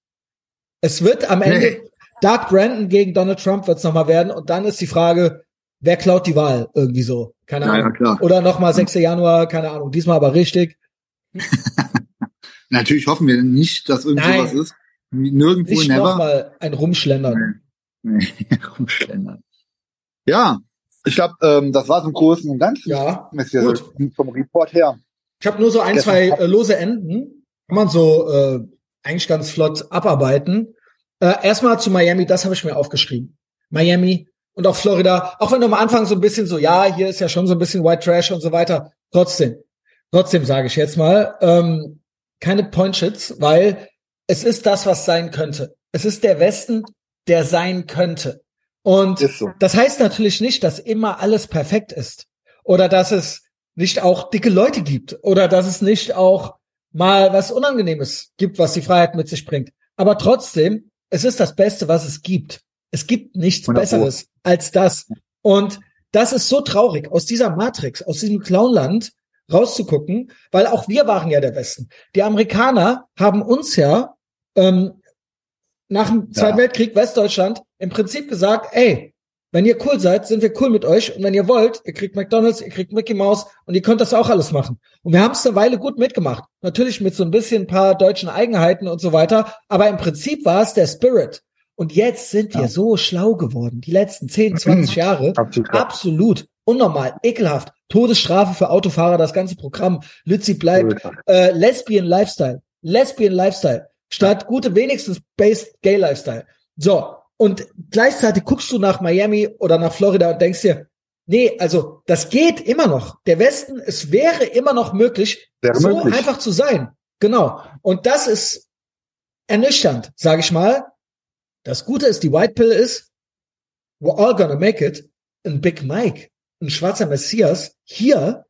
Es wird am Ende Nee. Doug Brandon gegen Donald Trump wird es nochmal werden und dann ist die Frage, wer klaut die Wahl irgendwie so? Keine Ahnung. klar. Oder nochmal 6. Januar, keine Ahnung. Diesmal aber richtig. <laughs> Natürlich hoffen wir nicht, dass irgend Nein. sowas ist. Nirgendwo, Nicht never. nochmal ein Rumschlendern. Nee, <laughs> rumschlendern. Ja, ich glaube, ähm, das war so im Großen und Ganzen. Ja, Ist ja gut. so vom Report her. Ich habe nur so ein, zwei äh, lose Enden. Kann man so äh, eigentlich ganz flott abarbeiten. Äh, erstmal zu Miami, das habe ich mir aufgeschrieben. Miami und auch Florida, auch wenn du am Anfang so ein bisschen so, ja, hier ist ja schon so ein bisschen White Trash und so weiter. Trotzdem, trotzdem sage ich jetzt mal, ähm, keine Pointshits, weil es ist das, was sein könnte. Es ist der Westen, der sein könnte. Und so. das heißt natürlich nicht, dass immer alles perfekt ist oder dass es nicht auch dicke Leute gibt oder dass es nicht auch mal was Unangenehmes gibt, was die Freiheit mit sich bringt. Aber trotzdem, es ist das Beste, was es gibt. Es gibt nichts 100 Pro. Besseres als das. Und das ist so traurig, aus dieser Matrix, aus diesem Clownland rauszugucken, weil auch wir waren ja der Westen. Die Amerikaner haben uns ja ähm, nach dem Zweiten Ja. Weltkrieg Westdeutschland im Prinzip gesagt, ey, wenn ihr cool seid, sind wir cool mit euch. Und wenn ihr wollt, ihr kriegt McDonalds, ihr kriegt Mickey Mouse und ihr könnt das auch alles machen. Und wir haben es eine Weile gut mitgemacht. Natürlich mit so ein bisschen ein paar deutschen Eigenheiten und so weiter. Aber im Prinzip war es der Spirit. Und jetzt sind wir Ja. so schlau geworden. Die letzten 10, 20 <clears throat> Jahre. Absolut. Absolut. Unnormal. Ekelhaft. Todesstrafe für Autofahrer, das ganze Programm. Lützi bleibt äh, Lesbian Lifestyle. Lesbian Lifestyle. Statt gute wenigstens based Gay Lifestyle. So. Und gleichzeitig guckst du nach Miami oder nach Florida und denkst dir, nee, also das geht immer noch. Der Westen, es wäre immer noch möglich, Wäre so möglich. einfach zu sein. Genau. Und das ist ernüchternd, sage ich mal. Das Gute ist, die White Pill ist, we're all gonna make it. Ein Big Mike, ein schwarzer Messias hier.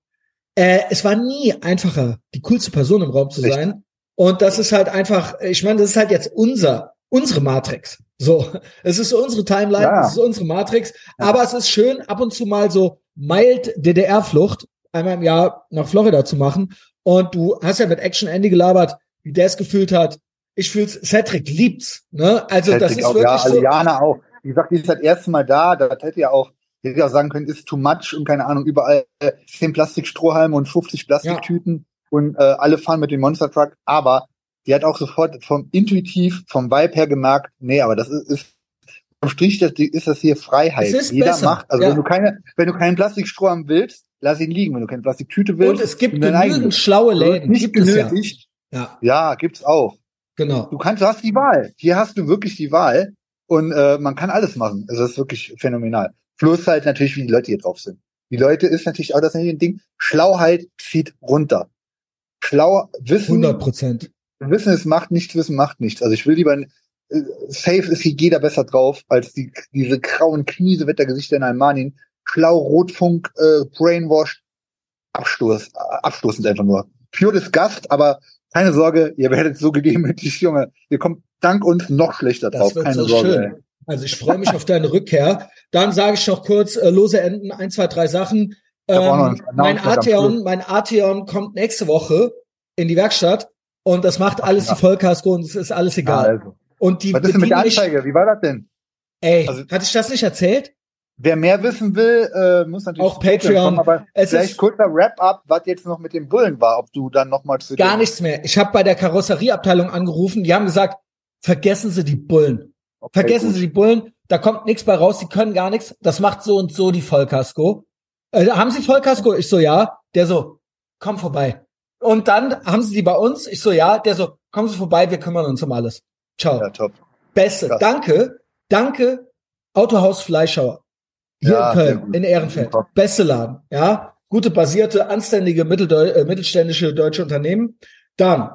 Äh, es war nie einfacher, die coolste Person im Raum zu Richtig. sein. Und das ist halt einfach, ich meine, das ist halt jetzt unser, unsere Matrix. So, es ist unsere Timeline, Ja. es ist unsere Matrix. Aber es ist schön, ab und zu mal so mild DDR-Flucht einmal im Jahr nach Florida zu machen. Und du hast ja mit Action Andy gelabert, wie der es gefühlt hat. Ich fühl's, Cedric liebt's, ne? Also das Cedric ist auch, wirklich ja, so. Aliana auch. Wie gesagt, die ist das erste Mal da. Das hätte ja auch, hätte ja auch sagen können, ist too much und keine Ahnung, überall äh, 10 Plastikstrohhalme und 50 Plastiktüten und äh, alle fahren mit dem Monster Truck. Aber die hat auch sofort vom intuitiv, vom Vibe her gemerkt, nee, aber das ist, ist vom Strich das, ist das hier Freiheit. Jeder besser, macht, also ja. wenn du keine, wenn du keinen Plastikstrohhalm willst, lass ihn liegen. Wenn du keine Plastiktüte willst, Und es gibt genügend eigenen. schlaue Läden. nicht Gibt es ja. genötigt. ja, Ja, gibt's auch. genau. Du kannst, du hast die Wahl. Hier hast du wirklich die Wahl und äh, man kann alles machen. Also das ist wirklich phänomenal. Plus halt natürlich, wie die Leute hier drauf sind. Die Leute ist natürlich auch das ein Ding. Schlauheit zieht runter. Schlau Wissen, 100 Prozent. Wissen ist Macht, nichts Wissen macht nichts. Also ich will lieber äh, safe ist hier jeder besser drauf als die diese grauen Kniesewettergesichter in Almanien. Schlau Rotfunk, äh, Brainwash, Abstoß, abstoßend einfach nur. Pure Disgust, aber keine Sorge, ihr werdet so gedemütigt, Junge. Ihr kommt dank uns noch schlechter Das drauf. Keine so Sorge. schön. Also ich freue mich auf deine Rückkehr. Dann sage ich noch kurz äh, lose Enden, ein, zwei, drei Sachen. Ähm, ein mein Arteon, mein Arteon kommt nächste Woche in die Werkstatt und das macht alles ja. die Vollkasko und es ist alles Ja, egal. also. Und die Was ist denn mit der Anzeige? Wie war das denn? Ey, Also- hatte ich das nicht erzählt? Wer mehr wissen will, äh, muss natürlich Auch Patreon Patreon. kommen, aber Es vielleicht ist- kurzer Wrap-up, was jetzt noch mit dem Bullen war, ob du dann nochmal zu Gar nichts mehr. Ich habe bei der Karosserieabteilung angerufen, die haben gesagt, vergessen Sie die Bullen. Okay, Vergessen gut. Sie die Bullen, da kommt nichts bei raus, die können gar nichts. Das macht so und so die Vollkasko. Äh, haben Sie Vollkasko? Ich so, ja. Der so, komm vorbei. Und dann haben Sie die bei uns? Ich so, ja. Der so, kommen Sie vorbei, wir kümmern uns um alles. Ciao. Ja, top. Beste. krass. Danke. Danke. Autohaus Fleischhauer. Hier Ja, in Köln, in Ehrenfeld. Beste Laden. Ja. Gute, basierte, anständige Mitteldeu äh, mittelständische deutsche Unternehmen. Dann,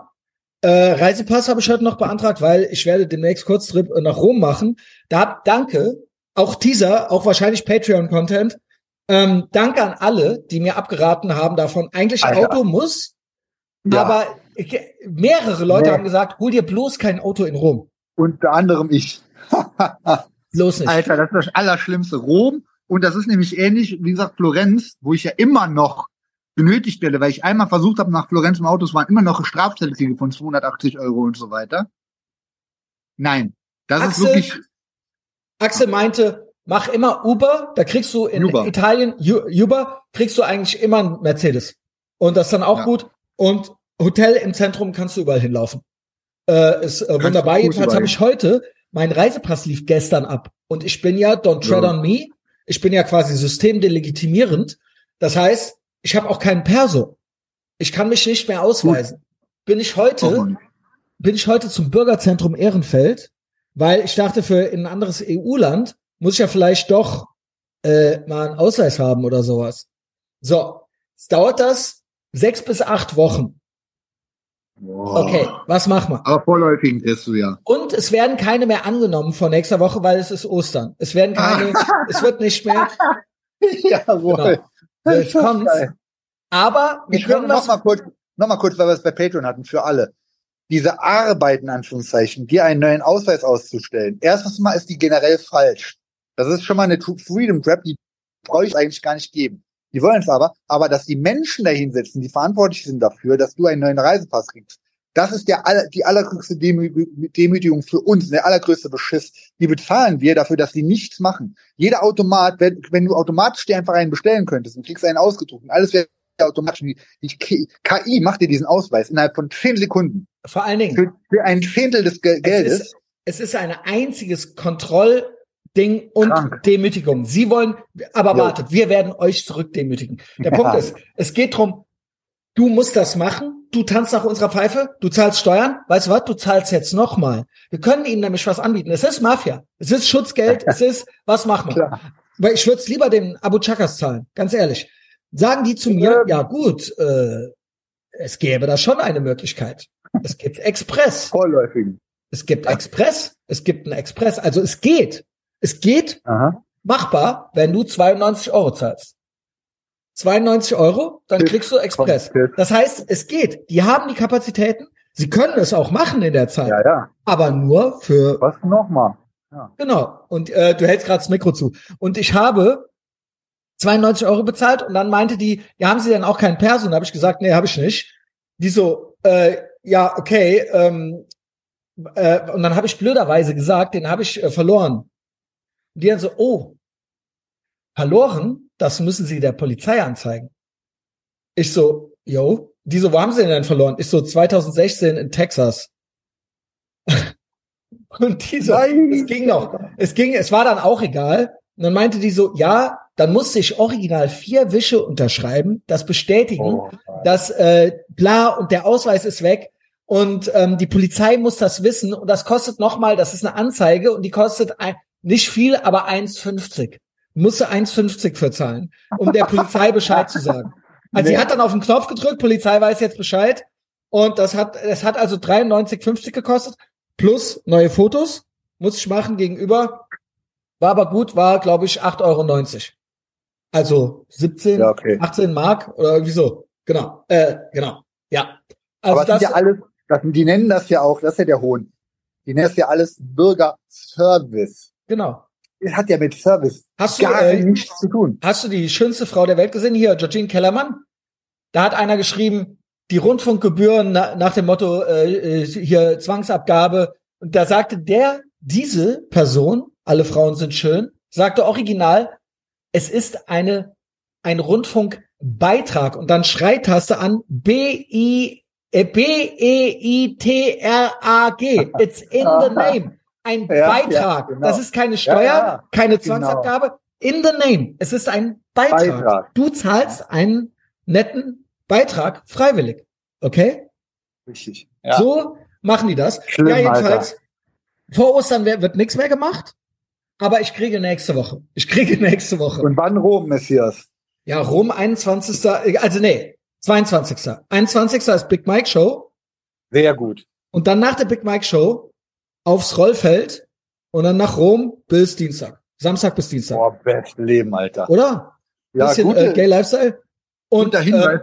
äh, Reisepass habe ich heute noch beantragt, weil ich werde demnächst Kurztrip nach Rom machen. Da danke, auch Teaser, auch wahrscheinlich Patreon-Content. Ähm, danke an alle, die mir abgeraten haben davon. Eigentlich Alter. Auto muss, Ja. aber mehrere Leute Nee. haben gesagt, hol dir bloß kein Auto in Rom. Unter anderem ich. <laughs> Bloß nicht. Alter, das ist das Allerschlimmste. Rom. Und das ist nämlich ähnlich, wie gesagt, Florenz, wo ich ja immer noch benötigt werde, weil ich einmal versucht habe, nach Florenz im Auto, es waren immer noch Strafzettel von 280 Euro und so weiter. Nein, das Axel, ist wirklich, Axel meinte, mach immer Uber, da kriegst du in Uber. Italien, Uber, kriegst du eigentlich immer einen Mercedes. Und das ist dann auch Ja. gut. Und Hotel im Zentrum kannst du überall hinlaufen. Äh, ist äh, wunderbar. gut Jedenfalls habe ich heute, mein Reisepass lief gestern ab. Und ich bin ja, don't tread Ja. on me. Ich bin ja quasi systemdelegitimierend. Das heißt, ich habe auch keinen Perso. Ich kann mich nicht mehr ausweisen. Bin ich heute, Oh bin ich heute zum Bürgerzentrum Ehrenfeld, weil ich dachte, für in ein anderes EU-Land muss ich ja vielleicht doch äh, mal einen Ausweis haben oder sowas. So, jetzt dauert das sechs bis acht Wochen. Boah. Okay, was machen wir? Aber vorläufigen du ja. Und es werden keine mehr angenommen vor nächster Woche, weil es ist Ostern. Es werden keine, <laughs> es wird nicht mehr. Jawohl. Genau. Jetzt kommt's. Aber wir Ich können noch was. mal kurz, noch mal kurz, weil wir es bei Patreon hatten, für alle. Diese Arbeit, in Anführungszeichen, dir einen neuen Ausweis auszustellen. Erstens mal ist die generell falsch. Das ist schon mal eine Freedom Trap, die brauche ich eigentlich gar nicht geben. Die wollen es aber, aber dass die Menschen dahin sitzen, die verantwortlich sind dafür, dass du einen neuen Reisepass kriegst, das ist der aller, die allergrößte Demü Demütigung für uns, der allergrößte Beschiss. Die bezahlen wir dafür, dass sie nichts machen. Jeder Automat, wenn, wenn du automatisch dir einfach einen bestellen könntest und kriegst einen ausgedruckt und alles wäre automatisch, die, die KI macht dir diesen Ausweis innerhalb von zehn Sekunden. Vor allen Dingen, Für, für ein Zehntel des Ge es Geldes. ist, es ist ein einziges Kontrollding und Krank. Demütigung. Sie wollen, aber Jo. wartet, wir werden euch zurückdemütigen. Der Ja. Punkt ist, es geht drum, du musst das machen, du tanzt nach unserer Pfeife, du zahlst Steuern, weißt du was, du zahlst jetzt nochmal. Wir können ihnen nämlich was anbieten. Es ist Mafia, es ist Schutzgeld, es ist, was machen wir? Weil ich würde es lieber den Abu Chakas zahlen, ganz ehrlich. Sagen die zu mir, ja gut, äh, es gäbe da schon eine Möglichkeit. Es gibt Express. Vorläufigen. Es gibt Express. Es gibt einen Express. Also es geht. Es geht Aha. machbar, wenn du 92 Euro zahlst. 92 Euro, dann kriegst du Express. Das heißt, es geht. Die haben die Kapazitäten. Sie können es auch machen in der Zeit, Ja, ja. aber nur für Was nochmal? Genau. Und äh, du hältst gerade das Mikro zu. Und ich habe 92 Euro bezahlt und dann meinte die, ja, haben Sie denn auch keinen Perso? Und habe ich gesagt, nee, habe ich nicht. Die so, äh, ja, okay. Ähm, äh, und dann habe ich blöderweise gesagt, den habe ich äh, verloren. Und die dann so, oh, verloren? Das müssen Sie der Polizei anzeigen. Ich so, yo. Die so, wo haben Sie den denn verloren? Ich so, 2016 in Texas. <laughs> und die so, Nein. es ging noch. Es ging, es war dann auch egal. Und dann meinte die so, ja, dann musste ich original vier Wische unterschreiben, das bestätigen, Oh, dass äh, bla und der Ausweis ist weg. Und ähm, die Polizei muss das wissen und das kostet nochmal, das ist eine Anzeige und die kostet ein, nicht viel, aber 1,50. Musste 1,50 für zahlen, um der Polizei <laughs> Bescheid zu sagen. Also sie Nee. hat dann auf den Knopf gedrückt, Polizei weiß jetzt Bescheid. Und das hat, es hat also 93,50 gekostet, plus neue Fotos, muss ich machen gegenüber. War aber gut, war, glaube ich, 8,90 Euro. Also 17, Ja, okay. 18 Mark oder irgendwie so. Genau. Äh, genau. Ja. Also Aber das das, sind ja alles, das, die nennen das ja auch, das ist ja der Hohn. Die nennen das ja alles Bürgerservice. Genau. Das hat ja mit Service Hast du, gar äh, nichts zu tun. Hast du die schönste Frau der Welt gesehen? Hier, Georgine Kellermann. Da hat einer geschrieben, die Rundfunkgebühren na, nach dem Motto äh, äh, hier Zwangsabgabe. Und da sagte der, diese Person, alle Frauen sind schön, sagte original, es ist eine ein Rundfunkbeitrag und dann Schreitaste an B I äh, B E I T R A G. It's in the <laughs> name. Ein Ja, Beitrag. ja, genau. Das ist keine Steuer, ja, keine genau. Zwangsabgabe. In the name. Es ist ein Beitrag. Beitrag. Du zahlst einen netten Beitrag freiwillig. Okay? Richtig. So machen die das. Schlimm, ja, jedenfalls. Vor Ostern wird, wird nichts mehr gemacht. Aber ich kriege nächste Woche. Ich kriege <laughs> nächste Woche. Und wann Rom, Messias? Ja, Rom 21. Also nee, 22. 21. ist Big Mike Show. Sehr gut. Und dann nach der Big Mike Show aufs Rollfeld und dann nach Rom bis Dienstag. Samstag bis Dienstag. Boah, best Leben, Alter. Oder? Ja, Bisschen gute, äh, Gay Lifestyle. Und guter äh,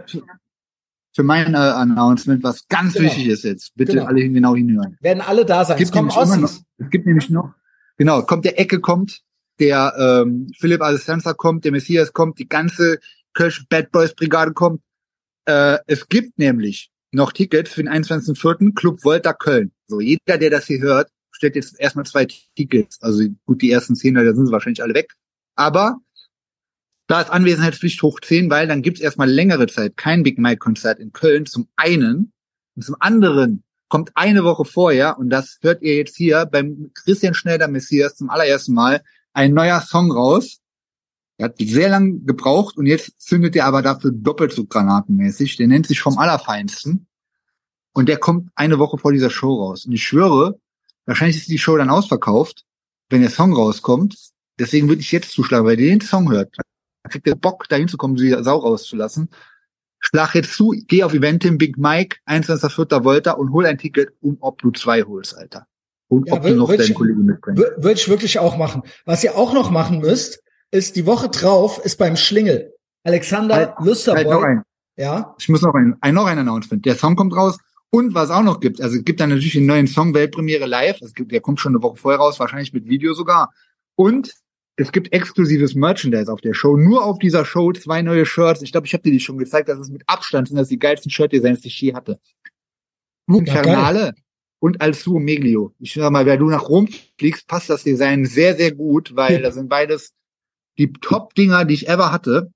für mein äh, Announcement, was ganz Genau. wichtig ist jetzt. Bitte Genau. alle genau hinhören. werden alle da sein. Es Es gibt, kommen noch, es gibt nämlich noch, genau, kommt der Ecke kommt, der ähm, Philipp Assistenza kommt, der Messias kommt, die ganze Kölsch Bad Boys Brigade kommt. Äh, es gibt nämlich noch Tickets für den 21.04. Club Volta Köln. So, jeder, der das hier hört, stellt jetzt erstmal zwei Tickets. Also gut, die ersten zehn, da sind sie wahrscheinlich alle weg. Aber da ist Anwesenheitspflicht hoch 10, weil dann gibt's erstmal längere Zeit kein Big Mike Konzert in Köln zum einen und zum anderen kommt eine Woche vorher und das hört ihr jetzt hier beim Christian Schneider Messias zum allerersten Mal ein neuer Song raus Er hat sehr lang gebraucht und jetzt zündet er aber dafür doppelt so granatenmäßig. Der nennt sich vom Allerfeinsten. Und der kommt eine Woche vor dieser Show raus. Und ich schwöre, wahrscheinlich ist die Show dann ausverkauft, wenn der Song rauskommt. Deswegen würde ich jetzt zuschlagen, weil der den Song hört. Da kriegt er Bock, da hinzukommen, die Sau rauszulassen. Schlag jetzt zu, geh auf Eventim Big Mike, 21.04. Volta und hol ein Ticket und ob du zwei holst, Alter. Und Ja, ob wür- du noch deinen Kollegen mitbringst. Wür- Würde ich wirklich auch machen. Was ihr auch noch machen müsst, ist die Woche drauf ist beim Schlingel. Alexander Halt, Halt noch Lusterboy. ein. Ja, Ich muss noch ein, ein, noch ein Announcement. Der Song kommt raus. Und was auch noch gibt, also es gibt dann natürlich den neuen Song Weltpremiere live. Es gibt, der kommt schon eine Woche vorher raus, wahrscheinlich mit Video sogar. Und es gibt exklusives Merchandise auf der Show. Nur auf dieser Show zwei neue Shirts. Ich glaube, ich habe dir die schon gezeigt. Das ist mit Abstand sind das die geilsten Shirt-Designs, die ich je hatte. Infernale und Alsuo Meglio. Ich sag mal, wenn du nach Rom fliegst, passt das Design sehr, sehr gut, weil Ja. das sind beides die Top-Dinger, die ich ever hatte.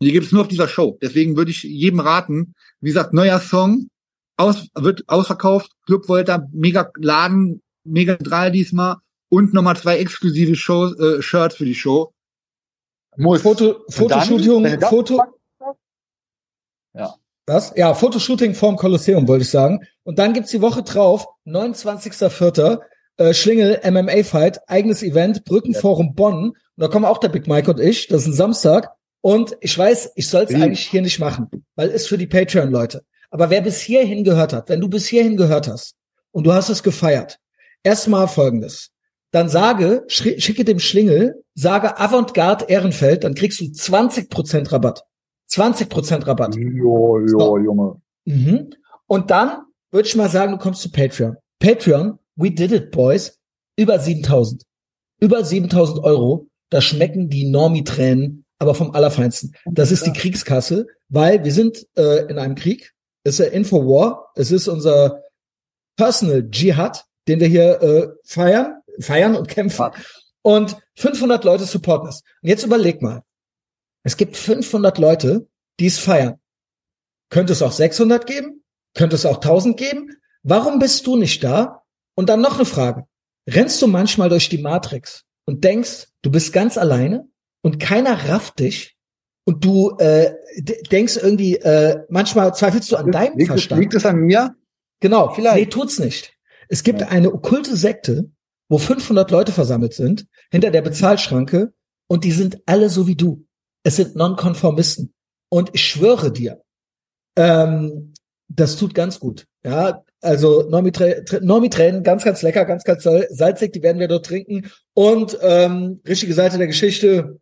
Die gibt's nur auf dieser Show. Deswegen würde ich jedem raten, wie gesagt, neuer Song, aus, wird ausverkauft, Club Volta, mega Laden, mega Drall diesmal und nochmal zwei exklusive Shows, äh, Shirts für die Show. Muss. Foto, Fotoshooting, Foto. Ja. Was? Ja, Fotoshooting vorm Kolosseum, wollte ich sagen. Und dann gibt's die Woche drauf, 29.04. Äh, Schlingel MMA Fight, eigenes Event, Brückenforum Bonn. Und da kommen auch der Big Mike und ich. Das ist ein Samstag. Und ich weiß, ich soll es eigentlich hier nicht machen, weil ist für die Patreon-Leute. Aber wer bis hierhin gehört hat, wenn du bis hierhin gehört hast und du hast es gefeiert, erstmal folgendes. Dann sage, schicke dem Schlingel, sage Avantgarde Ehrenfeld, dann kriegst du 20% Rabatt. 20% Rabatt. Jo, So. Junge. Mhm. Und dann würde ich mal sagen, du kommst zu Patreon. Patreon, we did it, boys. Über 7000. Über 7000 Euro. Da schmecken die Normie-Tränen, aber vom Allerfeinsten. Das ist die Kriegskasse, weil wir sind äh, in einem Krieg. Es ist der Infowar. Es ist unser Personal Jihad, den wir hier äh, feiern, feiern und kämpfen. Und 500 Leute supporten es. Und jetzt überleg mal. Es gibt 500 Leute, die es feiern. Könnte es auch 600 geben? Könnte es auch 1000 geben? Warum bist du nicht da? Und dann noch eine Frage. Rennst du manchmal durch die Matrix und denkst, du bist ganz alleine und keiner rafft dich und du äh, denkst irgendwie, äh, manchmal zweifelst du an deinem Liegt, es- Verstand. liegt es an mir? Genau, Vielleicht. nee, tut's nicht. Es gibt Ja. eine okkulte Sekte, wo 500 Leute versammelt sind, hinter der Bezahlschranke, und die sind alle so wie du. Es sind Nonkonformisten. Und ich schwöre dir, ähm, das tut ganz gut. Ja, also Normiträ- Tr- Normitränen, ganz, ganz lecker, ganz, ganz sal- salzig, die werden wir dort trinken. Und ähm, richtige Seite der Geschichte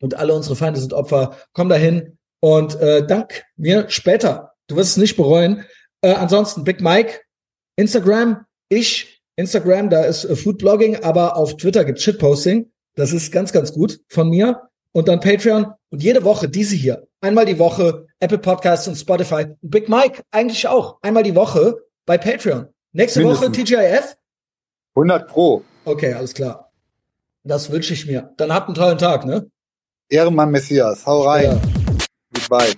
und alle unsere Feinde sind Opfer. Komm dahin und äh, dank mir später. Du wirst es nicht bereuen. Äh, ansonsten Big Mike, Instagram, ich, Instagram, da ist äh, Foodblogging, aber auf Twitter gibt's Shitposting. Das ist ganz, ganz gut von mir. Und dann Patreon und jede Woche diese hier. Einmal die Woche Apple Podcasts und Spotify. Und Big Mike eigentlich auch. Einmal die Woche bei Patreon. Nächste Woche Mindestens. TGIF. 100 Pro. Okay, alles klar. Das wünsche ich mir. Dann habt einen tollen Tag, ne? Ehrenmann Messias. Hau rein. Ja. Goodbye.